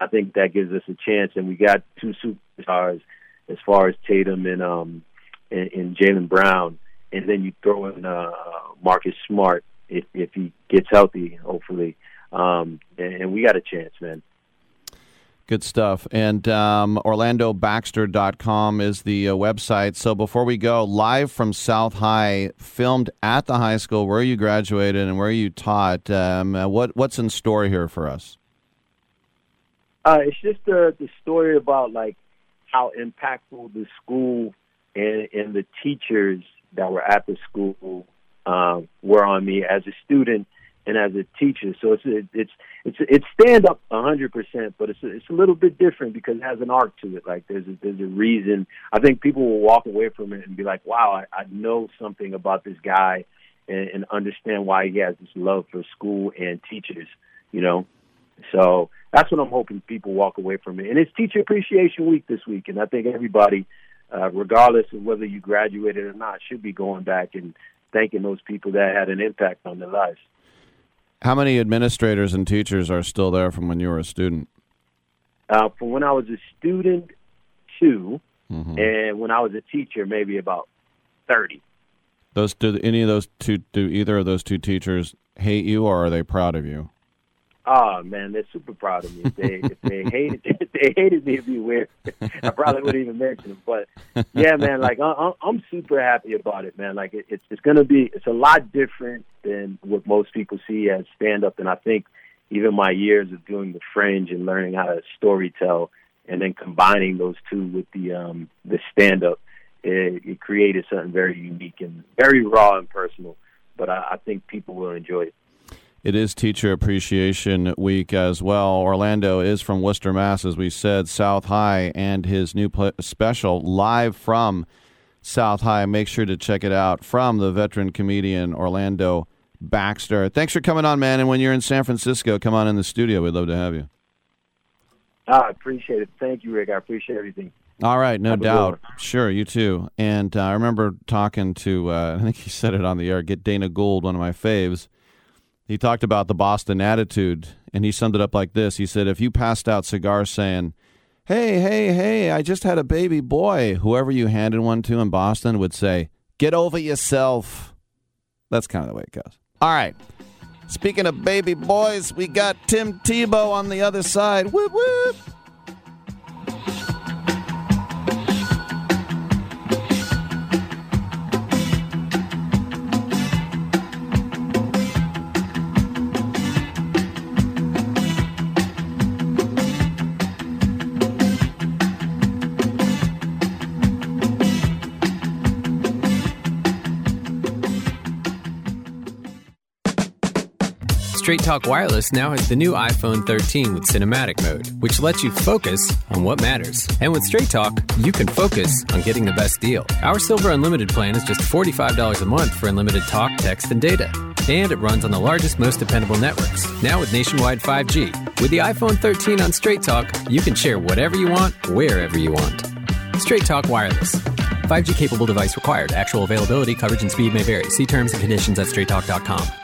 I think that gives us a chance, and we got two superstars as far as Tatum and um and, and Jaylen Brown, and then you throw in uh, Marcus Smart if if he gets healthy, hopefully, um, and, and we got a chance, man. Good stuff. And um, OrlandoBaxter.com is the uh, website. So before we go, live from South High, filmed at the high school where you graduated and where you taught. Um, uh, what what's in store here for us? Uh, it's just the the story about like how impactful the school and and the teachers that were at the school um, were on me as a student and as a teacher. So it's it's it's it's stand up a hundred percent, but it's it's a little bit different because it has an arc to it. Like there's a, there's a reason. I think people will walk away from it and be like, "Wow, I, I know something about this guy," and, and understand why he has this love for school and teachers. You know, so that's what I'm hoping people walk away from it. And it's Teacher Appreciation Week this week, and I think everybody, uh, regardless of whether you graduated or not, should be going back and thanking those people that had an impact on their lives. How many administrators and teachers are still there from when you were a student? Uh, from when I was a student, 2 mm-hmm. and when I was a teacher, maybe about thirty. Those do any of those two do either of those two teachers hate you or are they proud of you? Oh man, they're super proud of me. If they if they hated if they hated me, it'd be weird. I probably wouldn't even mention them. But yeah, man, like I, I'm super happy about it, man. Like it, it's it's gonna be it's a lot different than what most people see as stand up, and I think even my years of doing the fringe and learning how to story tell, and then combining those two with the um the stand up, it, it created something very unique and very raw and personal. But I, I think people will enjoy it. It is Teacher Appreciation Week as well. Orlando is from Worcester, Mass, as we said, South High, and his new special live from South High. Make sure to check it out from the veteran comedian Orlando Baxter. Thanks for coming on, man. And when you're in San Francisco, come on in the studio. We'd love to have you. I appreciate it. Thank you, Rick. I appreciate everything. All right, no doubt. Sure, you too. And uh, I remember talking to, uh, I think he said it on the air, get Dana Gould, one of my faves he talked about the Boston attitude, and he summed it up like this. He said, If you passed out cigars saying, Hey, hey, hey, I just had a baby boy, whoever you handed one to in Boston would say, Get over yourself. That's kind of the way it goes. All right. Speaking of baby boys, we got Tim Tebow on the other side. Whoop, whoop. Straight Talk Wireless now has the new iPhone 13 with cinematic mode, which lets you focus on what matters. And with Straight Talk, you can focus on getting the best deal. Our Silver Unlimited plan is just $45 a month for unlimited talk, text, and data. And it runs on the largest, most dependable networks, now with nationwide 5G. With the iPhone 13 on Straight Talk, you can share whatever you want, wherever you want. Straight Talk Wireless. 5G capable device required. Actual availability, coverage, and speed may vary. See terms and conditions at straighttalk.com.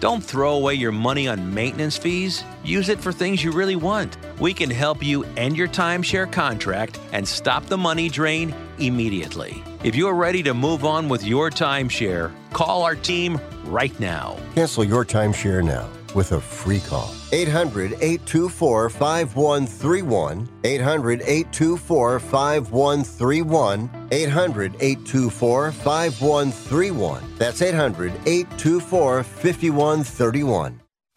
Don't throw away your money on maintenance fees. Use it for things you really want. We can help you end your timeshare contract and stop the money drain immediately. If you're ready to move on with your timeshare, call our team right now. Cancel your timeshare now with a free call. 800 824 5131. 800 824 5131. 800 824 5131. That's 800 824 5131.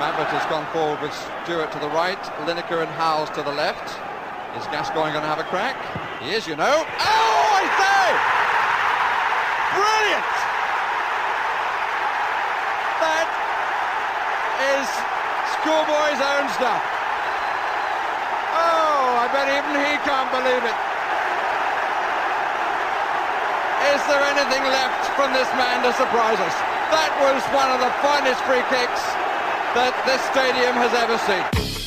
Maverick has gone forward with Stewart to the right, Lineker and Howes to the left. Is Gascoigne going to have a crack? He is, you know. Oh, I say! Brilliant! That is schoolboy's own stuff. Oh, I bet even he can't believe it. Is there anything left from this man to surprise us? That was one of the finest free kicks that this stadium has ever seen.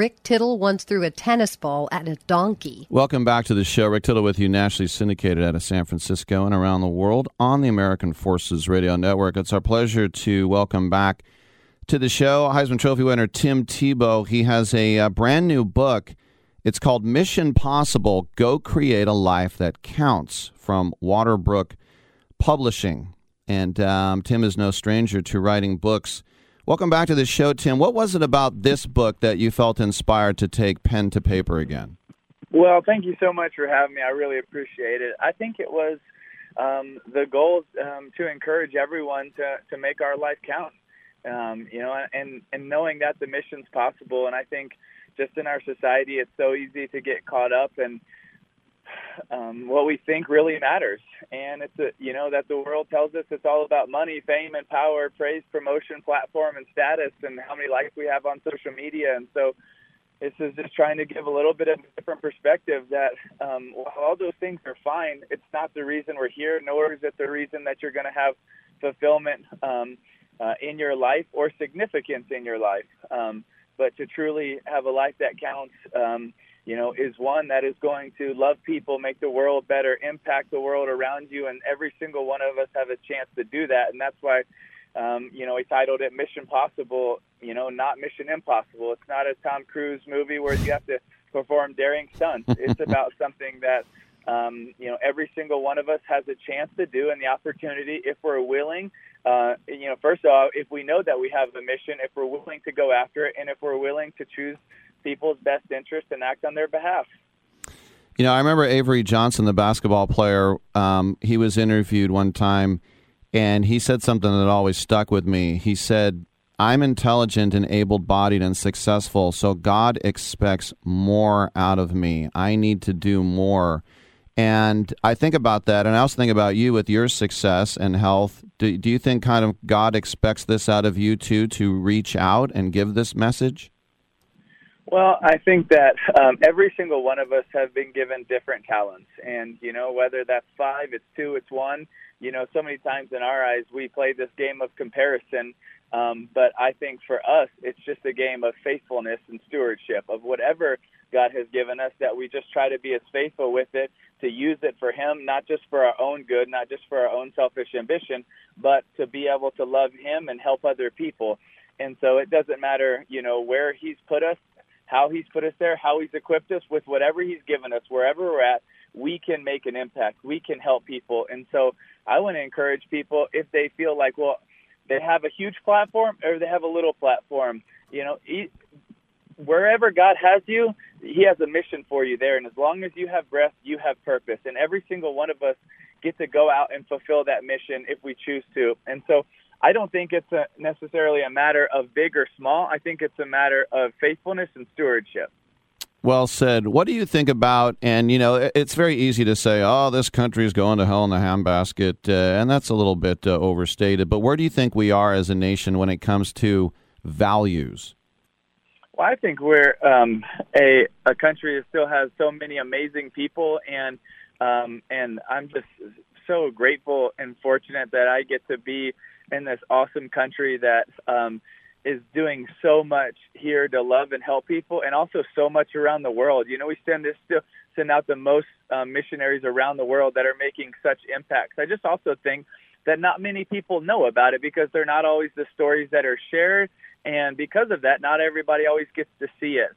Rick Tittle once threw a tennis ball at a donkey. Welcome back to the show. Rick Tittle with you, nationally syndicated out of San Francisco and around the world on the American Forces Radio Network. It's our pleasure to welcome back to the show Heisman Trophy winner Tim Tebow. He has a, uh brand new book. It's called Mission Possible Go Create a Life That Counts from Waterbrook Publishing. And um, Tim is no stranger to writing books. Welcome back to the show, Tim. What was it about this book that you felt inspired to take pen to paper again? Well, thank you so much for having me. I really appreciate it. I think it was um, the goal um, to encourage everyone to, to make our life count. Um, you know, and and knowing that the mission's possible. And I think just in our society, it's so easy to get caught up in um, what we think really matters. And it's a, you know that the world tells us it's all about money, fame, and power, praise, promotion, platform, and status, and how many likes we have on social media. And so this is just trying to give a little bit of a different perspective that um, while all those things are fine, it's not the reason we're here, nor is it the reason that you're going to have fulfillment um, uh, in your life or significance in your life. Um, but to truly have a life that counts, um, you know, is one that is going to love people, make the world better, impact the world around you, and every single one of us have a chance to do that. And that's why um, you know, he titled it Mission Possible, you know, not Mission Impossible. It's not a Tom Cruise movie where you have to perform daring stunts. It's about something that, um, you know, every single one of us has a chance to do and the opportunity if we're willing. Uh, you know, first of all, if we know that we have a mission, if we're willing to go after it, and if we're willing to choose people's best interest and act on their behalf. You know, I remember Avery Johnson, the basketball player. Um, he was interviewed one time, and he said something that always stuck with me. He said, I'm intelligent and able bodied and successful, so God expects more out of me. I need to do more. And I think about that, and I also think about you with your success and health. Do, do you think kind of God expects this out of you too, to reach out and give this message? Well, I think that um, every single one of us have been given different talents, and you know whether that's five, it's two, it's one. You know, so many times in our eyes we play this game of comparison, um, but I think for us it's just a game of faithfulness and stewardship of whatever God has given us. That we just try to be as faithful with it to use it for Him, not just for our own good, not just for our own selfish ambition, but to be able to love Him and help other people. And so it doesn't matter, you know, where He's put us how he's put us there, how he's equipped us with whatever he's given us, wherever we're at, we can make an impact. We can help people. And so I want to encourage people if they feel like, well, they have a huge platform or they have a little platform, you know, e- wherever God has you, he has a mission for you there. And as long as you have breath, you have purpose. And every single one of us get to go out and fulfill that mission if we choose to. And so I don't think it's a, necessarily a matter of big or small. I think it's a matter of faithfulness and stewardship. Well said. What do you think about? And you know, it's very easy to say, "Oh, this country is going to hell in a handbasket," uh, and that's a little bit uh, overstated. But where do you think we are as a nation when it comes to values? Well, I think we're um, a a country that still has so many amazing people, and um, and I'm just so grateful and fortunate that I get to be in this awesome country that um, is doing so much here to love and help people, and also so much around the world. You know, we send this still send out the most um, missionaries around the world that are making such impacts. I just also think that not many people know about it because they're not always the stories that are shared, and because of that, not everybody always gets to see it.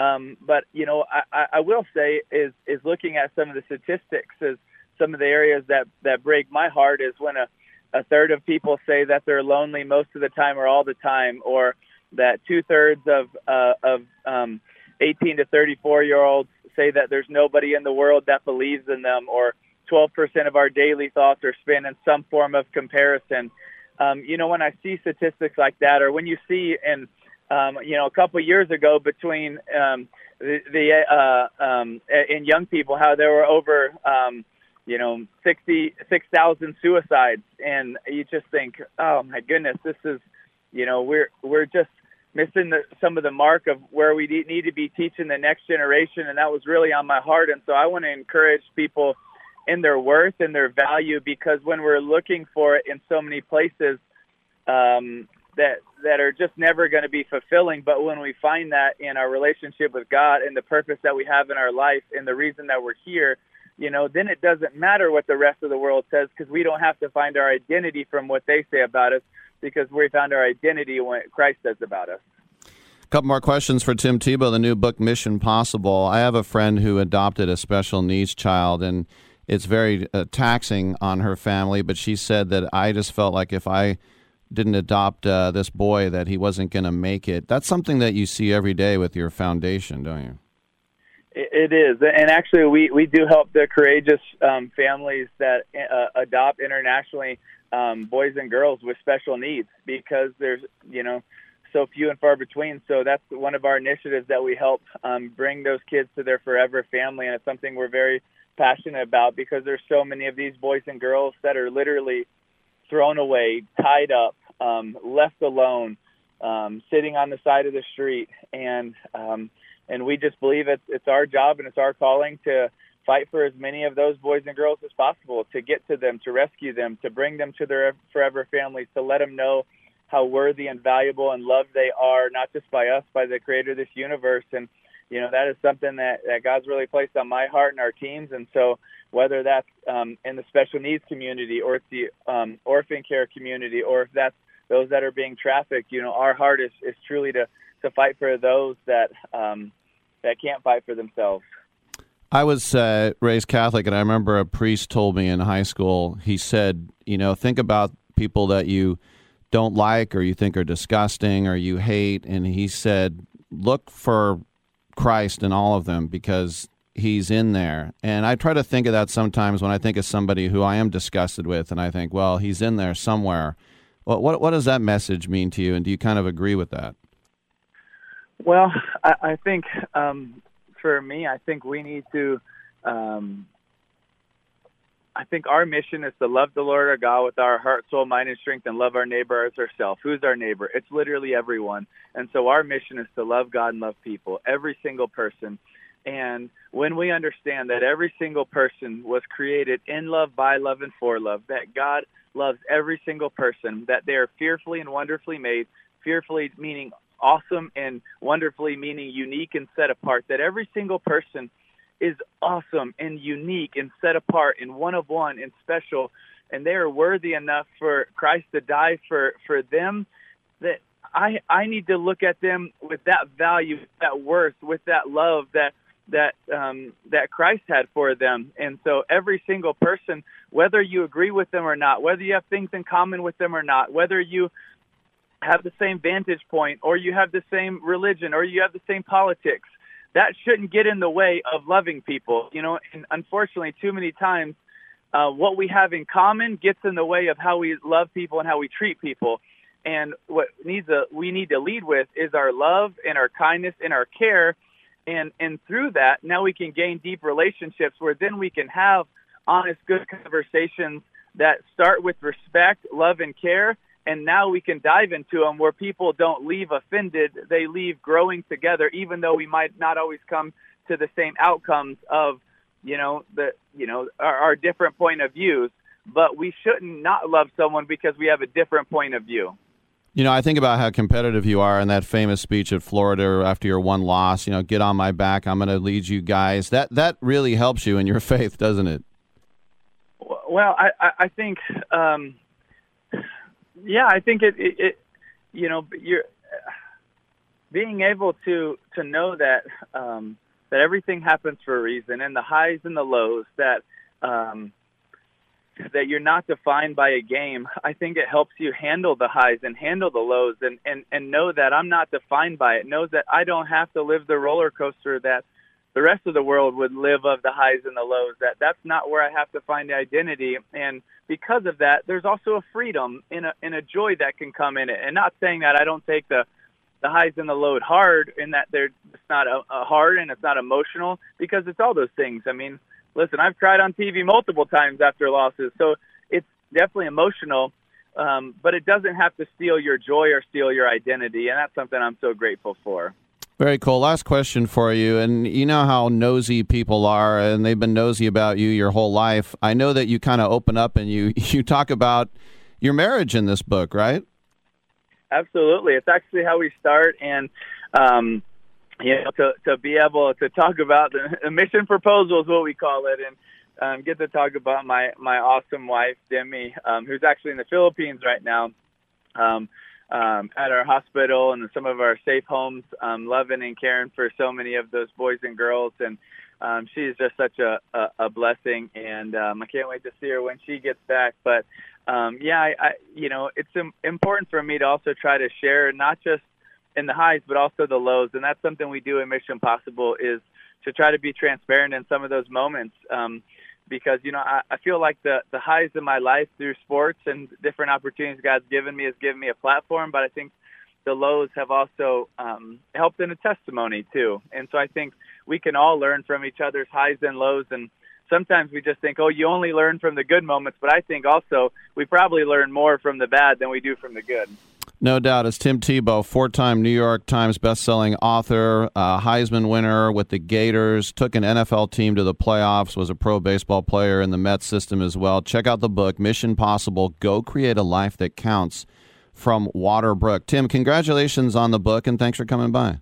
Um, but you know, I, I- I will say is is looking at some of the statistics is some of the areas that that break my heart is when a a third of people say that they're lonely most of the time or all the time, or that two thirds of uh, of um, 18 to 34 year olds say that there's nobody in the world that believes in them, or 12% of our daily thoughts are spent in some form of comparison. Um, you know, when I see statistics like that, or when you see in um, you know a couple years ago between um, the, the uh, um, in young people how there were over um, you know, 60 6,000 suicides. And you just think, oh my goodness, this is, you know, we're, we're just missing the, some of the mark of where we need to be teaching the next generation. And that was really on my heart. And so I want to encourage people in their worth and their value because when we're looking for it in so many places, um, that that are just never going to be fulfilling. But when we find that in our relationship with God and the purpose that we have in our life and the reason that we're here, you know, then it doesn't matter what the rest of the world says because we don't have to find our identity from what they say about us because we found our identity what Christ says about us. A couple more questions for Tim Tebow, the new book Mission Possible. I have a friend who adopted a special needs child, and it's very uh, taxing on her family. But she said that I just felt like if I didn't adopt uh, this boy, that he wasn't going to make it. That's something that you see every day with your foundation, don't you? It is, and actually, we we do help the courageous um, families that uh, adopt internationally um, boys and girls with special needs because there's you know so few and far between. So that's one of our initiatives that we help um, bring those kids to their forever family, and it's something we're very passionate about because there's so many of these boys and girls that are literally thrown away, tied up, um, left alone, um, sitting on the side of the street, and um, and we just believe it's it's our job and it's our calling to fight for as many of those boys and girls as possible, to get to them, to rescue them, to bring them to their forever families, to let them know how worthy and valuable and loved they are, not just by us, by the creator of this universe. And, you know, that is something that, that God's really placed on my heart and our teams. And so whether that's um, in the special needs community or it's the um, orphan care community or if that's those that are being trafficked, you know, our heart is, is truly to, to fight for those that, um, that can't fight for themselves. I was uh, raised Catholic, and I remember a priest told me in high school. He said, "You know, think about people that you don't like, or you think are disgusting, or you hate." And he said, "Look for Christ in all of them, because he's in there. And I try to think of that sometimes when I think of somebody who I am disgusted with, and I think, well, he's in there somewhere. What what, what does that message mean to you? And do you kind of agree with that? Well, I, I think um, for me, I think we need to. Um, I think our mission is to love the Lord our God with our heart, soul, mind, and strength, and love our neighbor as ourselves. Who's our neighbor? It's literally everyone. And so our mission is to love God and love people, every single person. And when we understand that every single person was created in love, by love, and for love, that God loves every single person, that they are fearfully and wonderfully made, fearfully meaning awesome and wonderfully meaning unique and set apart, that every single person is awesome and unique and set apart and one of one and special and they are worthy enough for Christ to die for for them that I I need to look at them with that value, that worth, with that love that that um, that Christ had for them. And so every single person, whether you agree with them or not, whether you have things in common with them or not, whether you have the same vantage point or you have the same religion or you have the same politics, that shouldn't get in the way of loving people. You know, and unfortunately, too many times, uh, what we have in common gets in the way of how we love people and how we treat people. And what needs a we need to lead with is our love and our kindness and our care, and and through that, now we can gain deep relationships where then we can have honest, good conversations that start with respect, love, and care. And now we can dive into them where people don't leave offended; they leave growing together, even though we might not always come to the same outcomes of you know the you know our, our different point of views. But we shouldn't not love someone because we have a different point of view. You know, I think about how competitive you are in that famous speech at Florida after your one loss. You know, get on my back. I'm going to lead you guys. That that really helps you in your faith, doesn't it? Well, I I, I think um, yeah, I think it, it, it you know you're being able to to know that um, that everything happens for a reason, and the highs and the lows that um, that you're not defined by a game. I think it helps you handle the highs and handle the lows, and and and know that I'm not defined by it. Know that I don't have to live the roller coaster that the rest of the world would live of the highs and the lows. That that's not where I have to find the identity, and because of that, there's also a freedom and a and a joy that can come in it. And not saying that I don't take the the highs and the lows hard, in that they're it's not a, a hard and it's not emotional because it's all those things. I mean, listen, I've cried on TV multiple times after losses, so it's definitely emotional. Um, but it doesn't have to steal your joy or steal your identity, and that's something I'm so grateful for. Very cool. Last question for you. And you know how nosy people are, and they've been nosy about you your whole life. I know that you kind of open up and you, you talk about your marriage in this book, right? Absolutely, it's actually how we start, and um, you know, to to be able to talk about the mission proposal is what we call it, and um, get to talk about my my awesome wife Demi, um, who's actually in the Philippines right now. Um, um, at our hospital and some of our safe homes, um, loving and caring for so many of those boys and girls. And um, she's just such a, a, a blessing, and um, I can't wait to see her when she gets back. But um, yeah, I, I, you know, it's im- important for me to also try to share not just in the highs, but also the lows, and that's something we do in Mission Possible is to try to be transparent in some of those moments. Um, because you know I, I feel like the the highs in my life through sports and different opportunities God's given me has given me a platform, but I think the lows have also um, helped in a testimony too. And so I think we can all learn from each other's highs and lows. And sometimes we just think, oh, you only learn from the good moments, but I think also we probably learn more from the bad than we do from the good. No doubt. It's Tim Tebow, four time New York Times bestselling author, uh, Heisman winner with the Gators, took an NFL team to the playoffs, was a pro baseball player in the Mets system as well. Check out the book, Mission Possible Go Create a Life That Counts from Waterbrook. Tim, congratulations on the book and thanks for coming by.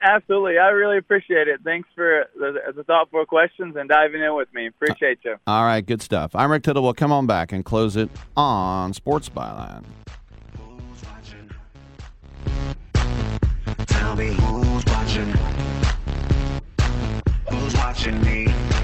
Absolutely. I really appreciate it. Thanks for the, the thoughtful questions and diving in with me. Appreciate you. All right, good stuff. I'm Rick Tittle. We'll come on back and close it on Sports Byline. Tell me who's watching. Who's watching me?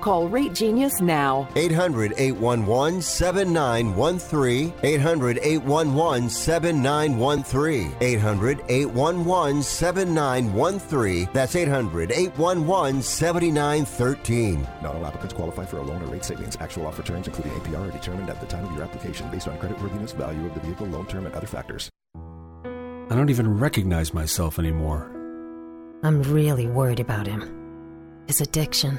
Call Rate Genius now. 800 811 7913. 800 811 7913. 800 811 7913. That's 800 811 7913. Not all applicants qualify for a loan or rate savings. Actual offer terms, including APR, are determined at the time of your application based on creditworthiness, value of the vehicle, loan term, and other factors. I don't even recognize myself anymore. I'm really worried about him. His addiction.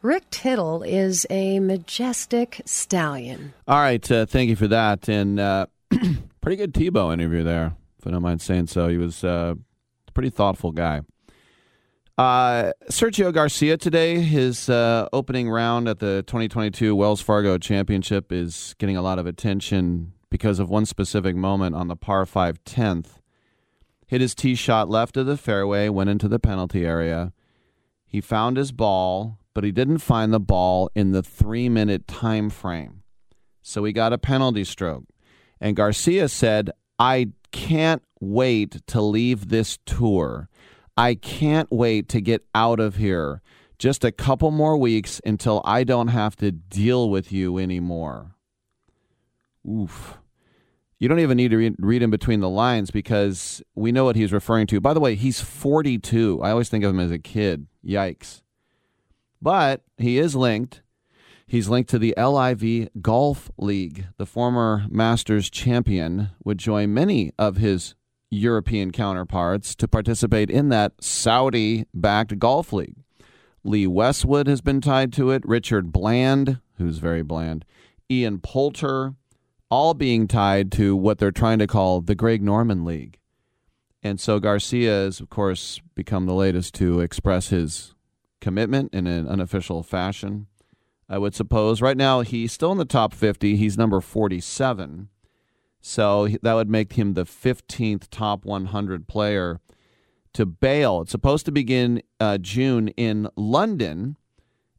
Rick Tittle is a majestic stallion. All right, uh, thank you for that, and uh, pretty good Tebow interview there, if I don't mind saying so. He was uh, a pretty thoughtful guy. Uh, Sergio Garcia today, his uh, opening round at the 2022 Wells Fargo Championship is getting a lot of attention because of one specific moment on the par 5 10th. Hit his tee shot left of the fairway, went into the penalty area. He found his ball, but he didn't find the ball in the three minute time frame. So he got a penalty stroke. And Garcia said, I can't wait to leave this tour. I can't wait to get out of here. Just a couple more weeks until I don't have to deal with you anymore. Oof. You don't even need to read, read in between the lines because we know what he's referring to. By the way, he's 42. I always think of him as a kid. Yikes. But he is linked. He's linked to the LIV Golf League. The former Masters champion would join many of his European counterparts to participate in that Saudi backed golf league. Lee Westwood has been tied to it, Richard Bland, who's very bland, Ian Poulter, all being tied to what they're trying to call the Greg Norman League. And so Garcia has, of course, become the latest to express his commitment in an unofficial fashion. I would suppose. Right now, he's still in the top 50. He's number 47. So that would make him the 15th top 100 player to bail. It's supposed to begin uh, June in London.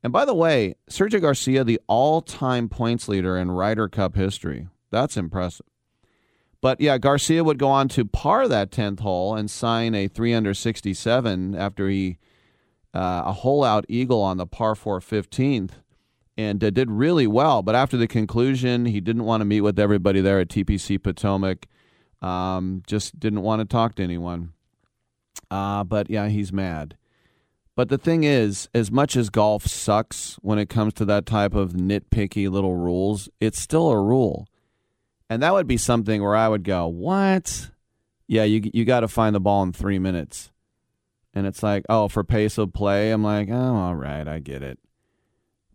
And by the way, Sergio Garcia, the all time points leader in Ryder Cup history. That's impressive. But yeah, Garcia would go on to par that 10th hole and sign a 3 under 67 after he uh, a hole out eagle on the par 4 15th and uh, did really well. But after the conclusion, he didn't want to meet with everybody there at TPC Potomac. Um, just didn't want to talk to anyone. Uh, but yeah, he's mad. But the thing is, as much as golf sucks when it comes to that type of nitpicky little rules, it's still a rule. And that would be something where I would go, "What? Yeah, you you got to find the ball in 3 minutes." And it's like, "Oh, for pace of play." I'm like, "Oh, all right, I get it."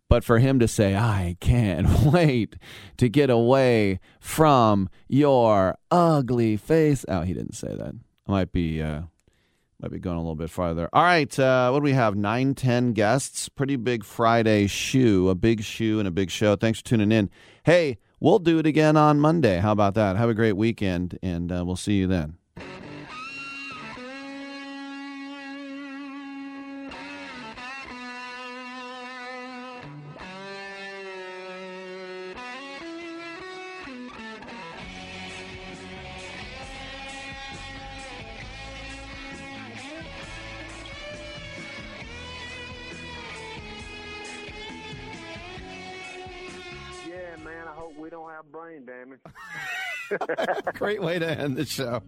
But for him to say, I can't wait to get away from your ugly face. Oh, he didn't say that. I might be uh, might be going a little bit farther. All right, uh, what do we have? Nine, ten guests. Pretty big Friday shoe, a big shoe and a big show. Thanks for tuning in. Hey, we'll do it again on Monday. How about that? Have a great weekend, and uh, we'll see you then. Great way to end the show.